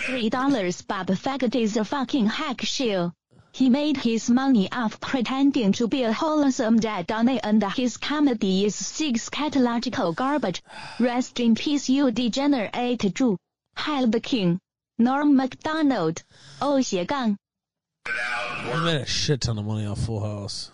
three dollars. Bob Faggot is a fucking hack shill. He made his money off pretending to be a wholesome dad on it and his comedy is scatological garbage. Rest in peace you degenerate Jew. Hail the king. Norm Macdonald. Oh 斜杠。I made a shit ton of money off Full House.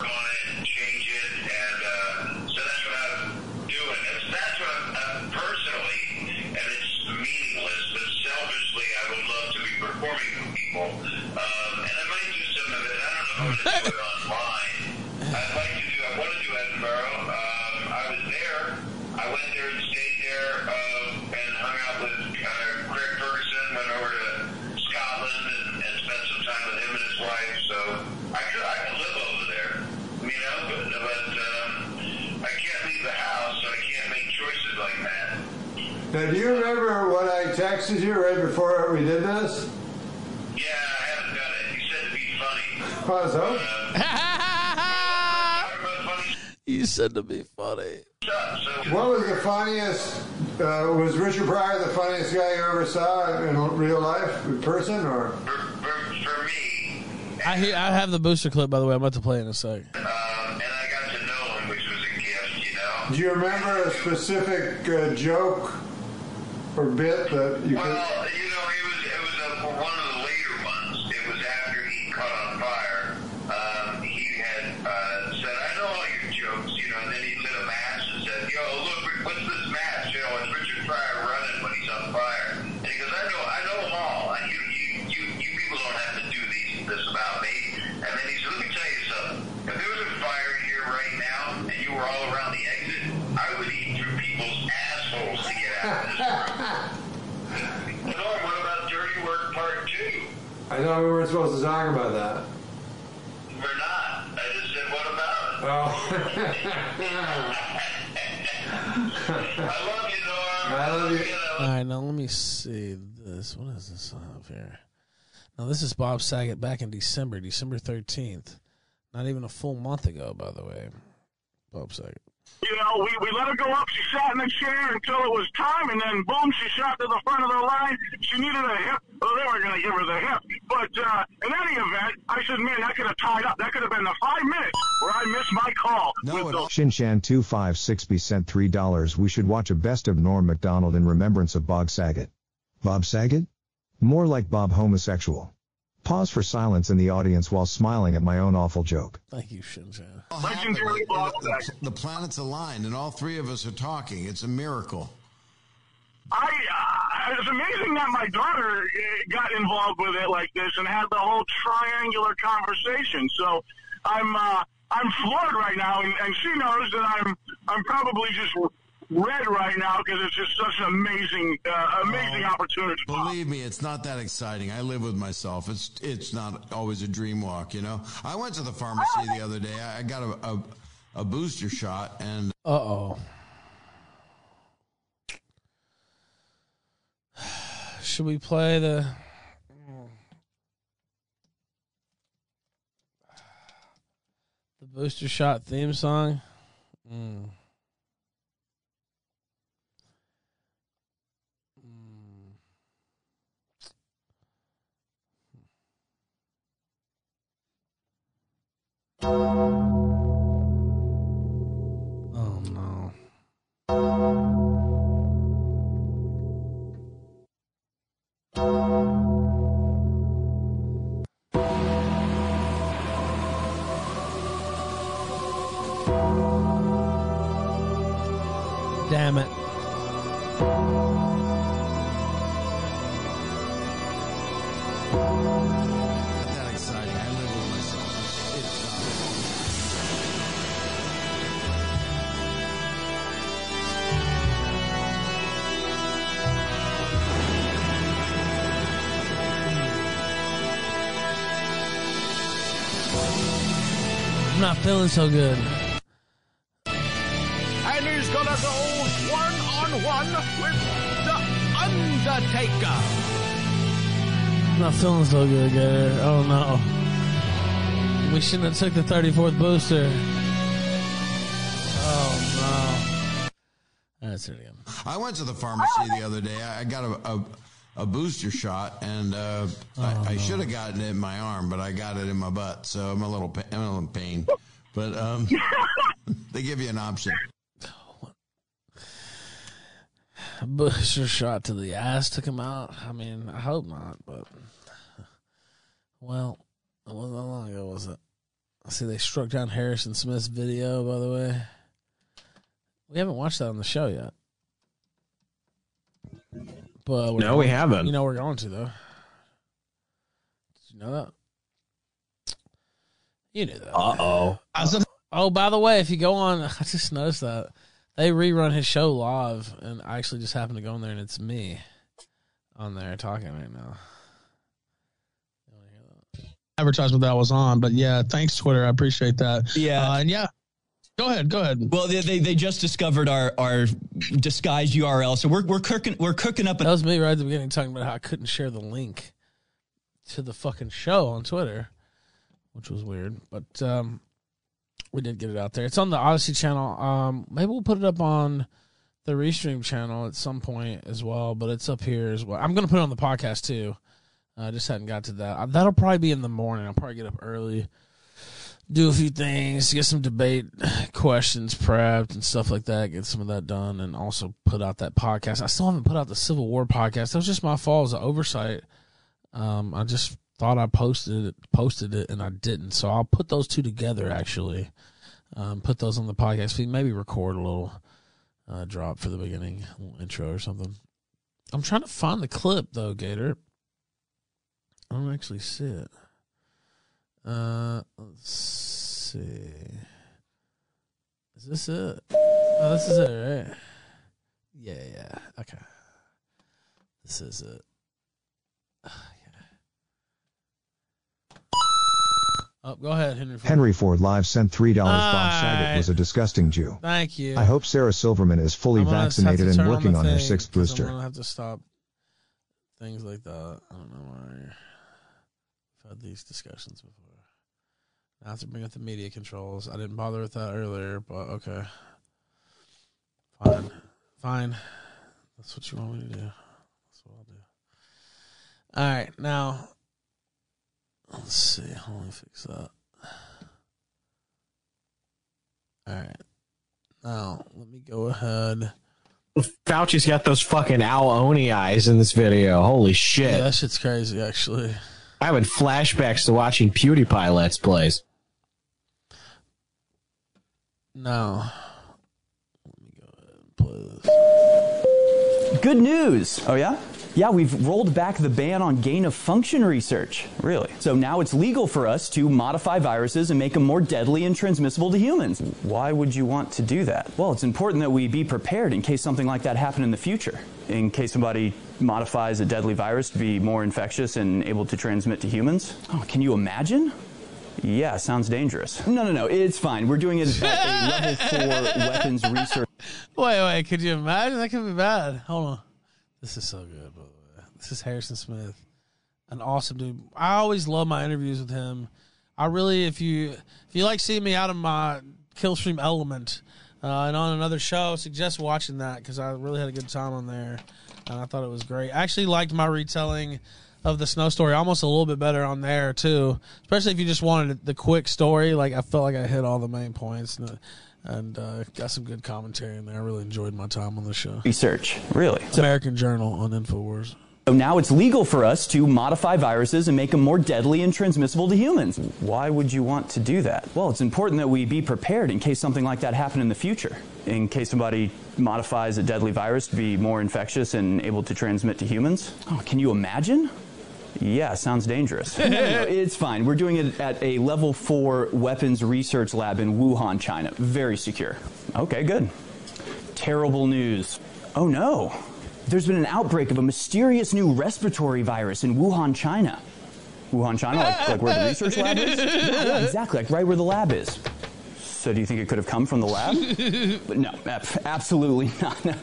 Now, do you remember when I texted you right before we did this? Yeah, I haven't done it. You said to be funny. How's? You said to be funny. What was the funniest? Uh, was Richard Pryor the funniest guy you ever saw in real life, in person, or? I hear, I have the booster clip by the way. I'm about to play in a sec. Do you remember a specific uh, joke or bit that you could? Well, you know, it was it was a, one of I know we weren't supposed to talk about that. We're not. I just said, what about it? Oh. I love you, Norm. I love you. All right, now let me see this. What is this up here? Now this is Bob Saget back in December, December thirteenth. Not even a full month ago, by the way. Bob Saget. You know, we, we let her go up. She sat in the chair until it was time, and then boom, she shot to the front of the line. She needed a hip. Well, they weren't going to give her the hip. But uh, in any event, I said, man, that could have tied up. That could have been the five minutes where I missed my call. with the Shinshan256B sent $3. We should watch a best of Norm Macdonald in remembrance of Bob Saget. Bob Saget? More like Bob homosexual. Pause for silence in the audience while smiling at my own awful joke. Thank you, Shinshan. legendary Bob The, Saget. the planets aligned, and all three of us are talking. It's a miracle. I, uh, it's amazing that my daughter uh, got involved with it like this and had the whole triangular conversation. So I'm, uh, I'm floored right now, and, and she knows that I'm, I'm probably just red right now because it's just such an amazing, uh, amazing opportunity. Believe me, it's not that exciting. I live with myself. It's it's not always a dream walk, you know. I went to the pharmacy the other day. I I got a a, a booster shot, and Uh oh. Should we play the the booster shot theme song? Mm. Not feeling so good. And he's gonna go one on one with the Undertaker. I'm not feeling so good, Gator. Oh no. We shouldn't have took the 34th booster. Oh no. That's it again. I went to the pharmacy the other day. I I got a, a, a booster shot, and uh, I, I should have gotten it in my arm, but I got it in my butt, so I'm a little pa- I'm a little pain. But um, they give you an option. Booster shot to the ass took him out. I mean, I hope not, but well, how long ago was it? I see they struck down Harrison Smith's video. By the way, we haven't watched that on the show yet. But we're No, we haven't. You know we're going to though. Did you know that? You knew that. Uh oh. Oh, by the way, if you go on, I just noticed that they rerun his show live, and I actually just happened to go in there, and it's me on there talking right now. advertisement that was on. But yeah, thanks Twitter. I appreciate that. Yeah. Uh, and yeah, go ahead. Go ahead. Well, they, they, they just discovered our, our disguised URL, so we're we're cooking we're cooking up. That was me right at the beginning talking about how I couldn't share the link to the fucking show on Twitter, which was weird. But um, we did get it out there. It's on the Odysee channel. Um, maybe we'll put it up on the Restream channel at some point as well. But it's up here as well. I'm gonna put it on the podcast too. I just hadn't got to that. That'll probably be in the morning. I'll probably get up early, do a few things, get some debate questions prepped and stuff like that. Get some of that done, and also put out that podcast. I still haven't put out the Civil War podcast. That was just my fault as an oversight. Um, I just thought I posted it, posted it, and I didn't. So I'll put those two together. Actually, um, put those on the podcast feed. Maybe record a little uh, drop for the beginning, intro or something. I'm trying to find the clip though, Gator. I don't actually see it. Uh, let's see. Is this it? Oh, this is it, right? Yeah, yeah. Okay. This is it. Oh, go ahead, Henry. Ford. Henry Ford Live sent $3. Bob Saget was a disgusting Jew. Thank you. I hope Sarah Silverman is fully I'm gonna have to vaccinated and turn on working on her sixth booster. I'm gonna have to stop things like that. I don't know why. I've had these discussions before. I have to bring up the media controls. I didn't bother with that earlier, but okay. Fine. Fine. That's what you want me to do. That's what I'll do. All right, now let's see. How on, let me fix that. All right. Now let me go ahead. Fauci's got those fucking Al Oni eyes in this video. Holy shit. Yeah, that shit's crazy, actually. I having flashbacks to watching PewDiePie Let's Plays. No. Let me go ahead and play this. Good news. Oh, yeah? Yeah, we've rolled back the ban on gain of function research. Really? So now it's legal for us to modify viruses and make them more deadly and transmissible to humans. Why would you want to do that? Well, it's important that we be prepared in case something like that happened in the future. In case somebody modifies a deadly virus to be more infectious and able to transmit to humans. Oh, can you imagine? Yeah, sounds dangerous. No, no, no, it's fine. We're doing it at a level four weapons research. Wait, wait. Could you imagine? That could be bad. Hold on. This is so good, by the way. This is Harrison Smith, an awesome dude. I always love my interviews with him. I really, if you if you like seeing me out of my Killstream element uh, and on another show, suggest watching that because I really had a good time on there, and I thought it was great. I actually liked my retelling of the snow story almost a little bit better on there too, especially if you just wanted the quick story. Like I felt like I hit all the main points and, and uh, got some good commentary in there. I really enjoyed my time on the show. Research, really. American Journal on Infowars. So now it's legal for us to modify viruses and make them more deadly and transmissible to humans. Why would you want to do that? Well, it's important that we be prepared in case something like that happened in the future. In case somebody modifies a deadly virus to be more infectious and able to transmit to humans. Oh, can you imagine? Yeah, sounds dangerous. No, it's fine. We're doing it at a level four weapons research lab in Wuhan, China. Very secure. Okay, good. Terrible news. Oh no. There's been an outbreak of a mysterious new respiratory virus in Wuhan, China. Wuhan, China, like, like where the research lab is? Yeah, exactly, like right where the lab is. So do you think it could have come from the lab? But no, absolutely not. No.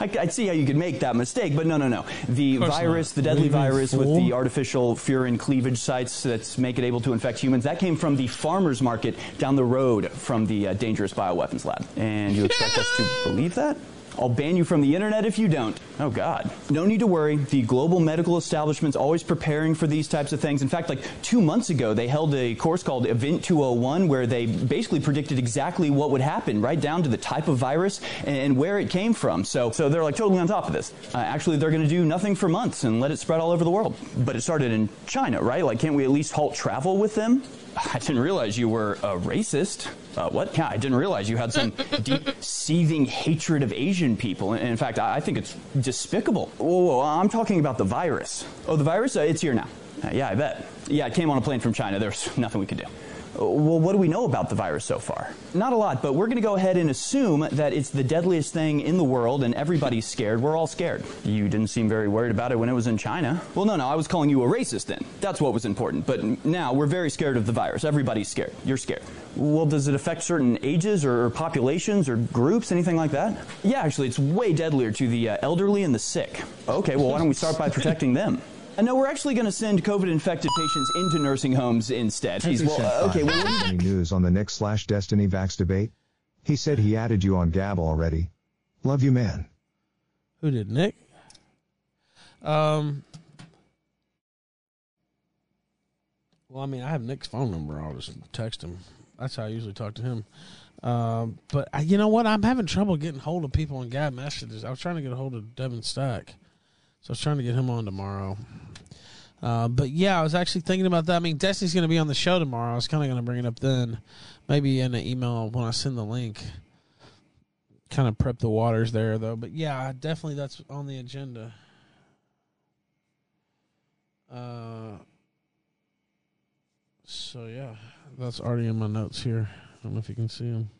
I'd see how you could make that mistake, but no, no, no. The virus, not. the deadly you virus with the artificial furin cleavage sites that make it able to infect humans, that came from the farmer's market down the road from the uh, dangerous bioweapons lab. And you expect us to believe that? I'll ban you from the internet if you don't. Oh, God. No need to worry. The global medical establishment's always preparing for these types of things. In fact, like two months ago, they held a course called Event 201 where they basically predicted exactly what would happen, right down to the type of virus and where it came from. So, so they're like totally on top of this. Uh, actually, they're going to do nothing for months and let it spread all over the world. But it started in China, right? Like, can't we at least halt travel with them? I didn't realize you were a racist. Uh, what? Yeah, I didn't realize you had some deep, seething hatred of Asian people. In fact, I I think it's despicable. Whoa, whoa, I'm talking about the virus. Oh, the virus? Uh, it's here now. Uh, yeah, I bet. Yeah, it came on a plane from China. There's nothing we could do. Well, what do we know about the virus so far? Not a lot, but we're going to go ahead and assume that it's the deadliest thing in the world and everybody's scared. We're all scared. You didn't seem very worried about it when it was in China. Well, no, no, I was calling you a racist then. That's what was important. But now we're very scared of the virus. Everybody's scared. You're scared. Well, does it affect certain ages or populations or groups, anything like that? Yeah, actually, it's way deadlier to the uh, elderly and the sick. Okay, well, why don't we start by protecting them? Uh, no, we're actually going to send COVID-infected patients into nursing homes instead. Geez, well, uh, okay, well, Any news on the Nick slash Destiny Vax debate? He said he added you on Gab already. Love you, man. Who did Nick? Um. Well, I mean, I have Nick's phone number. I'll just text him. That's how I usually talk to him. Um, but I, you know what? I'm having trouble getting hold of people on Gab messages. I was trying to get a hold of Devon Stack, so I was trying to get him on tomorrow. Uh, but yeah, I was actually thinking about that. I mean, Destiny's going to be on the show tomorrow. I was kind of going to bring it up then, maybe in an email when I send the link. Kind of prep the waters there, though. But yeah, definitely that's on the agenda. Uh, so yeah, that's already in my notes here. I don't know if you can see them.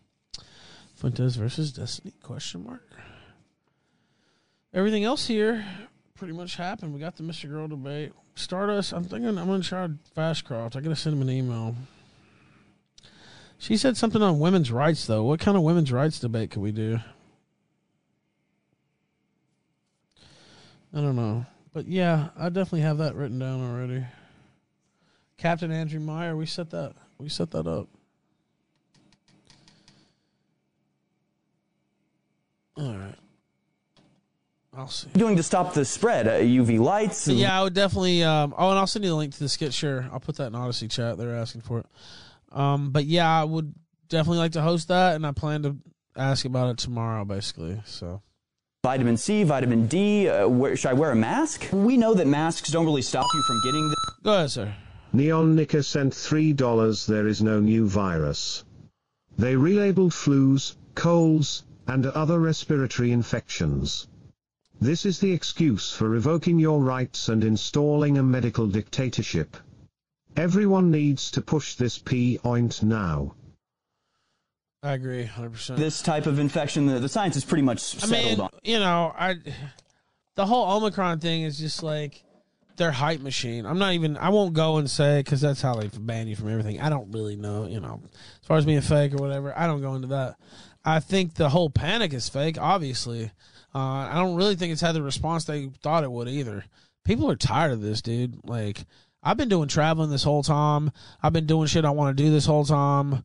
Fuentes versus Destiny? Question mark. Everything else here pretty much happened. We got the Mr. Girl debate. Stardust. I'm thinking I'm gonna try Fastcroft. I gotta send him an email. She said something on women's rights though. What kind of women's rights debate could we do? I don't know. But yeah, I definitely have that written down already. Captain Andrew Meyer, we set that we set that up. All right. I'll see. doing to stop the spread? Uh, UV lights? and- Yeah, I would definitely. Um, oh, and I'll send you the link to the skit. Sure, I'll put that in Odysee chat. They're asking for it. Um, but yeah, I would definitely like to host that, and I plan to ask about it tomorrow, basically. So Vitamin C, vitamin D. Uh, where, should I wear a mask? We know that masks don't really stop you from getting the. Go ahead, sir. Neon Nika sent $3 There is no new virus. They relabeled flus, colds, and other respiratory infections. This is the excuse for revoking your rights and installing a medical dictatorship. Everyone needs to push this point now. I agree, hundred percent. This type of infection, the, the science is pretty much I settled mean, on. you know, I the whole Omicron thing is just like their hype machine. I'm not even. I won't go and say because that's how they ban you from everything. I don't really know. You know, as far as being fake or whatever, I don't go into that. I think the whole panic is fake. Obviously, uh, I don't really think it's had the response they thought it would either. People are tired of this, dude. Like I've been doing traveling this whole time. I've been doing shit I want to do this whole time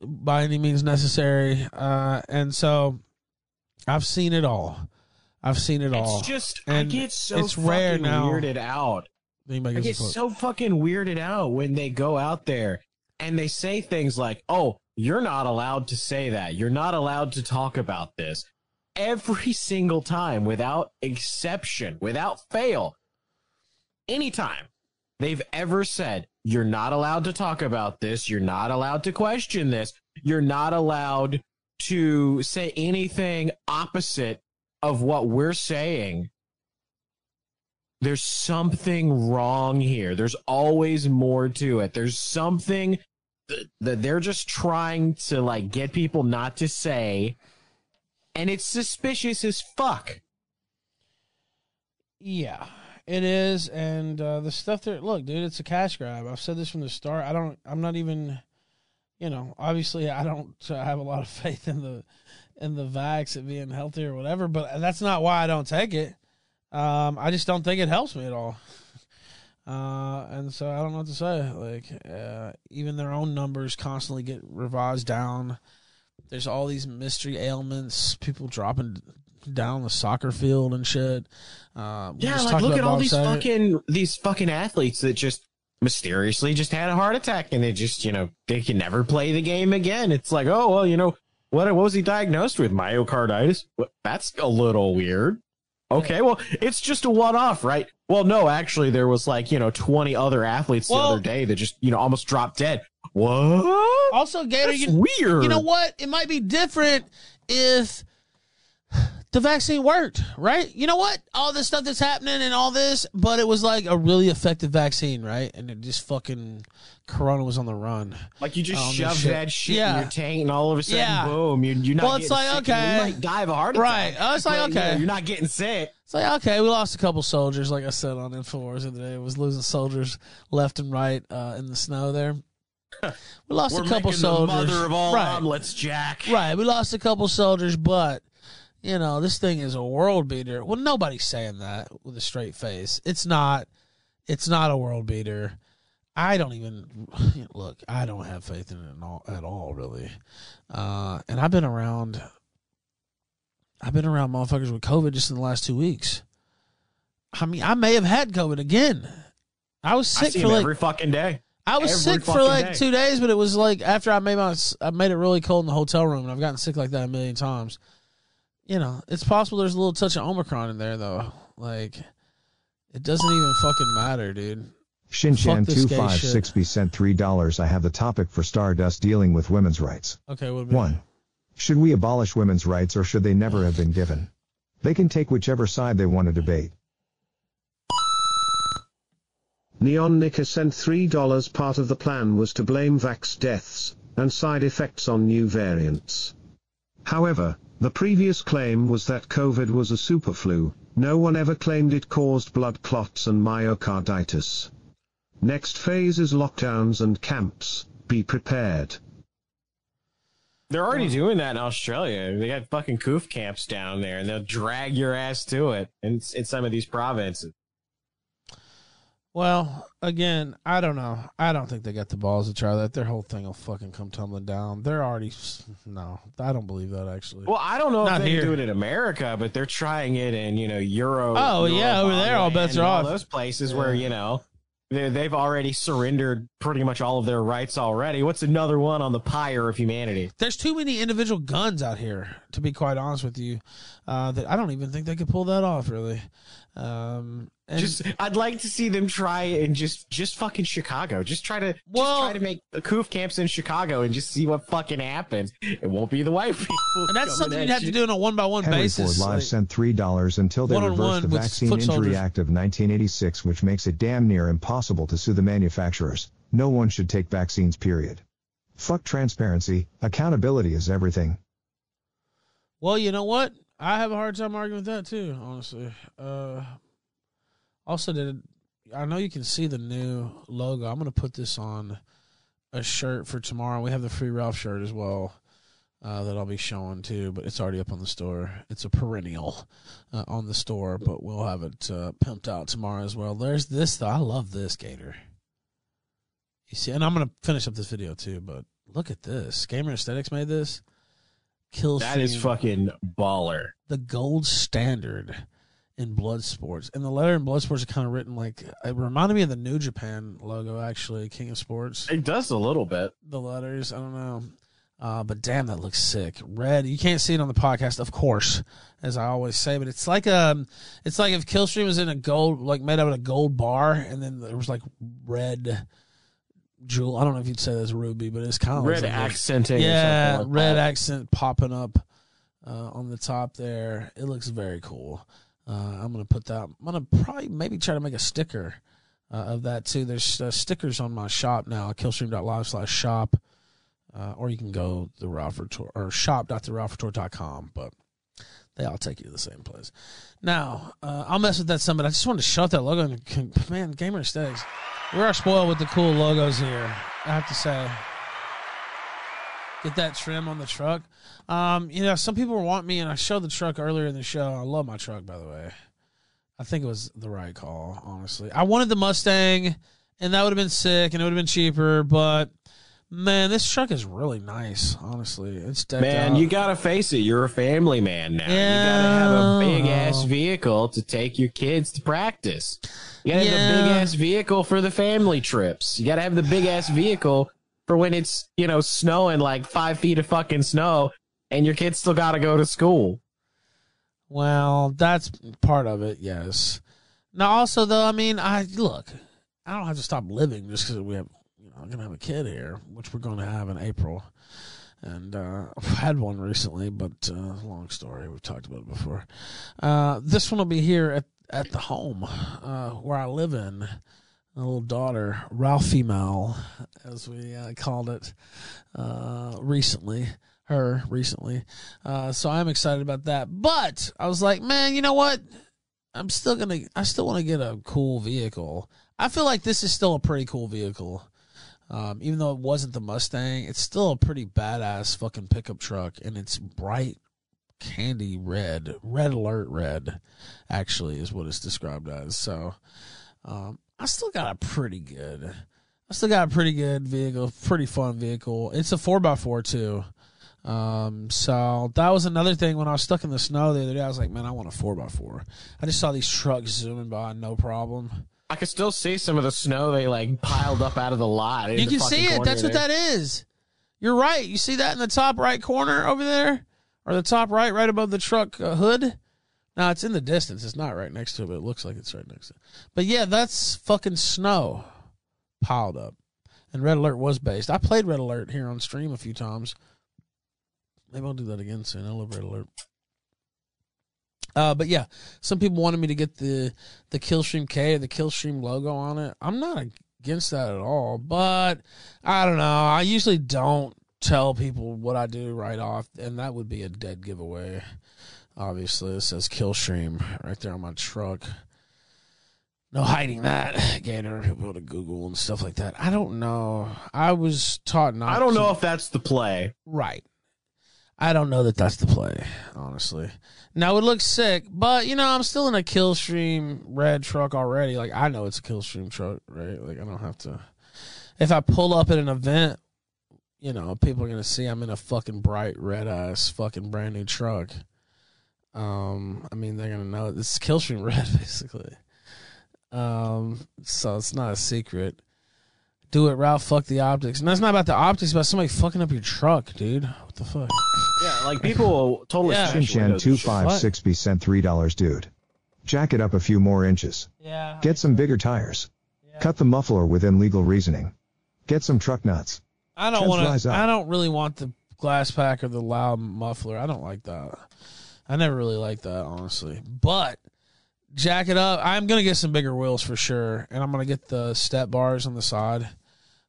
by any means necessary. Uh, and so I've seen it all. I've seen it all. It's just and I get so it's fucking rare now. weirded out. Anybody I get so fucking weirded out when they go out there and they say things like, "Oh, you're not allowed to say that. You're not allowed to talk about this." Every single time, without exception, without fail, anytime they've ever said, "You're not allowed to talk about this. You're not allowed to question this. You're not allowed to say anything opposite of what we're saying." there's something wrong here. There's always more to it. There's something that they're just trying to like get people not to say, and it's suspicious as fuck. Yeah, it is, and uh, the stuff there. Look, dude, it's a cash grab. I've said this from the start. I don't. I'm not even. You know, obviously, I don't uh, have a lot of faith in the in the vax at being healthy or whatever. But that's not why I don't take it. Um, I just don't think it helps me at all. Uh, and so I don't know what to say. Like, uh, even their own numbers constantly get revised down. There's all these mystery ailments, people dropping down the soccer field and shit. Uh, Yeah, like look at all these fucking these fucking athletes that just mysteriously just had a heart attack and they just you know they can never play the game again. It's like oh well you know what what was he diagnosed with myocarditis? That's a little weird. Okay, well it's just a one off, right? Well, no, actually there was like you know twenty other athletes the Well- other day that just you know almost dropped dead. What? Also, Gator, That's you, weird. You know what? It might be different if the vaccine worked, right? You know what? All this stuff that's happening and all this, but it was like a really effective vaccine, right? And it just fucking Corona was on the run. Like you just on this shove that shit Yeah. in your tank, and all of a sudden, Yeah. boom! You, you're not. Well, it's getting like, sick, okay. you might die of a heart attack. Right. Oh, it's like, but, you know, okay. you're not getting sick. It's like okay, we lost a couple soldiers, like I said on Infowars the other day. It was losing soldiers left and right uh, in the snow there. We lost We're a couple soldiers. The mother of all right. omelets, Jack. Right, we lost a couple soldiers, but you know this thing is a world beater. Well, nobody's saying that with a straight face. It's not. It's not a world beater. I don't even look. I don't have faith in it at all, at all really. Uh, and I've been around. I've been around motherfuckers with COVID just in the last two weeks. I mean, I may have had COVID again. I was I sick see for like every fucking day. I was sick for like day. two days, but it was like after I made my I made it really cold in the hotel room, and I've gotten sick like that a million times. You know, it's possible there's a little touch of Omicron in there though. Like, it doesn't even fucking matter, dude. Shinshan Fuck this two gay five shit. six B sent three dollars. I have the topic for Stardust dealing with women's rights. Okay, what about One. Should we abolish women's rights or should they never have been given? They can take whichever side they want to debate. Neon Nicker sent $3 part of the plan was to blame vax deaths and side effects on new variants. However, the previous claim was that COVID was a superflu, no one ever claimed it caused blood clots and myocarditis. Next phase is lockdowns and camps, be prepared. They're already doing that in Australia. They got fucking coof camps down there, and they'll drag your ass to it in, in some of these provinces. Well, again, I don't know. I don't think they got the balls to try that. Their whole thing will fucking come tumbling down. They're already no. I don't believe that actually. Well, I don't know Not if they here. do it in America, but they're trying it in you know Euro. Oh, yeah, over there, all bets are all off. Those places where you know they they've already surrendered pretty much all of their rights already. What's another one on the pyre of humanity? There's too many individual guns out here, to be quite honest with you. Uh, that I don't even think they could pull that off, really. Um, and just I'd like to see them try and just just fucking Chicago. Just try to just try to make the coof camps in Chicago and just see what fucking happens. It won't be the white people. and that's something you'd have you. to do on a one by one Henry basis. Ford Live like- sent three dollars until they One-on-one reversed the Vaccine Injury soldiers. Act of 1986, which makes it damn near impossible to sue the manufacturers. No one should take vaccines. Period. Fuck transparency. Accountability is everything. Well, you know what? I have a hard time arguing with that too, honestly. Uh, also, did I know you can see the new logo? I'm gonna put this on a shirt for tomorrow. We have the free Ralph shirt as well uh, that I'll be showing too, but it's already up on the store. It's a perennial uh, on the store, but we'll have it uh, pimped out tomorrow as well. There's this though. I love this Gator. You see, and I'm gonna finish up this video too. But look at this. Gamer Aesthetics made this. Kill That is fucking baller. the gold standard in blood sports. And the letter in blood sports are kind of written like it reminded me of the New Japan logo actually, King of Sports. It does a little bit. The letters, I don't know. Uh, but damn, that looks sick. Red. You can't see it on the podcast, of course, as I always say. But it's like um, it's like if Killstream was in a gold, like made out of a gold bar, and then there was like red jewel. I don't know if you'd say that's ruby, but it's kind of Red like accenting or Yeah, something like red that. accent popping up uh, on the top there. It looks very cool. Uh, I'm gonna put that. I'm gonna probably maybe try to make a sticker uh, of that too. There's uh, stickers on my shop now, killstream.live slash shop, uh, or you can go the Ralph or shop.theralphtour.com, but they all take you to the same place. Now, uh, I'll mess with that some, but I just wanted to shut that logo. And, man, Gamer Aesthetics, we are spoiled with the cool logos here. I have to say get that trim on the truck. Um, you know, some people want me, and I showed the truck earlier in the show. I love my truck, by the way. I think it was the right call, honestly. I wanted the Mustang, and that would have been sick, and it would have been cheaper, but Man, this truck is really nice. Honestly, it's decked Man, out. you gotta face it. You're a family man now. You gotta have a big ass vehicle to take your kids to practice. You gotta have the big ass vehicle for the family trips. You gotta have the big ass vehicle for when it's you know snowing like five feet of fucking snow, and your kids still gotta go to school. Well, that's part of it, yes. Now, also though, I mean, I look, I don't have to stop living just because we have, you know, I'm gonna have a kid here, which we're going to have in April, and uh, I've had one recently, but uh, long story. We've talked about it before. Uh, this one will be here at at the home uh, where I live in. A little daughter, Ralphie Mal, as we uh, called it uh, recently. Her recently, uh, so I'm excited about that. But I was like, man, you know what? I'm still gonna. I still want to get a cool vehicle. I feel like this is still a pretty cool vehicle, um, even though it wasn't the Mustang. It's still a pretty badass fucking pickup truck, and it's bright candy red, red alert red, actually is what it's described as. So, um, I still got a pretty good. I still got a pretty good vehicle, pretty fun vehicle. It's a four x four too. Um, so that was another thing when I was stuck in the snow the other day. I was like, man, I want a four x four. I just saw these trucks zooming by, no problem. I could still see some of the snow they like piled up out of the lot. You can see it. That's what that is. You're right. You see that in the top right corner over there, or the top right, right above the truck uh, hood. Now it's in the distance. It's not right next to it, but it looks like it's right next to it. But yeah, that's fucking snow piled up. And Red Alert was based. I played Red Alert here on stream a few times. Maybe I'll do that again soon. Red Alert. Uh, but yeah, some people wanted me to get the the Killstream K or the Killstream logo on it. I'm not against that at all, but I don't know. I usually don't tell people what I do right off, and that would be a dead giveaway. Obviously, it says Killstream right there on my truck. No hiding that. Gator, people to Google and stuff like that. I don't know. I was taught not. I don't to- know if that's the play. Right. I don't know that that's the play, honestly. Now it looks sick, but you know I'm still in a Killstream red truck already. Like I know it's a Killstream truck, right? Like I don't have to. If I pull up at an event, you know people are gonna see I'm in a fucking bright red ass fucking brand new truck. Um, I mean they're gonna know it's Killstream red basically. Um, so it's not a secret. Do it, Ralph. Fuck the optics. And that's not about the optics. It's about somebody fucking up your truck, dude. What the fuck? Yeah, like people totally. Yeah. smash Shinshan windows two and shit. five six B sent three dollars, dude. Jack it up a few more inches. Yeah. Get some bigger tires. Yeah. Cut the muffler within legal reasoning. Get some truck nuts. I don't want to. I don't really want the glass pack or the loud muffler. I don't like that. I never really liked that, honestly. But jack it up. I'm gonna get some bigger wheels for sure, and I'm gonna get the step bars on the side.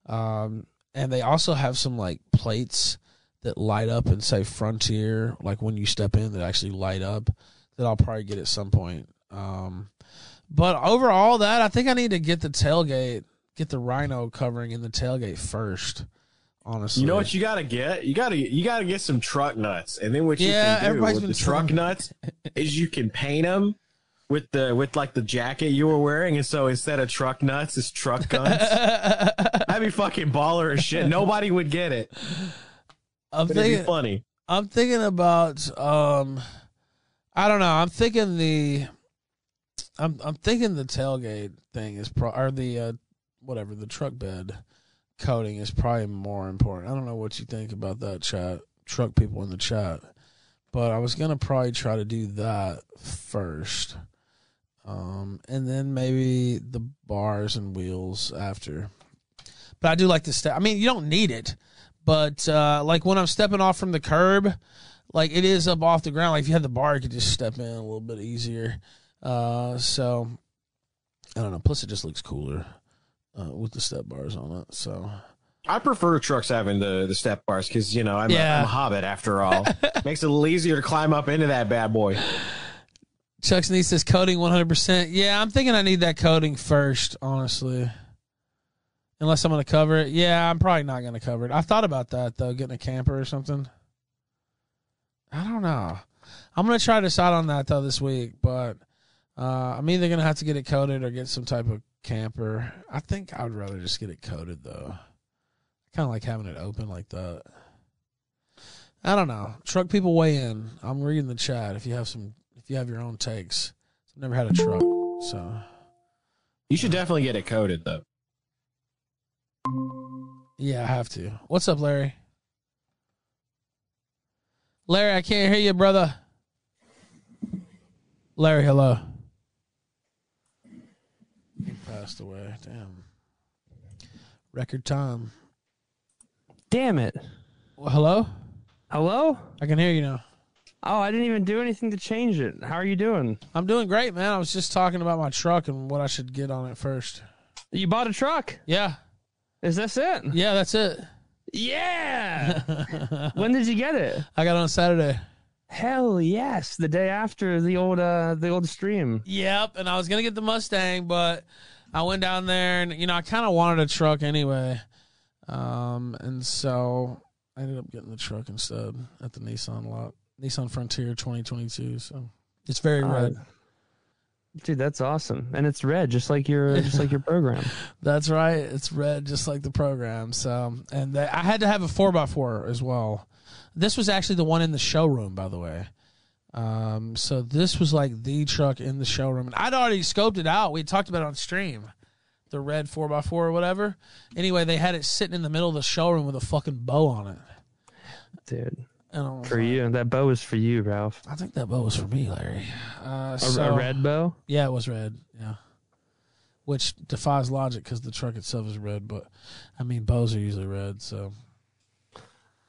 Um, and they also have some like plates that light up and say Frontier, like when you step in, that actually light up. That I'll probably get at some point. Um, but overall, that I think I need to get the tailgate, get the Rhino covering in the tailgate first. Honestly, You know what you gotta get? You gotta you gotta get some truck nuts, and then what you Yeah, can do with the truck nuts is you can paint them with the with like the jacket you were wearing, and so instead of truck nuts, it's truck guns. That'd be fucking baller as shit. Nobody would get it. I'm But it'd be thinking funny. I'm thinking about um I don't know. I'm thinking the I'm I'm thinking the tailgate thing is pro or the uh whatever, the truck bed coating is probably more important. I don't know what you think about that chat. Truck people in the chat. But I was gonna probably try to do that first. Um and then maybe the bars and wheels after. But I do like to step I mean you don't need it. But uh, like when I'm stepping off from the curb, like it is up off the ground. Like if you had the bar, you could just step in a little bit easier. Uh, so I don't know. Plus, it just looks cooler uh, with the step bars on it. So I prefer trucks having the the step bars because you know I'm, Yeah. a, I'm a hobbit after all. Makes it a little easier to climb up into that bad boy. Chuck Sneeze says coating 100%. Yeah, I'm thinking I need that coating first, honestly. Unless I'm going to cover it. Yeah, I'm probably not going to cover it. I thought about that, though, getting a camper or something. I don't know. I'm going to try to decide on that, though, this week. But uh, I'm either going to have to get it coated or get some type of camper. I think I would rather just get it coated, though. I kind of like having it open like that. I don't know. Truck people weigh in. I'm reading the chat. If you have some, you have your own takes, I've never had a truck, so You should definitely get it coated though. yeah, I have to. What's up, Larry? Larry, I can't hear you, brother. Larry, hello. He passed away. Damn. Record time. Damn it. Well, hello? Hello? I can hear you now. Oh, I didn't even do anything to change it. How are you doing? I'm doing great, man. I was just talking about my truck and what I should get on it first. You bought a truck? Yeah. Is this it? Yeah, that's it. Yeah. when did you get it? I got it on Saturday. Hell yes, the day after the old uh the old stream. Yep, and I was gonna get the Mustang, but I went down there and you know I kind of wanted a truck anyway, um, and so I ended up getting the truck instead at the Nissan lot, Nissan Frontier 2022. So it's very Uh, red. Dude, that's awesome. And it's red just like your just like your program. That's right. It's red, just like the program. So, and they, I had to have a four x four as well. This was actually the one in the showroom, by the way. Um, so this was like the truck in the showroom, and I'd already scoped it out. We talked about it on stream, the red four x four or whatever. Anyway, they had it sitting in the middle of the showroom with a fucking bow on it. Dude. And I was For you. That bow is for you, Ralph. I think that bow was for me, Larry. Uh, A- so- a red bow? Yeah, it was red. Yeah, which defies logic because the truck itself is red. But I mean, bows are usually red. So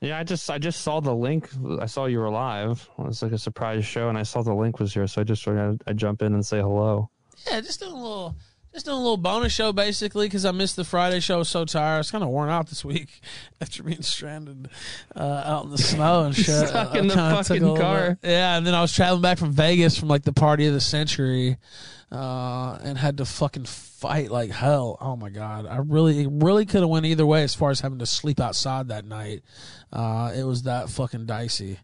Yeah, I just I just saw the link. I saw you were live. It was like a surprise show, and I saw the link was here, so I just sort of I jump in and say hello. yeah, just doing a little, just doing a little bonus show basically because I missed the Friday show. I was so tired. I was kind of worn out this week after being stranded uh, out in the snow and shit. Stuck in the kinda took a fucking car. bit- Yeah, and then I was traveling back from Vegas from like the party of the century, uh, and had to fucking fight like hell. Oh my god, I really, really could have went either way as far as having to sleep outside that night. Uh, it was that fucking dicey.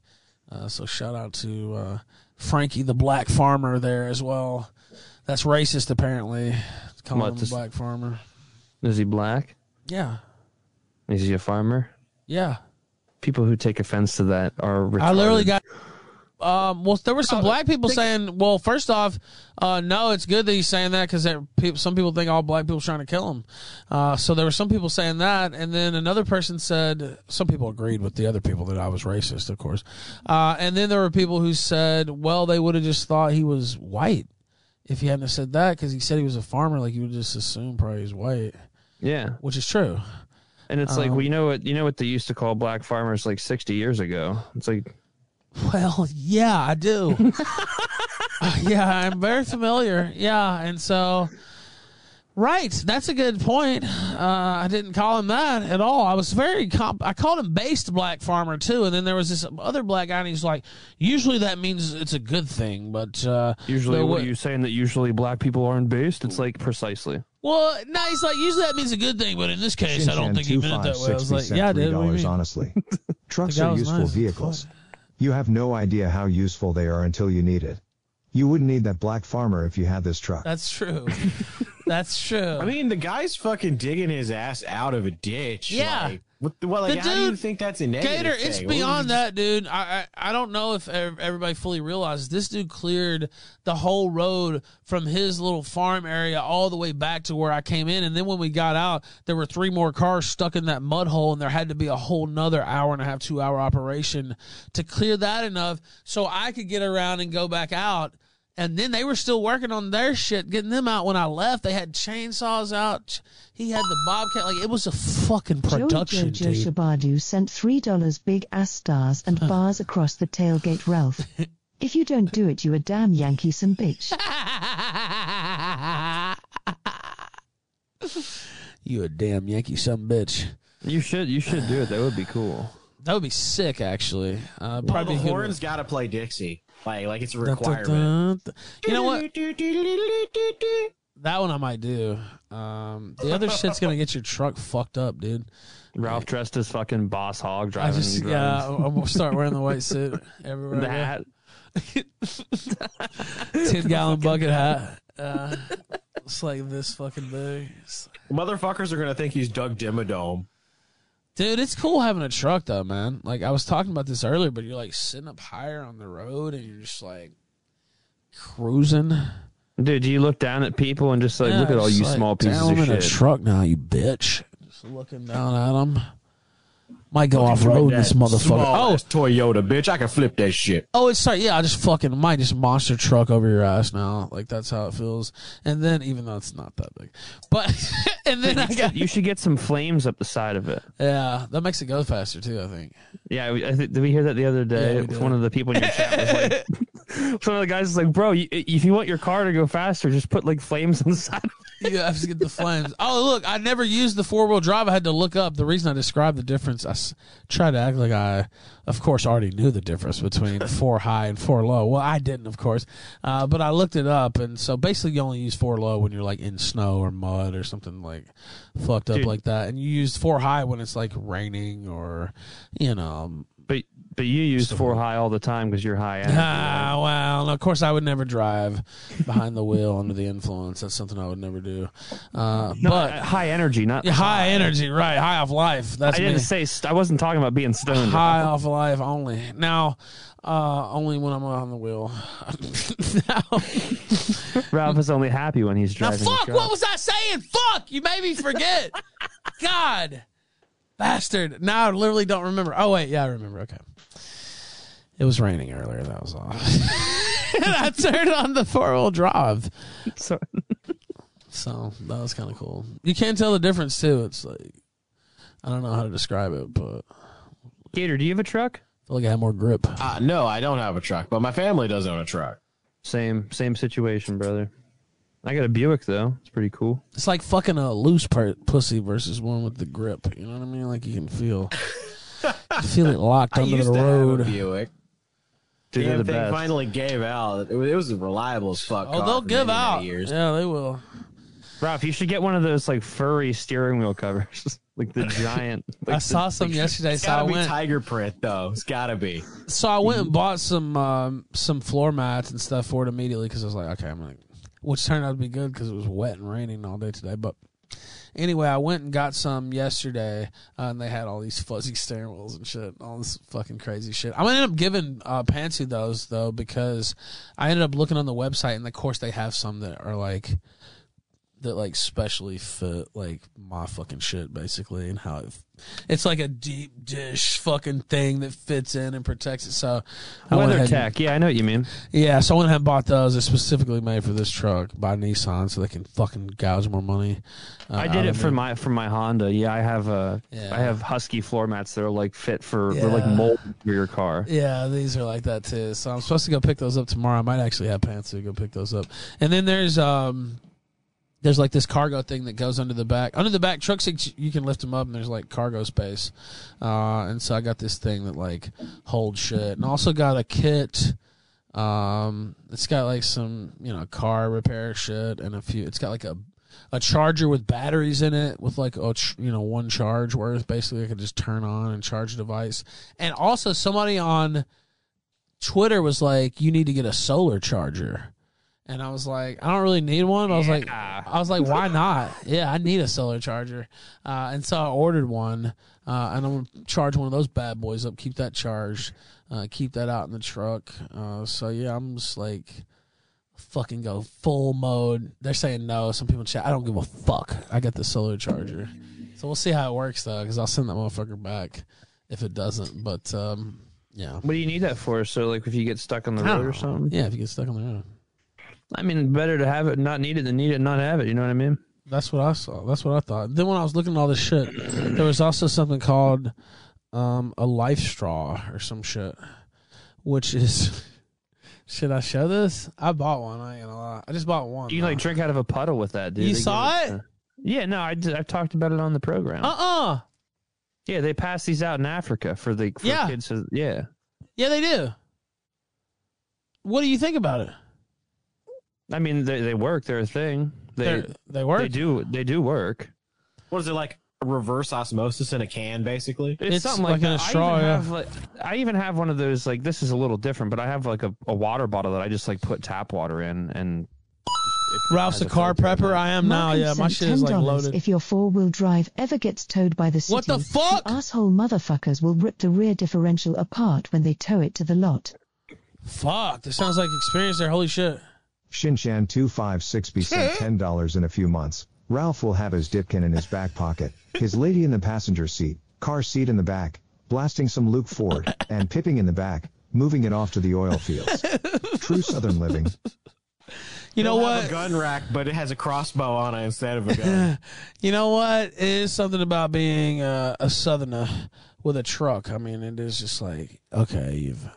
Uh, so shout out to uh, Frankie the Black Farmer there as well. That's racist apparently. Calling What, him a this- black farmer. Is he black? Yeah, Is he a farmer? yeah. People who take offense to that are. Retarded. I literally got. Um, well, there were some black people saying, "Well, first off, uh, no, it's good that he's saying that because people, some people think all black people are trying to kill him." Uh, so there were some people saying that, and then another person said some people agreed with the other people that I was racist, of course. Uh, and then there were people who said, "Well, they would have just thought he was white if he hadn't said that because he said he was a farmer. Like you would just assume probably he's white, Yeah, which is true." and it's like Um, well, you know what you know what they used to call black farmers like sixty years ago. It's like Well, yeah, I do. Uh, yeah, I'm very familiar. Yeah, and so, right, that's a good point. Uh, I didn't call him that at all. I was very comp- I called him based black farmer too, and then there was this other black guy, and he's like, usually that means it's a good thing, but uh, usually, there what wa- are you saying that usually black people aren't based? It's like precisely. Well, no, he's like usually that means a good thing, but in this case, I don't think he meant it that way. I was like, yeah, dude, what do you $3, mean? honestly. Trucks are useful nice. vehicles. You have no idea how useful they are until you need it. You wouldn't need that black farmer if you had this truck. That's true. That's true. I mean, the guy's fucking digging his ass out of a ditch. Yeah. Like, what, the- like, The how do you think that's a negative Gator, it's thing? What beyond that, dude. I, I I don't know if everybody fully realizes this dude cleared the whole road from his little farm area all the way back to where I came in, and then when we got out, there were three more cars stuck in that mud hole, and there had to be a whole nother hour and a half, two hour operation to clear that enough so I could get around and go back out. And then they were still working on their shit, getting them out when I left. They had chainsaws out. He had the bobcat. Like it was a fucking production, Joey Jojo dude. Shabadu sent $3 big ass stars and bars across the tailgate, Ralph. If you don't do it, you a damn Yankee some bitch. You a damn Yankee some bitch. You should you should do it. That would be cool. That would be sick, actually. Uh, Well, probably the good- horns got to play Dixie. Like, like it's a Dun, dun, requirement. dun, dun. You know what? That one I might do. Um, the other shit's gonna get your truck fucked up, dude. Ralph dressed as fucking Boss Hogg I driving. just drugs. yeah, I'm gonna start wearing the white suit everywhere. The hat. ten gallon bucket hat. Uh, it's like this fucking big. Motherfuckers are gonna think he's Doug Dimmadome. Dude, it's cool having a truck though, man. Like I was talking about this earlier, but you're like sitting up higher on the road and you're just like cruising. Dude, you look down at people and just like Yeah, look at all you like, small pieces "Damn, of in shit? a truck now, you bitch. Just looking down at them. Might go Looking off for road this motherfucker. small Oh, ass Toyota, bitch. I can flip that shit. Oh, it's sorry. Yeah, I just fucking might just monster truck over your ass now. Like that's how it feels. And then even though it's not that big, but and then I got you should get some flames up the side of it. yeah, that makes it go faster too. I think. Yeah, we- I th- did we hear that the other day? Yeah, we did. one of the people in your chat was like, one of the guys was like, "Bro, you, if you want your car to go faster, just put like flames on the inside." You have to get the flames. Oh, look, I never used the four wheel drive. I had to look up the reason I described the difference. I tried to act like I, of course, already knew the difference between four high and four low. Well, I didn't, of course, uh, but I looked it up, and so basically, you only use four low when you're like in snow or mud or something like fucked up Dude. like that, and you use four high when it's like raining or, you know. But you use four high all the time because you're high energy. Ah, well, of course, I would never drive behind the wheel under the influence. That's something I would never do. Uh, No, but uh, high energy, not Yeah, high energy, right? High off life. That's I didn't me. say st- I wasn't talking about being stoned. high off life only. Now, uh, only when I'm on the wheel. Now, Ralph is only happy when he's now, driving. his fuck! What was I saying? Fuck! You made me forget. God, bastard! Now I literally don't remember. Oh wait, yeah, I remember. Okay, it was raining earlier. That was all. and I turned on the four wheel drive. So, so that was kind of cool. You can't tell the difference too. It's like I don't know how to describe it, but Gator, do you have a truck? I feel like I have more grip. Uh, no, I don't have a truck, but my family does own a truck. Same same situation, brother. I got a Buick though. It's pretty cool. It's like fucking a loose part pussy versus one with the grip. You know what I mean? Like you can feel, feel it locked I under used the to road. have a Buick. Dude, they're Damn the thing best. finally gave out. It was, it was reliable as fuck. Oh, they'll give many, out. many years. Yeah, they will. Ralph, you should get one of those like furry steering wheel covers, like the giant. Like I saw some yesterday, It's so I gotta be went. tiger print though. It's gotta be. So I went and bought some um, some floor mats and stuff for it immediately because I was like, okay, I'm gonna. Which turned out to be good because it was wet and raining all day today. But anyway, I went and got some yesterday, uh, and they had all these fuzzy steering wheels and shit, all this fucking crazy shit. I ended up giving uh, Pantsu those though because I ended up looking on the website, and of course they have some that are like that like specially fit like my fucking shit basically and how it, it's like a deep dish fucking thing that fits in and protects it so I WeatherTech. Yeah, I know what you mean. yeah so I went ahead and bought those they're specifically made for this truck by Nissan so they can fucking gouge more money uh, I did it for me. my for my Honda. Yeah, I have uh Yeah. I have Husky floor mats that are like fit for they're like mold for your car. Yeah, these are like that too. So I'm supposed to go pick those up tomorrow. I might actually have pants to go pick those up. And then there's um there's like this cargo thing that goes under the back. Under the back truck you can lift them up and there's like cargo space. Uh and so I got this thing that like holds shit. And also got a kit um it's got like some, you know, car repair shit and a few it's got like a a charger with batteries in it with like a you know one charge worth basically I could just turn on and charge a device. And also somebody on Twitter was like, "You need to get a solar charger," and I was like, "I don't really need one." I was like, "I was like, why not? Yeah, I need a solar charger," uh, and so I ordered one, uh, and I'm gonna charge one of those bad boys up, keep that charged, uh, keep that out in the truck. Uh, so yeah, I'm just like, fucking go full mode. They're saying no. Some people chat. I don't give a fuck. I got the solar charger, so we'll see how it works though, because I'll send that motherfucker back if it doesn't. But um, yeah. What do you need that for? So like if you get stuck on the road or something? Yeah, if you get stuck on the road. I mean, better to have it not need it than need it and not have it. You know what I mean? That's what I saw. That's what I thought. Then when I was looking at all this shit, there was also something called um, a life straw or some shit, which is. Should I show this? I bought one. I ain't gonna lie. I just bought one. You can like drink out of a puddle with that, dude. You They saw it? yeah, no, I did, I've talked about it on the program. Uh uh Yeah, they pass these out in Africa for the for Yeah. kids. To, yeah, Yeah, they do. What do you think about it? I mean they they work. They're a thing. They They're- they work? They do. They do work. What is it like? Reverse osmosis in a can, basically. It's, something like, in a that. straw, I even yeah. have like I even have one of those like this is a little different, but I have like a, a water bottle that I just like put tap water in and Ralph's a car prepper. I am now. Markham Yeah, my sent shit is like $10 loaded. If your four-wheel drive ever gets towed by the city, What the fuck? asshole motherfuckers will rip the rear differential apart when they tow it to the lot. Fuck, this sounds like experience there. Holy shit. Shinshan256B sent $10 in a few months. Ralph will have his dipkin in his back pocket, his lady in the passenger seat, car seat in the back, blasting some Luke Ford, and pipping in the back, moving it off to the oil fields. True Southern living. You know He'll have what? A gun rack, but it has a crossbow on it instead of a gun. you know what? It is something about being uh, a southerner with a truck. I mean, it is just like okay, you've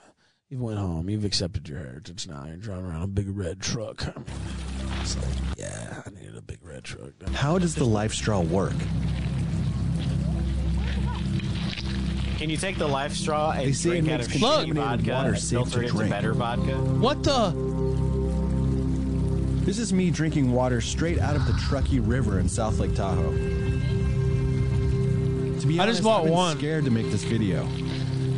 you've went home, you've accepted your heritage. Now you're driving around a big red truck. It's like, yeah, I needed a big red truck. How does the life straw work? Can you take the life straw and They say drink out makes of shitty contaminated vodka water and filter to it into drink. better vodka? What the? This is me drinking water straight out of the Truckee River in South Lake Tahoe. To be I just bought I've been one. scared to make this video.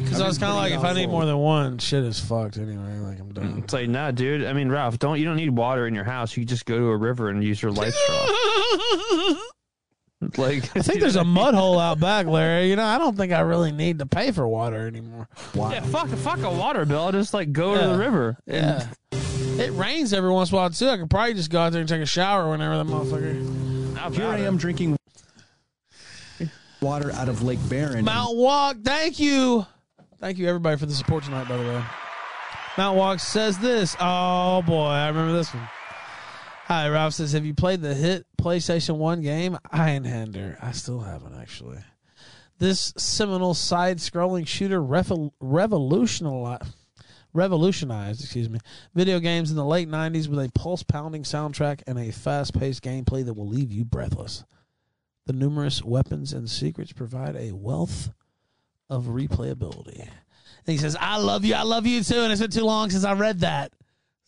Because I've was kind of like, if I need more than one, shit is fucked anyway. Like I'm done. It's like, nah, dude. I mean, Ralph, don't you don't need water in your house. You just go to a river and use your life straw. like, I think there's a mud hole out back, Larry. You know, I don't think I really need to pay for water anymore. Yeah, fuck, fuck a water bill. I'll just like go to the river. Yeah. It rains every once in a while too. I could probably just go out there and take a shower whenever the motherfucker. Here I am drinking water out of Lake Barron. Mount Walk, thank you. Thank you everybody for the support tonight, by the way. Mount Walk says this. Oh boy, I remember this one. Hi, Ralph says, Have you played the hit PlayStation 1 game Einhänder? I still haven't actually. This seminal side scrolling shooter revol- revolutionalized revolutionized, excuse me, video games in the late 90s with a pulse pounding soundtrack and a fast paced gameplay that will leave you breathless. The numerous weapons and secrets provide a wealth of replayability. And he says, I love you, I love you too, and it's been too long since I read that.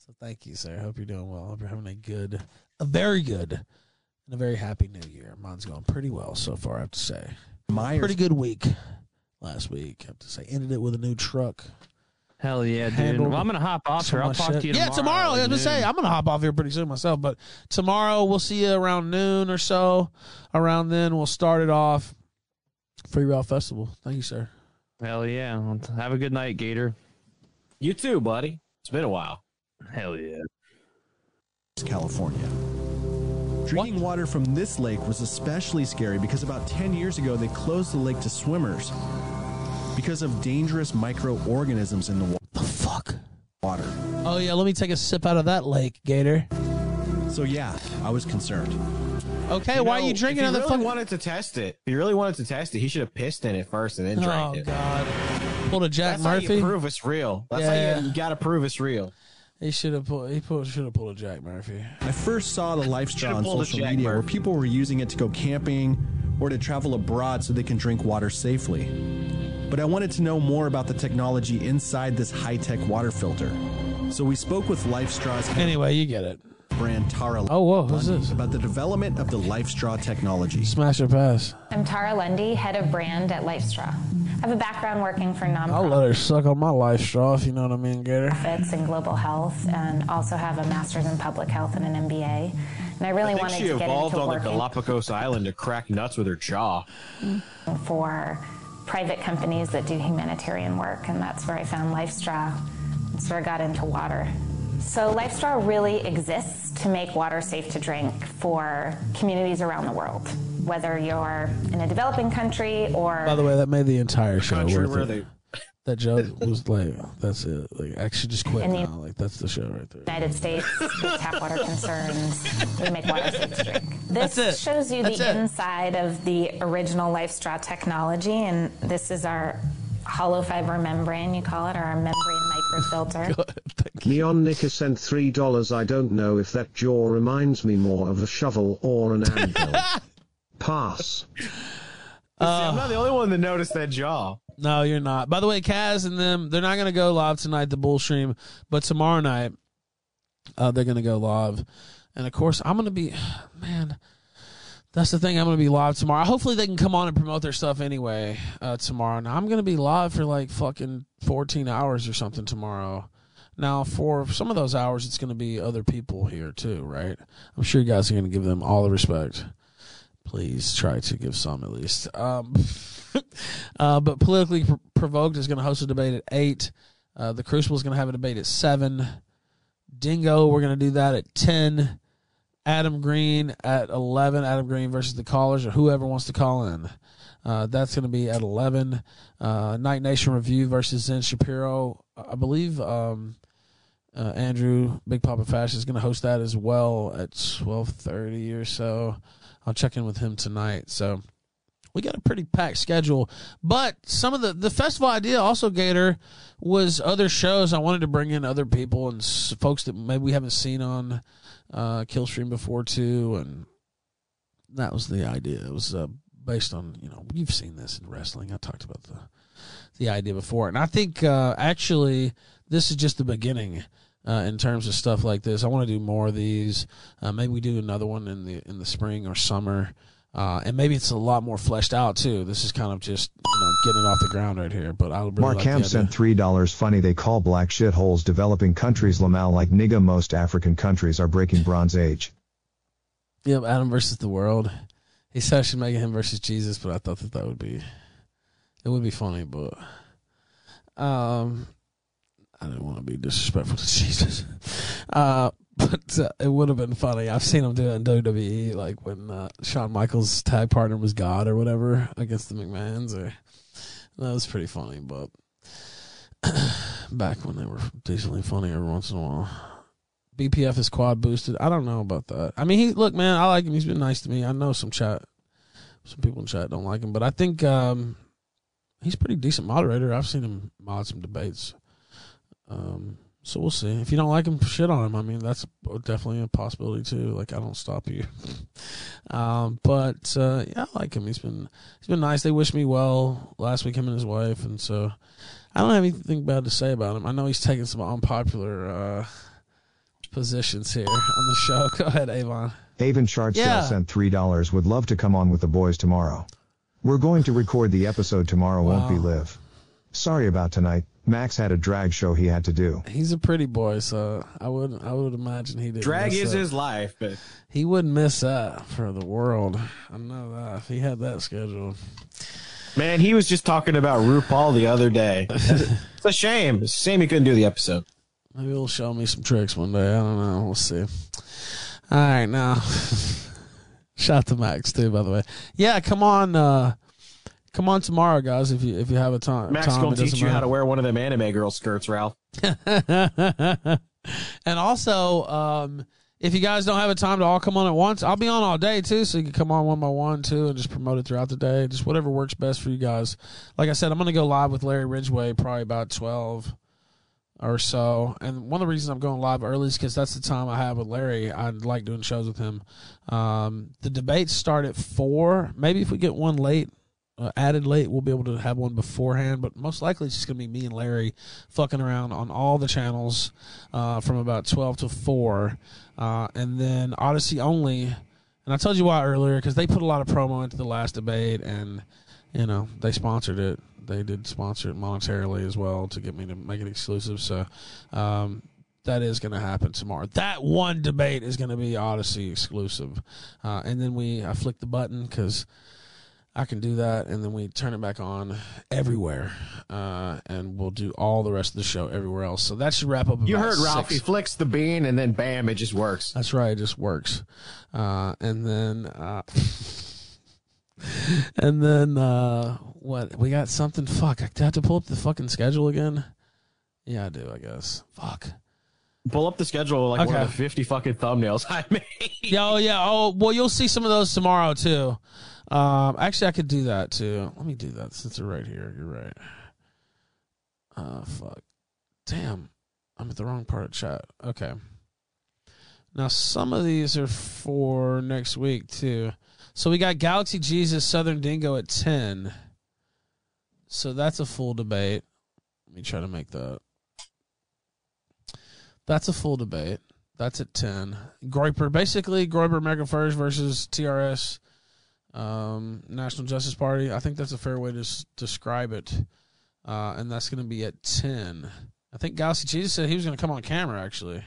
So thank you, sir. I Hope you're doing well. I Hope you're having a good, a very good, and a very happy new year. Mine's going pretty well so far, I have to say. Myers- Pretty good week last week, I have to say. Ended it with a new truck. Hell yeah, dude. Well, I'm gonna hop off so here. I'll talk shit. to you Yeah, tomorrow. tomorrow. I was gonna say. I'm gonna hop off here pretty soon myself, but tomorrow we'll see you around noon or so. Around then we'll start it off. Free Ralph Festival. Thank you, sir. Hell yeah. Well, Have a good night, Gator. You too, buddy. It's been a while. Hell yeah. California. Drinking water from this lake was especially scary because about 10 years ago they closed the lake to swimmers because of dangerous microorganisms in the water. The fuck? Water. Oh yeah, let me take a sip out of that lake, Gator. So yeah, I was concerned. Okay, why are you drinking if out he the really fucking? wanted to test it, if he really wanted to test it, he should have pissed in it first and then oh, drank it. Oh it. God! Pulled a Jack That's how Murphy. you prove it's real. That's Yeah. how you, you got to prove it's real. He should have pulled. He pulled, should have pulled a Jack Murphy. I first saw the life straw on social Jack media where people were using it to go camping or to travel abroad so they can drink water safely. But I wanted to know more about the technology inside this high-tech water filter. So we spoke with LifeStraw's head Anyway, you get it. Brand Tara Oh whoa, who's Lundy this? about the development of the LifeStraw technology. Smash or pass. I'm Tara Lundy, head of brand at LifeStraw. I have a background working for I'll let her suck on my life straw if you know what I mean, Gator. in global health and also have a master's in public health and an MBA. And I really I think wanted she to get evolved into on the Galapagos Island to crack nuts with her jaw. for private companies that do humanitarian work, and that's where I found LifeStraw. That's where I got into water. So LifeStraw really exists to make water safe to drink for communities around the world, whether you're in a developing country or By the way, that made the entire show Country worth where it. they- That joke was like, that's it. Like, I should just quit now. Like, that's the show right there. United States tap water concerns. We make water safe to drink. This That's it. shows you That's the it. inside of the original LifeStraw technology, and this is our hollow fiber membrane, you call it, or our membrane microfilter. Leon Nicker sent $3. I don't know if that jaw reminds me more of a shovel or an anvil. Pass. See, I'm not the only one that noticed that jaw. No, you're not. By the way, Kaz and them, they're not going to go live tonight, the bull stream, but tomorrow night, uh, they're going to go live. And of course, I'm going to be, man, that's the thing. I'm going to be live tomorrow. Hopefully, they can come on and promote their stuff anyway uh, tomorrow. Now, I'm going to be live for like fucking 14 hours or something tomorrow. Now, for some of those hours, it's going to be other people here too, right? I'm sure you guys are going to give them all the respect. Please try to give some at least. Um, uh, but politically Pro- provoked is going to host a debate at eight. Uh, the Crucible is going to have a debate at seven. Dingo, we're going to do that at ten. Adam Green at eleven. Adam Green versus the callers or whoever wants to call in. Uh, that's going to be at eleven. Uh, Night Nation review versus Zen Shapiro. I believe um, uh, Andrew Big Papa Fash is going to host that as well at twelve thirty or so. I'll check in with him tonight. So we got a pretty packed schedule. But some of the the festival idea also Gator was other shows. I wanted to bring in other people and folks that maybe we haven't seen on uh, Killstream before too, and that was the idea. It was uh, based on you know you've seen this in wrestling. I talked about the the idea before, and I think uh, actually this is just the beginning. Uh, in terms of stuff like this, I want to do more of these. Uh, maybe we do another one in the in the spring or summer, uh, and maybe it's a lot more fleshed out too. This is kind of just you know getting it off the ground right here. But I really Mark like Ham sent three dollars. Funny they call black shitholes developing countries Lamal like nigga. Most African countries are breaking Bronze Age. Yep, Adam versus the world. He said I should make him versus Jesus, but I thought that that would be it would be funny, but um, I didn't want to be disrespectful to Jesus. Uh, but uh, it would have been funny. I've seen him do it in WWE, like when uh, Shawn Michaels' tag partner was God or whatever against the McMahons. Or that was pretty funny, but back when they were decently funny every once in a while. BPF is quad boosted. I don't know about that. I mean, he look, man, I like him. He's been nice to me. I know some chat, some people in chat don't like him, but I think um, he's pretty decent moderator. I've seen him mod some debates. Um, so we'll see. If you don't like him, shit on him. I mean, that's definitely a possibility too. Like I don't stop you. um, but uh, yeah, I like him. He's been he's been nice. They wish me well last week, him and his wife, and so I don't have anything bad to say about him. I know he's taking some unpopular uh, positions here on the show. Go ahead, Avon. Avon Chartsdale Yeah. sent three dollars. Would love to come on with the boys tomorrow. We're going to record the episode tomorrow. Won't be live. Sorry about tonight. Max had a drag show he had to do. He's a pretty boy, so I would I would imagine he did. Drag is his life, but He wouldn't miss that for the world. I know that if he had that scheduled. man, he was just talking about RuPaul the other day. it's a shame. It's a shame he couldn't do the episode. Maybe he'll show me some tricks one day. I don't know. We'll see. All right, now shout to Max too. By the way, yeah, come on, uh, come on tomorrow, guys. If you if you have a time, Max time, gonna teach you how to wear one of them anime girl skirts, Ralph. and also, um, if you guys don't have a time to all come on at once, I'll be on all day too, so you can come on one by one too, and just promote it throughout the day. Just whatever works best for you guys. Like I said, I'm gonna go live with Larry Ridgway probably about twelve or so. And one of the reasons I'm going live early is because that's the time I have with Larry. I like doing shows with him. Um, the debates start at four. Maybe if we get one late, uh, added late, we'll be able to have one beforehand. But most likely, it's just going to be me and Larry fucking around on all the channels uh, from about 12 to 4. Uh, and then Odysee only. And I told you why earlier because they put a lot of promo into the last debate and, you know, they sponsored it. They did sponsor it monetarily as well to get me to make it exclusive. So, um, that is going to happen tomorrow. That one debate is going to be Odysee exclusive, uh, and then we I flick the button because I can do that, and then we turn it back on everywhere, uh, and we'll do all the rest of the show everywhere else. So that should wrap up. You heard Ralph. He flicks the bean and then bam, it just works. That's right. It just works. Uh, and then, uh, and then, uh, what? We got something. Fuck. I have to pull up the fucking schedule again. Yeah, I do. I guess. Fuck. Pull up the schedule like one of the fifty fucking thumbnails I made. Yeah, oh yeah. Oh well, you'll see some of those tomorrow too. Um, actually, I could do that too. Let me do that since they're right here. You're right. Uh, fuck. Damn, I'm at the wrong part of chat. Okay. Now some of these are for next week too. So we got Galaxy Jesus Southern Dingo at ten. So that's a full debate. Let me try to make that. That's a full debate. That's at ten. Groyper, basically Groyper American First versus TRS, um, National Justice Party. I think that's a fair way to s- describe it. Uh, and that's going to be at ten. I think Galaxy Jesus said he was going to come on camera. Actually,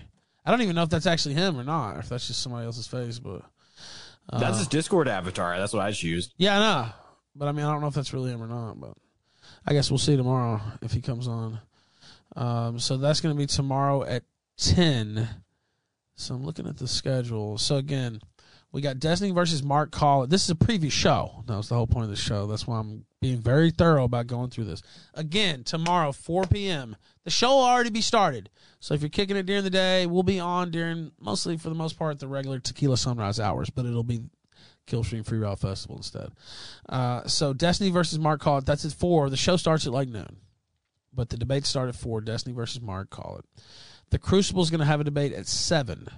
I don't even know if that's actually him or not, or if that's just somebody else's face. But uh, That's his Discord avatar. That's what I just used. yeah, I know. But I mean, I don't know if that's really him or not. But I guess we'll see tomorrow if he comes on. Um, so that's going to be tomorrow at ten. So I'm looking at the schedule. So again, we got Destiny versus Mark Collett. This is a preview show. That was the whole point of the show. That's why I'm being very thorough about going through this. Again, tomorrow, 4 p.m. The show will already be started. So if you're kicking it during the day, we'll be on during mostly for the most part the regular Tequila Sunrise hours, but it'll be Killstream Free Ralph Festival instead. Uh, so Destiny versus Mark Collett. That's at four. The show starts at like noon, but the debate started at four. Destiny versus Mark Collett. The Crucible is going to have a debate at seven.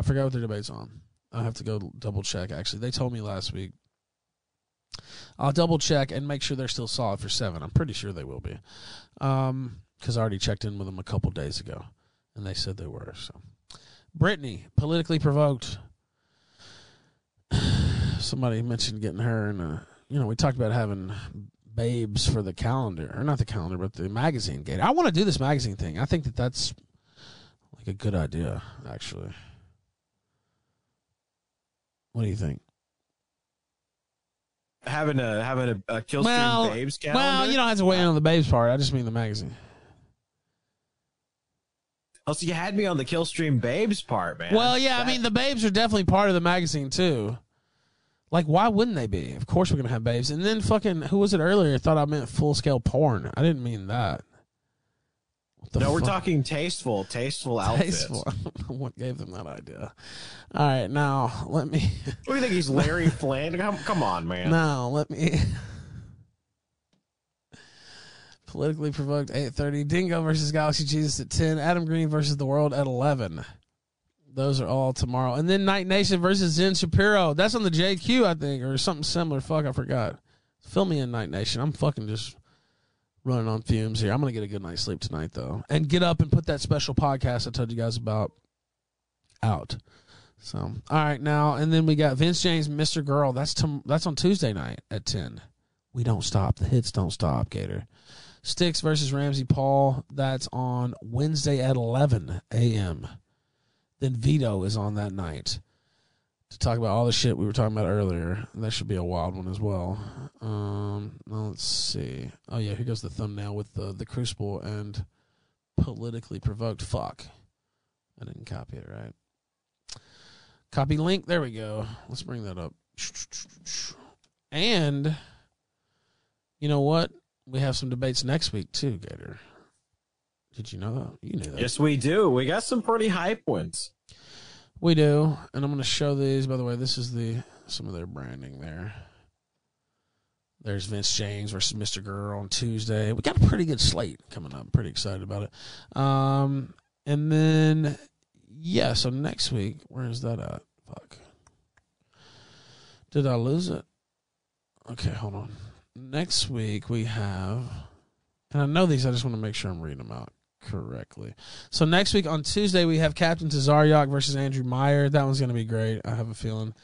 I forgot what their debate's on. I have to go double check. Actually, they told me last week. I'll double check and make sure they're still solid for seven. I'm pretty sure they will be, um, because I already checked in with them a couple days ago, and they said they were. So, Brittany, politically provoked. Somebody mentioned getting her, and you know, we talked about having babes for the calendar, or not the calendar, but the magazine gate. I want to do this magazine thing. I think that that's like a good idea, actually. What do you think? Having a having a, a Killstream well, Babes calendar. well, you don't have to wait on the babes part. I just mean the magazine. Oh, so you had me on the Killstream Babes part, man. Well, yeah, I mean the babes are definitely part of the magazine too. Like, why wouldn't they be? Of course, we're gonna have babes. And then fucking, who was it earlier? Thought I meant full scale porn. I didn't mean that. No, we're talking tasteful, tasteful outfits. Tasteful. I don't know what gave them that idea. All right, now let me. What do you think? He's Larry Flynt? Come, come on, man. Now let me. Politically provoked eight thirty. Dingo versus Galaxy Jesus at ten. Adam Green versus the World at eleven. Those are all tomorrow, and then Night Nation versus Zen Shapiro. That's on the JQ, I think, or something similar. Fuck, I forgot. Fill me in, Night Nation. I'm fucking just running on fumes here. I'm gonna get a good night's sleep tonight, though, and get up and put that special podcast I told you guys about out. So, all right, now and then we got Vince James, Mr. Girl. That's tom- that's on Tuesday night at ten. We don't stop. The hits don't stop, Gator. Sticks versus RamZPaul. That's on Wednesday at eleven a.m. Then Vito is on that night to talk about all the shit we were talking about earlier. That should be a wild one as well. Um, let's see. Oh yeah, here goes the thumbnail with the the Crucible and politically provoked. Fuck, I didn't copy it right. Copy link. There we go. Let's bring that up. And you know what? We have some debates next week too, Gator. Did you know that? You knew that. Yes, we do. We got some pretty hype ones. We do, and I'm going to show these. By the way, this is the some of their branding there. There's Vince James versus Mr. Girl on Tuesday. We got a pretty good slate coming up. I'm pretty excited about it. Um, and then yeah, so next week, where is that at? Fuck. Did I lose it? Okay, hold on. Next week we have, and I know these. I just want to make sure I'm reading them out correctly. So next week on Tuesday we have Captain Tazaryach versus Andrew Meyer. That one's going to be great. I have a feeling.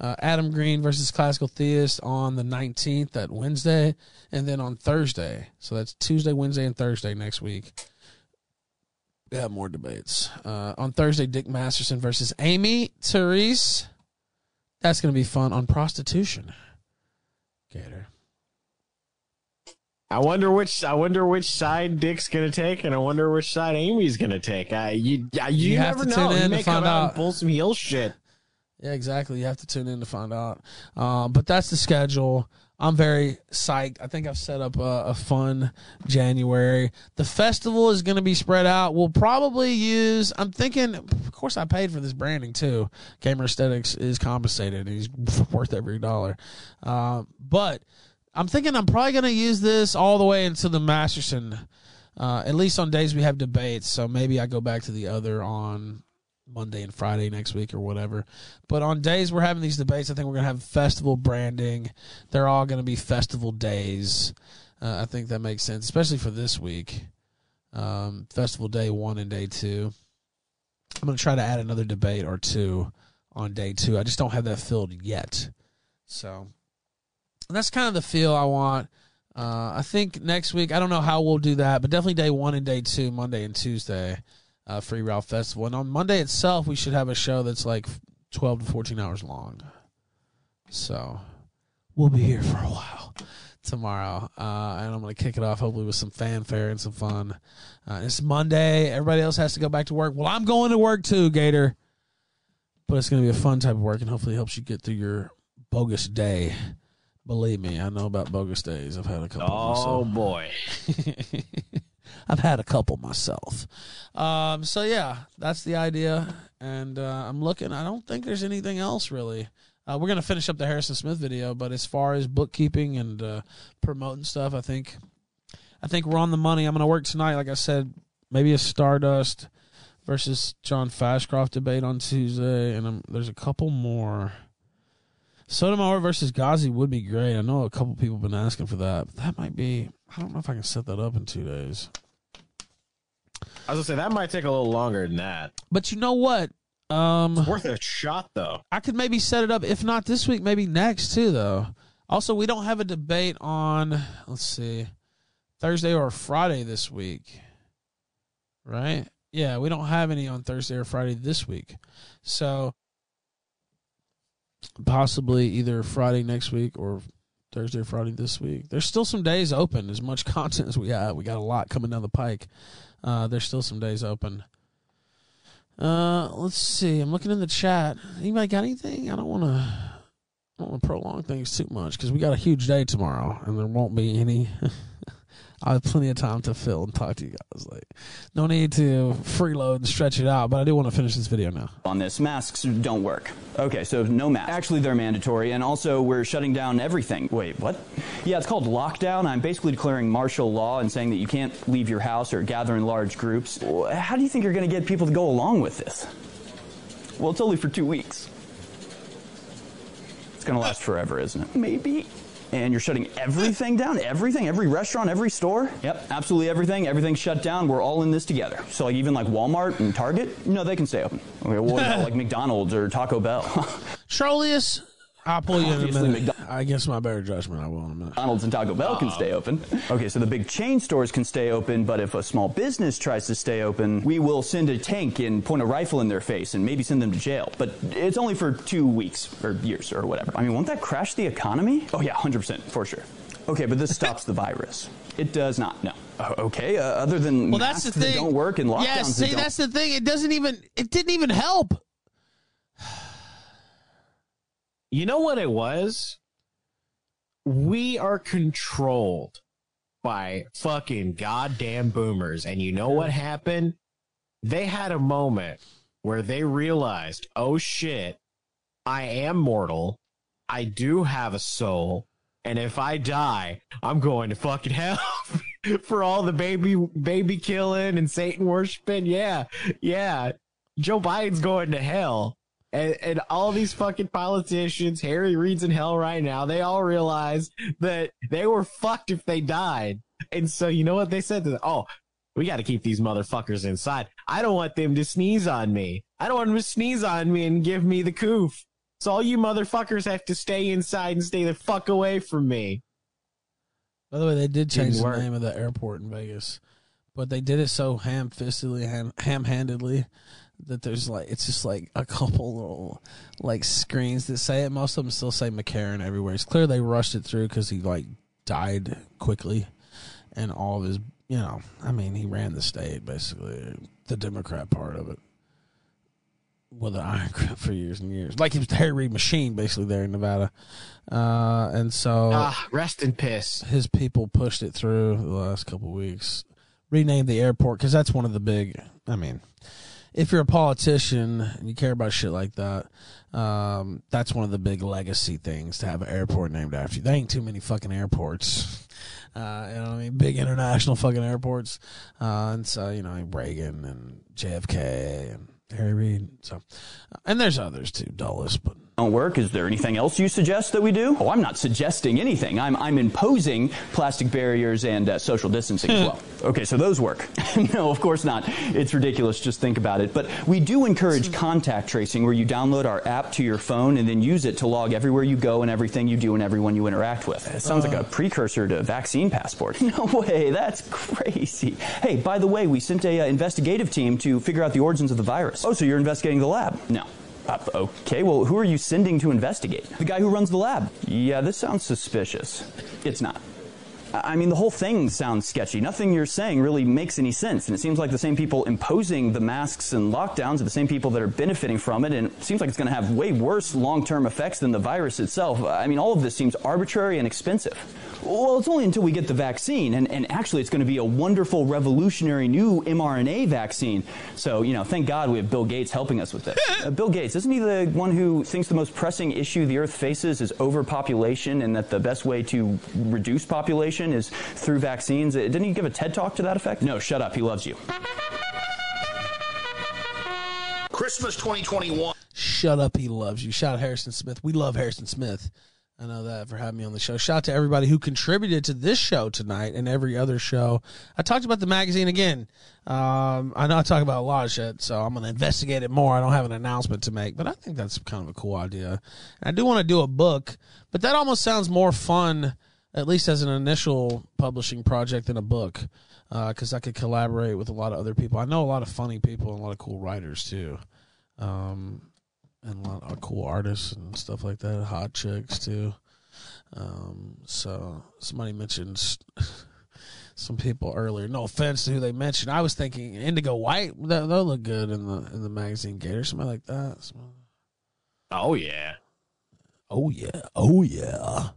Uh, Adam Green versus Classical Theist on the 19th, that Wednesday, and then on Thursday. So that's Tuesday, Wednesday, and Thursday next week. We have more debates. Uh, on Thursday, Dick Masterson versus Amy Therese. That's going to be fun on prostitution. Gator. I wonder which I wonder which side Dick's gonna take, and I wonder which side Amy's gonna take. I you you, You have never to know. in may to come find out out. and pull some heel shit. Yeah, exactly. You have to tune in to find out. Uh, but that's the schedule. I'm very psyched. I think I've set up a, a fun January. The festival is going to be spread out. We'll probably use. I'm thinking. Of course, I paid for this branding too. Gamer Aesthetics is compensated. He's worth every dollar. Uh, but I'm thinking I'm probably going to use this all the way into the Masterson. Uh, at least on days we have debates. So maybe I go back to the other on Monday and Friday next week or whatever. But on days we're having these debates, I think we're going to have festival branding. They're all going to be festival days. Uh, I think that makes sense, especially for this week. Um, festival day one and day two. I'm going to try to add another debate or two on day two. I just don't have that filled yet. So that's kind of the feel I want. Uh, I think next week. I don't know how we'll do that, but definitely day one and day two, Monday and Tuesday, uh, Free Ralph Festival. And on Monday itself, we should have a show that's like twelve to fourteen hours long. So we'll be here for a while tomorrow, uh, and I'm going to kick it off hopefully with some fanfare and some fun. Uh, it's Monday. Everybody else has to go back to work. Well, I'm going to work too, Gator. But it's going to be a fun type of work, and hopefully helps you get through your bogus day. Believe me, I know about bogus days. I've had a couple. Oh boy. I've had a couple myself. Um, so yeah, that's the idea, and uh, I'm looking. I don't think there's anything else really. Uh, we're gonna finish up the Harrison Smith video, but as far as bookkeeping and uh, promoting stuff, I think, I think we're on the money. I'm gonna work tonight, like I said, maybe a Stardust versus John Fashcroft debate on Tuesday, and um there's a couple more. Sotomayor versus Ghazi would be great. I know a couple people have been asking for that, but that might be. I don't know if I can set that up in two days. I was gonna say that might take a little longer than that. But you know what? Um, it's worth a shot though. I could maybe set it up if not this week, maybe next too. Though. Also, we don't have a debate on. Let's see, Thursday or Friday this week, right? Yeah, we don't have any on Thursday or Friday this week, so possibly either Friday next week or Thursday or Friday this week. There's still some days open. As much content as we have, we got a lot coming down the pike. Uh, there's still some days open. Uh, let's see. I'm looking in the chat. Anybody got anything? I don't want to. I don't want to prolong things too much because we got a huge day tomorrow, and there won't be any. I have plenty of time to fill and talk to you guys. Like, no need to freeload and stretch it out, but I do want to finish this video now. on this. Masks don't work. Okay, so no masks. Actually, they're mandatory, and also we're shutting down everything. Wait, what? Yeah, it's called lockdown. I'm basically declaring martial law and saying that you can't leave your house or gather in large groups. How do you think you're going to get people to go along with this? Well, it's only for two weeks. It's going to last forever, isn't it? Maybe. And you're shutting everything down? Everything? Every restaurant, every store? Yep, absolutely everything. Everything's shut down. We're all in this together. So, like, even like Walmart and Target? No, they can stay open. Okay, well, what about, like McDonald's or Taco Bell? Charlius, I'll pull you in a minute. McDonald's- I guess my better judgment. I will in a minute. McDonald's and Taco Bell can stay open. Okay, so the big chain stores can stay open, but if a small business tries to stay open, we will send a tank and point a rifle in their face and maybe send them to jail. But it's only for two weeks or years or whatever. I mean, won't that crash the economy? Oh, yeah, 100%, for sure. Okay, but this stops the virus. It does not, no. Uh, okay, uh, other than Well, that's the that thing. don't work and lockdowns Yeah, see, that's the thing. It doesn't even. It didn't even help. You know what it was? We are controlled by fucking goddamn boomers. And you know what happened? They had a moment where they realized, oh shit, I am mortal. I do have a soul. And if I die, I'm going to fucking hell for all the baby baby killing and Satan worshiping. Yeah, yeah. Joe Biden's going to hell. And, and all these fucking politicians, Harry Reid's in hell right now. They all realize that they were fucked if they died. And so, you know what they said to them? Oh, we got to keep these motherfuckers inside. I don't want them to sneeze on me. I don't want them to sneeze on me and give me the coof. So all you motherfuckers have to stay inside and stay the fuck away from me. By the way, they did change Didn't the work. name of the airport in Vegas, but they did it so ham-fistedly, ham- ham-handedly that there's like it's just like a couple little like screens that say it. Most of them still say McCarran everywhere. It's clear they rushed it through because he like died quickly, and all of his you know, I mean, he ran the state basically, the Democrat part of it. With an iron grip for years and years, like he was the Harry Reid machine, basically there in Nevada, uh, and so Ah, rest in piss. his people pushed it through the last couple of weeks. Renamed the airport because that's one of the big. I mean, if you're a politician and you care about shit like that, um, that's one of the big legacy things to have an airport named after you. There ain't too many fucking airports. Uh, you know what I mean? Big international fucking airports. Uh, and so, you know, Reagan and JFK and Harry Reid. So, and there's others too, Dulles, but don't work. Is there anything else you suggest that we do? Oh, I'm not suggesting anything. I'm, I'm imposing plastic barriers and uh, social distancing as well. Okay, so those work. no, of course not. It's ridiculous. Just think about it. But we do encourage contact tracing where you download our app to your phone and then use it to log everywhere you go and everything you do and everyone you interact with. It sounds like a precursor to vaccine passport. No way, that's crazy. Hey, by the way, we sent a uh, investigative team to figure out the origins of the virus. Oh, so you're investigating the lab? No. Okay, well, who are you sending to investigate? The guy who runs the lab. Yeah, this sounds suspicious. It's not. I mean, the whole thing sounds sketchy. Nothing you're saying really makes any sense. And it seems like the same people imposing the masks and lockdowns are the same people that are benefiting from it. And it seems like it's going to have way worse long term effects than the virus itself. I mean, all of this seems arbitrary and expensive. Well, it's only until we get the vaccine. And, and actually, it's going to be a wonderful, revolutionary new mRNA vaccine. So, you know, thank God we have Bill Gates helping us with this. uh, Bill Gates, isn't he the one who thinks the most pressing issue the Earth faces is overpopulation and that the best way to reduce population is through vaccines? Uh, Didn't he give a TED talk to that effect? No, shut up. He loves you. Christmas 2021. Shut up, he loves you. Shout out Harrison Smith. We love Harrison Smith. I know that for having me on the show. Shout out to everybody who contributed to this show tonight and every other show. I talked about the magazine again. Um, I know I talk about a lot of shit, so I'm going to investigate it more. I don't have an announcement to make, but I think that's kind of a cool idea. And I do want to do a book, but that almost sounds more fun, at least as an initial publishing project in a book, because I could collaborate with a lot of other people. I know a lot of funny people and a lot of cool writers too. Um, and a lot of cool artists and stuff like that, hot chicks too. Um, so somebody mentioned some people earlier. No offense to who they mentioned. I was thinking Indigo White. That they'll look good in the in the magazine Gator. Somebody like that. Somebody- Oh yeah. Oh yeah. Oh yeah.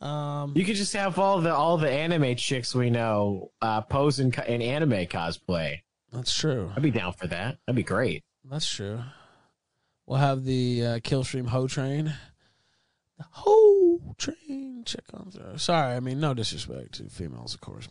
Um, you could just have all the all the anime chicks we know uh, pose in, in anime cosplay. That's true. I'd be down for that. That'd be great. That's true. We'll have the uh, Killstream Ho Train. The Ho Train check on through. Sorry, I mean no disrespect to females, of course.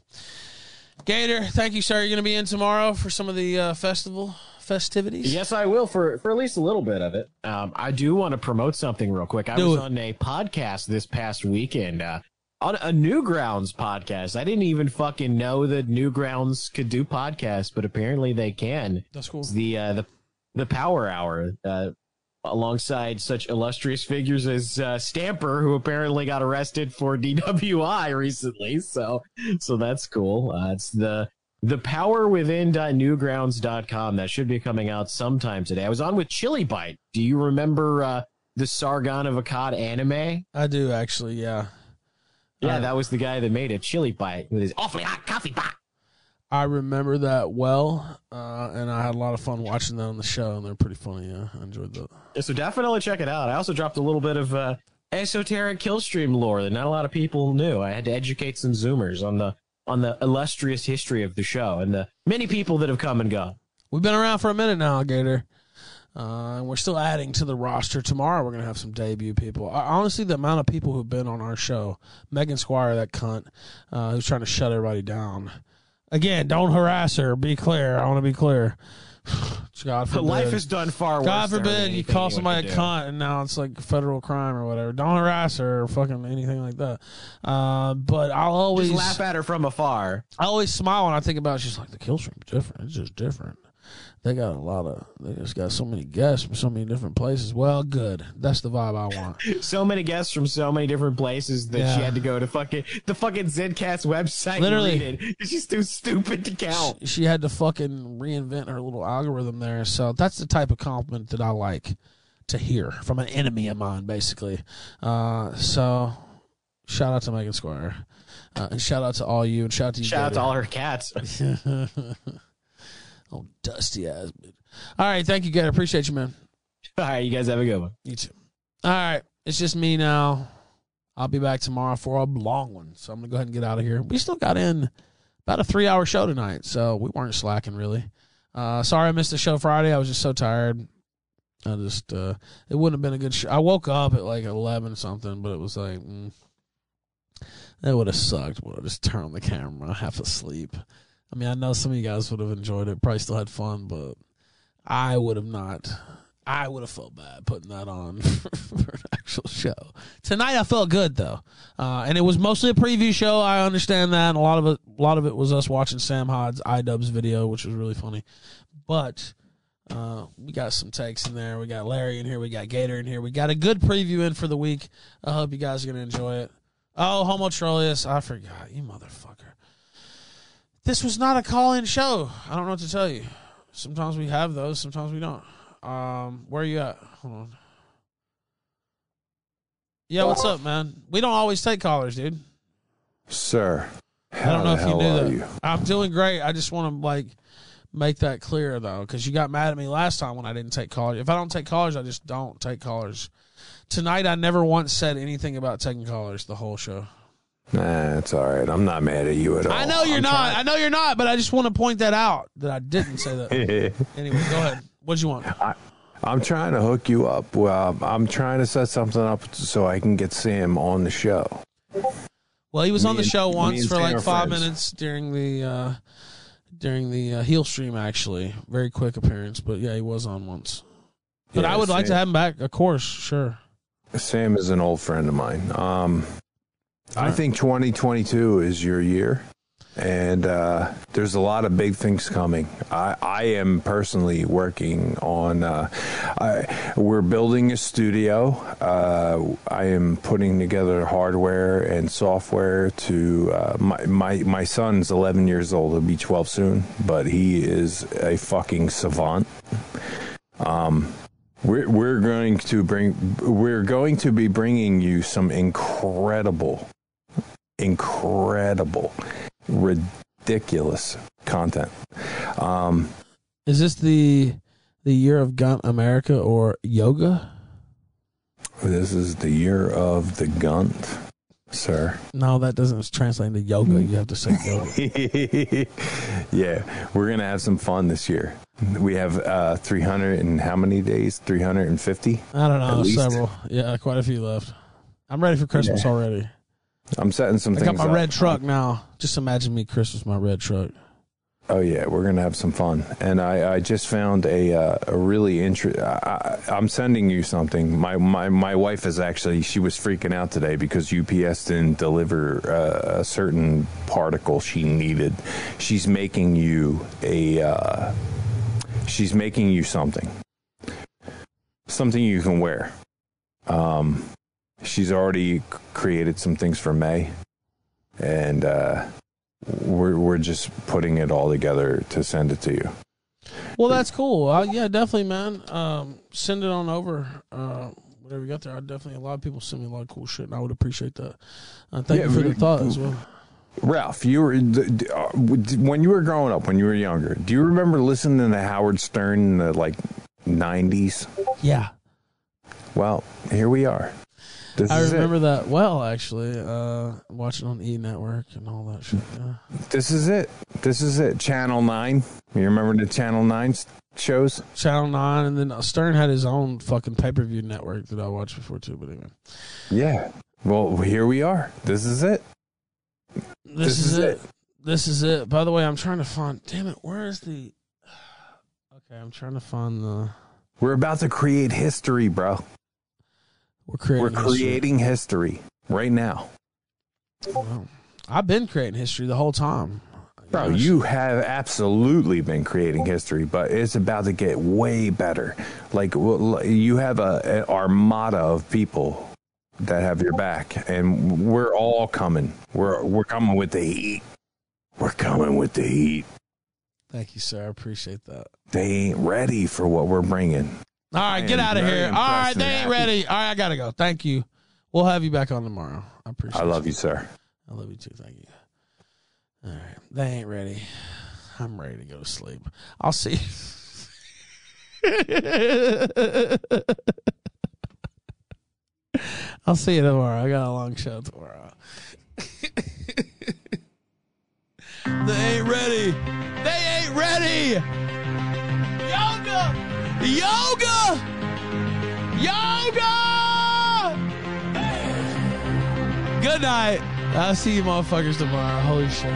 Gator, thank you, sir. You're going to be in tomorrow for some of the uh, festival festivities. Yes, I will for for at least a little bit of it. Um, I do want to promote something real quick. I Do was it. on a podcast this past weekend. Uh, on a Newgrounds podcast. I didn't even fucking know that Newgrounds could do podcasts, but apparently they can. That's cool. It's the uh, the the Power Hour, uh, alongside such illustrious figures as uh, Stamper, who apparently got arrested for DWI recently. So so that's cool. Uh, it's the the power within.newgrounds.com that should be coming out sometime today. I was on with Chili Bite. Do you remember uh, the Sargon of Akkad anime? I do actually, yeah. Yeah, Uh, that was the guy that made it. Chili Bite with his awfully hot coffee pot. I remember that well, uh, and I had a lot of fun watching that on the show, and they're pretty funny. Yeah, I enjoyed that. Yeah, so definitely check it out. I also dropped a little bit of uh, esoteric killstream lore that not a lot of people knew. I had to educate some Zoomers on the on the illustrious history of the show and the many people that have come and gone. We've been around for a minute now, Gator. Uh, and we're still adding to the roster. Tomorrow we're gonna have some debut people. I, honestly, the amount of people who've been on our show, Megan Squire, that cunt, uh, who's trying to shut everybody down. Again, don't harass her. Be clear. I want to be clear. God forbid. Life is done far worse. God forbid you call somebody a cunt and now it's like federal crime or whatever. Don't harass her or fucking anything like that. Uh, but I'll always Just laugh at her from afar. I always smile when I think about it. She's like, the kill stream's different. It's just different. They got a lot of, they just got so many guests from so many different places. Well, good. That's the vibe I want. So many guests from so many different places that Yeah. she had to go to fucking the fucking Zcast website. Literally. and read it. She's too stupid to count. She had to fucking reinvent her little algorithm there. So that's the type of compliment that I like to hear from an enemy of mine, basically. Uh, so shout out to Megan Squire. Uh, and shout out to all you, and shout out to you. Shout out to all her cats. oh, dusty ass. bitch. All right, thank you, Gator. Appreciate you, man. All right, you guys have a good one. You too. All right, it's just me now. I'll be back tomorrow for a long one, so I'm gonna go ahead and get out of here. We still got in about a three-hour show tonight, so we weren't slacking really. Uh, sorry I missed the show Friday. I was just so tired. I just uh, it wouldn't have been a good show. I woke up at like eleven something, but it was like mm, that would have sucked. Would have just turned on the camera, half asleep. I mean, I know some of you guys would have enjoyed it, probably still had fun, but I would have not. I would have felt bad putting that on for an actual show. Tonight I felt good though, uh, and it was mostly a preview show. I understand that, and a lot of it, a lot of it was us watching Sam Hyde's iDubbbz video, which was really funny. But uh, we got some takes in there. We got Larry in here. We got Gator in here. We got a good preview in for the week. I hope you guys are gonna enjoy it. Oh, Homo Trollius, I forgot you motherfucker. This was not a call-in show. I don't know what to tell you. Sometimes we have those. Sometimes we don't. Um, where are you at? Hold on. Yeah, what's up, man? We don't always take callers, dude. Sir, I don't know if you knew that. you? I'm doing great. I just want to like make that clear though, because you got mad at me last time when I didn't take callers. If I don't take callers, I just don't take callers. Tonight, I never once said anything about taking callers the whole show. Nah, it's all right. I'm not mad at you at all. I know you're I'm not. I know you're not, but I just want to point that out that I didn't say that. anyway, go ahead. What'd you want? I, I'm trying to hook you up. Well, I'm trying to set something up so I can get Sam on the show. Well, he was Me on the and- show once for Sam like five friends. minutes during the uh during the uh, heel stream. Actually, very quick appearance, but yeah, he was on once. But Yeah, I would like to have him back, of course. Sure. Sam is an old friend of mine. Um, I think 2022 is your year, and uh, there's a lot of big things coming. I, I am personally working on. Uh, I, we're building a studio. Uh, I am putting together hardware and software to. Uh, my, my my son's 11 years old. He'll be 12 soon, but he is a fucking savant. Um, we're we're going to bring we're going to be bringing you some incredible, incredible, ridiculous content. Um, Is this the the year of Gun America or yoga? this is the year of the gunt, sir. No, that doesn't translate into yoga. You have to say yoga. yeah, we're gonna have some fun this year. We have uh, 300 and how many days? 350. I don't know, several. Yeah, quite a few left. I'm ready for Christmas Yeah. already. I'm setting some I got my up. red truck now. Just imagine me Christmas my red truck. Oh yeah, we're gonna have some fun, and I, I just found a uh, a really interest. I'm sending you something. My, my my wife is actually she was freaking out today because UPS didn't deliver uh, a certain particle she needed. She's making you a uh, she's making you something, something you can wear. Um, she's already created some things for May, and. Uh, we're we're just putting it all together to send it to you. Well, that's cool. Uh, yeah, definitely, man. Um, send it on over. Uh, whatever you got there, I definitely. A lot of people send me a lot of cool shit, and I would appreciate that. Uh, thank Yeah, you for the thought as well. Ralph, you were d- d- uh, when you were growing up, when you were younger. Do you remember listening to Howard Stern in the like '90s? Yeah, Well, here we are. This I remember it. that well. Actually, uh, watching on E Network and all that shit. Yeah. This is it. This is it. Channel Nine. You remember the Channel Nine shows? Channel Nine, and then Stern had his own fucking pay per view network that I watched before too. But anyway, Yeah. Well, here we are. This is it. this, is, it. This is it. By the way, I'm trying to find. Damn it, where is the? Okay, I'm trying to find the. We're about to create history, bro. We're creating. We're history. creating history right now. Well, I've been creating history the whole time. Bro, you have absolutely been creating history, but it's about to get way better. Like you have a an armada of people that have your back, and we're all coming. We're we're coming with the heat. We're coming with the heat. Thank you, sir. I appreciate that. They ain't ready for what we're bringing. All right, I get out of here. All right, they ain't ready. All right, I gotta go. Thank you. We'll have you back on tomorrow. I appreciate. It. I love you, sir. I love you too. Thank you. All right, they ain't ready. I'm ready to go to sleep. I'll see. I'll see you tomorrow. I got a long show tomorrow. they ain't ready. They ain't ready. Yoga. Yoga. Yoga. Good night. I'll see you motherfuckers tomorrow. Holy shit.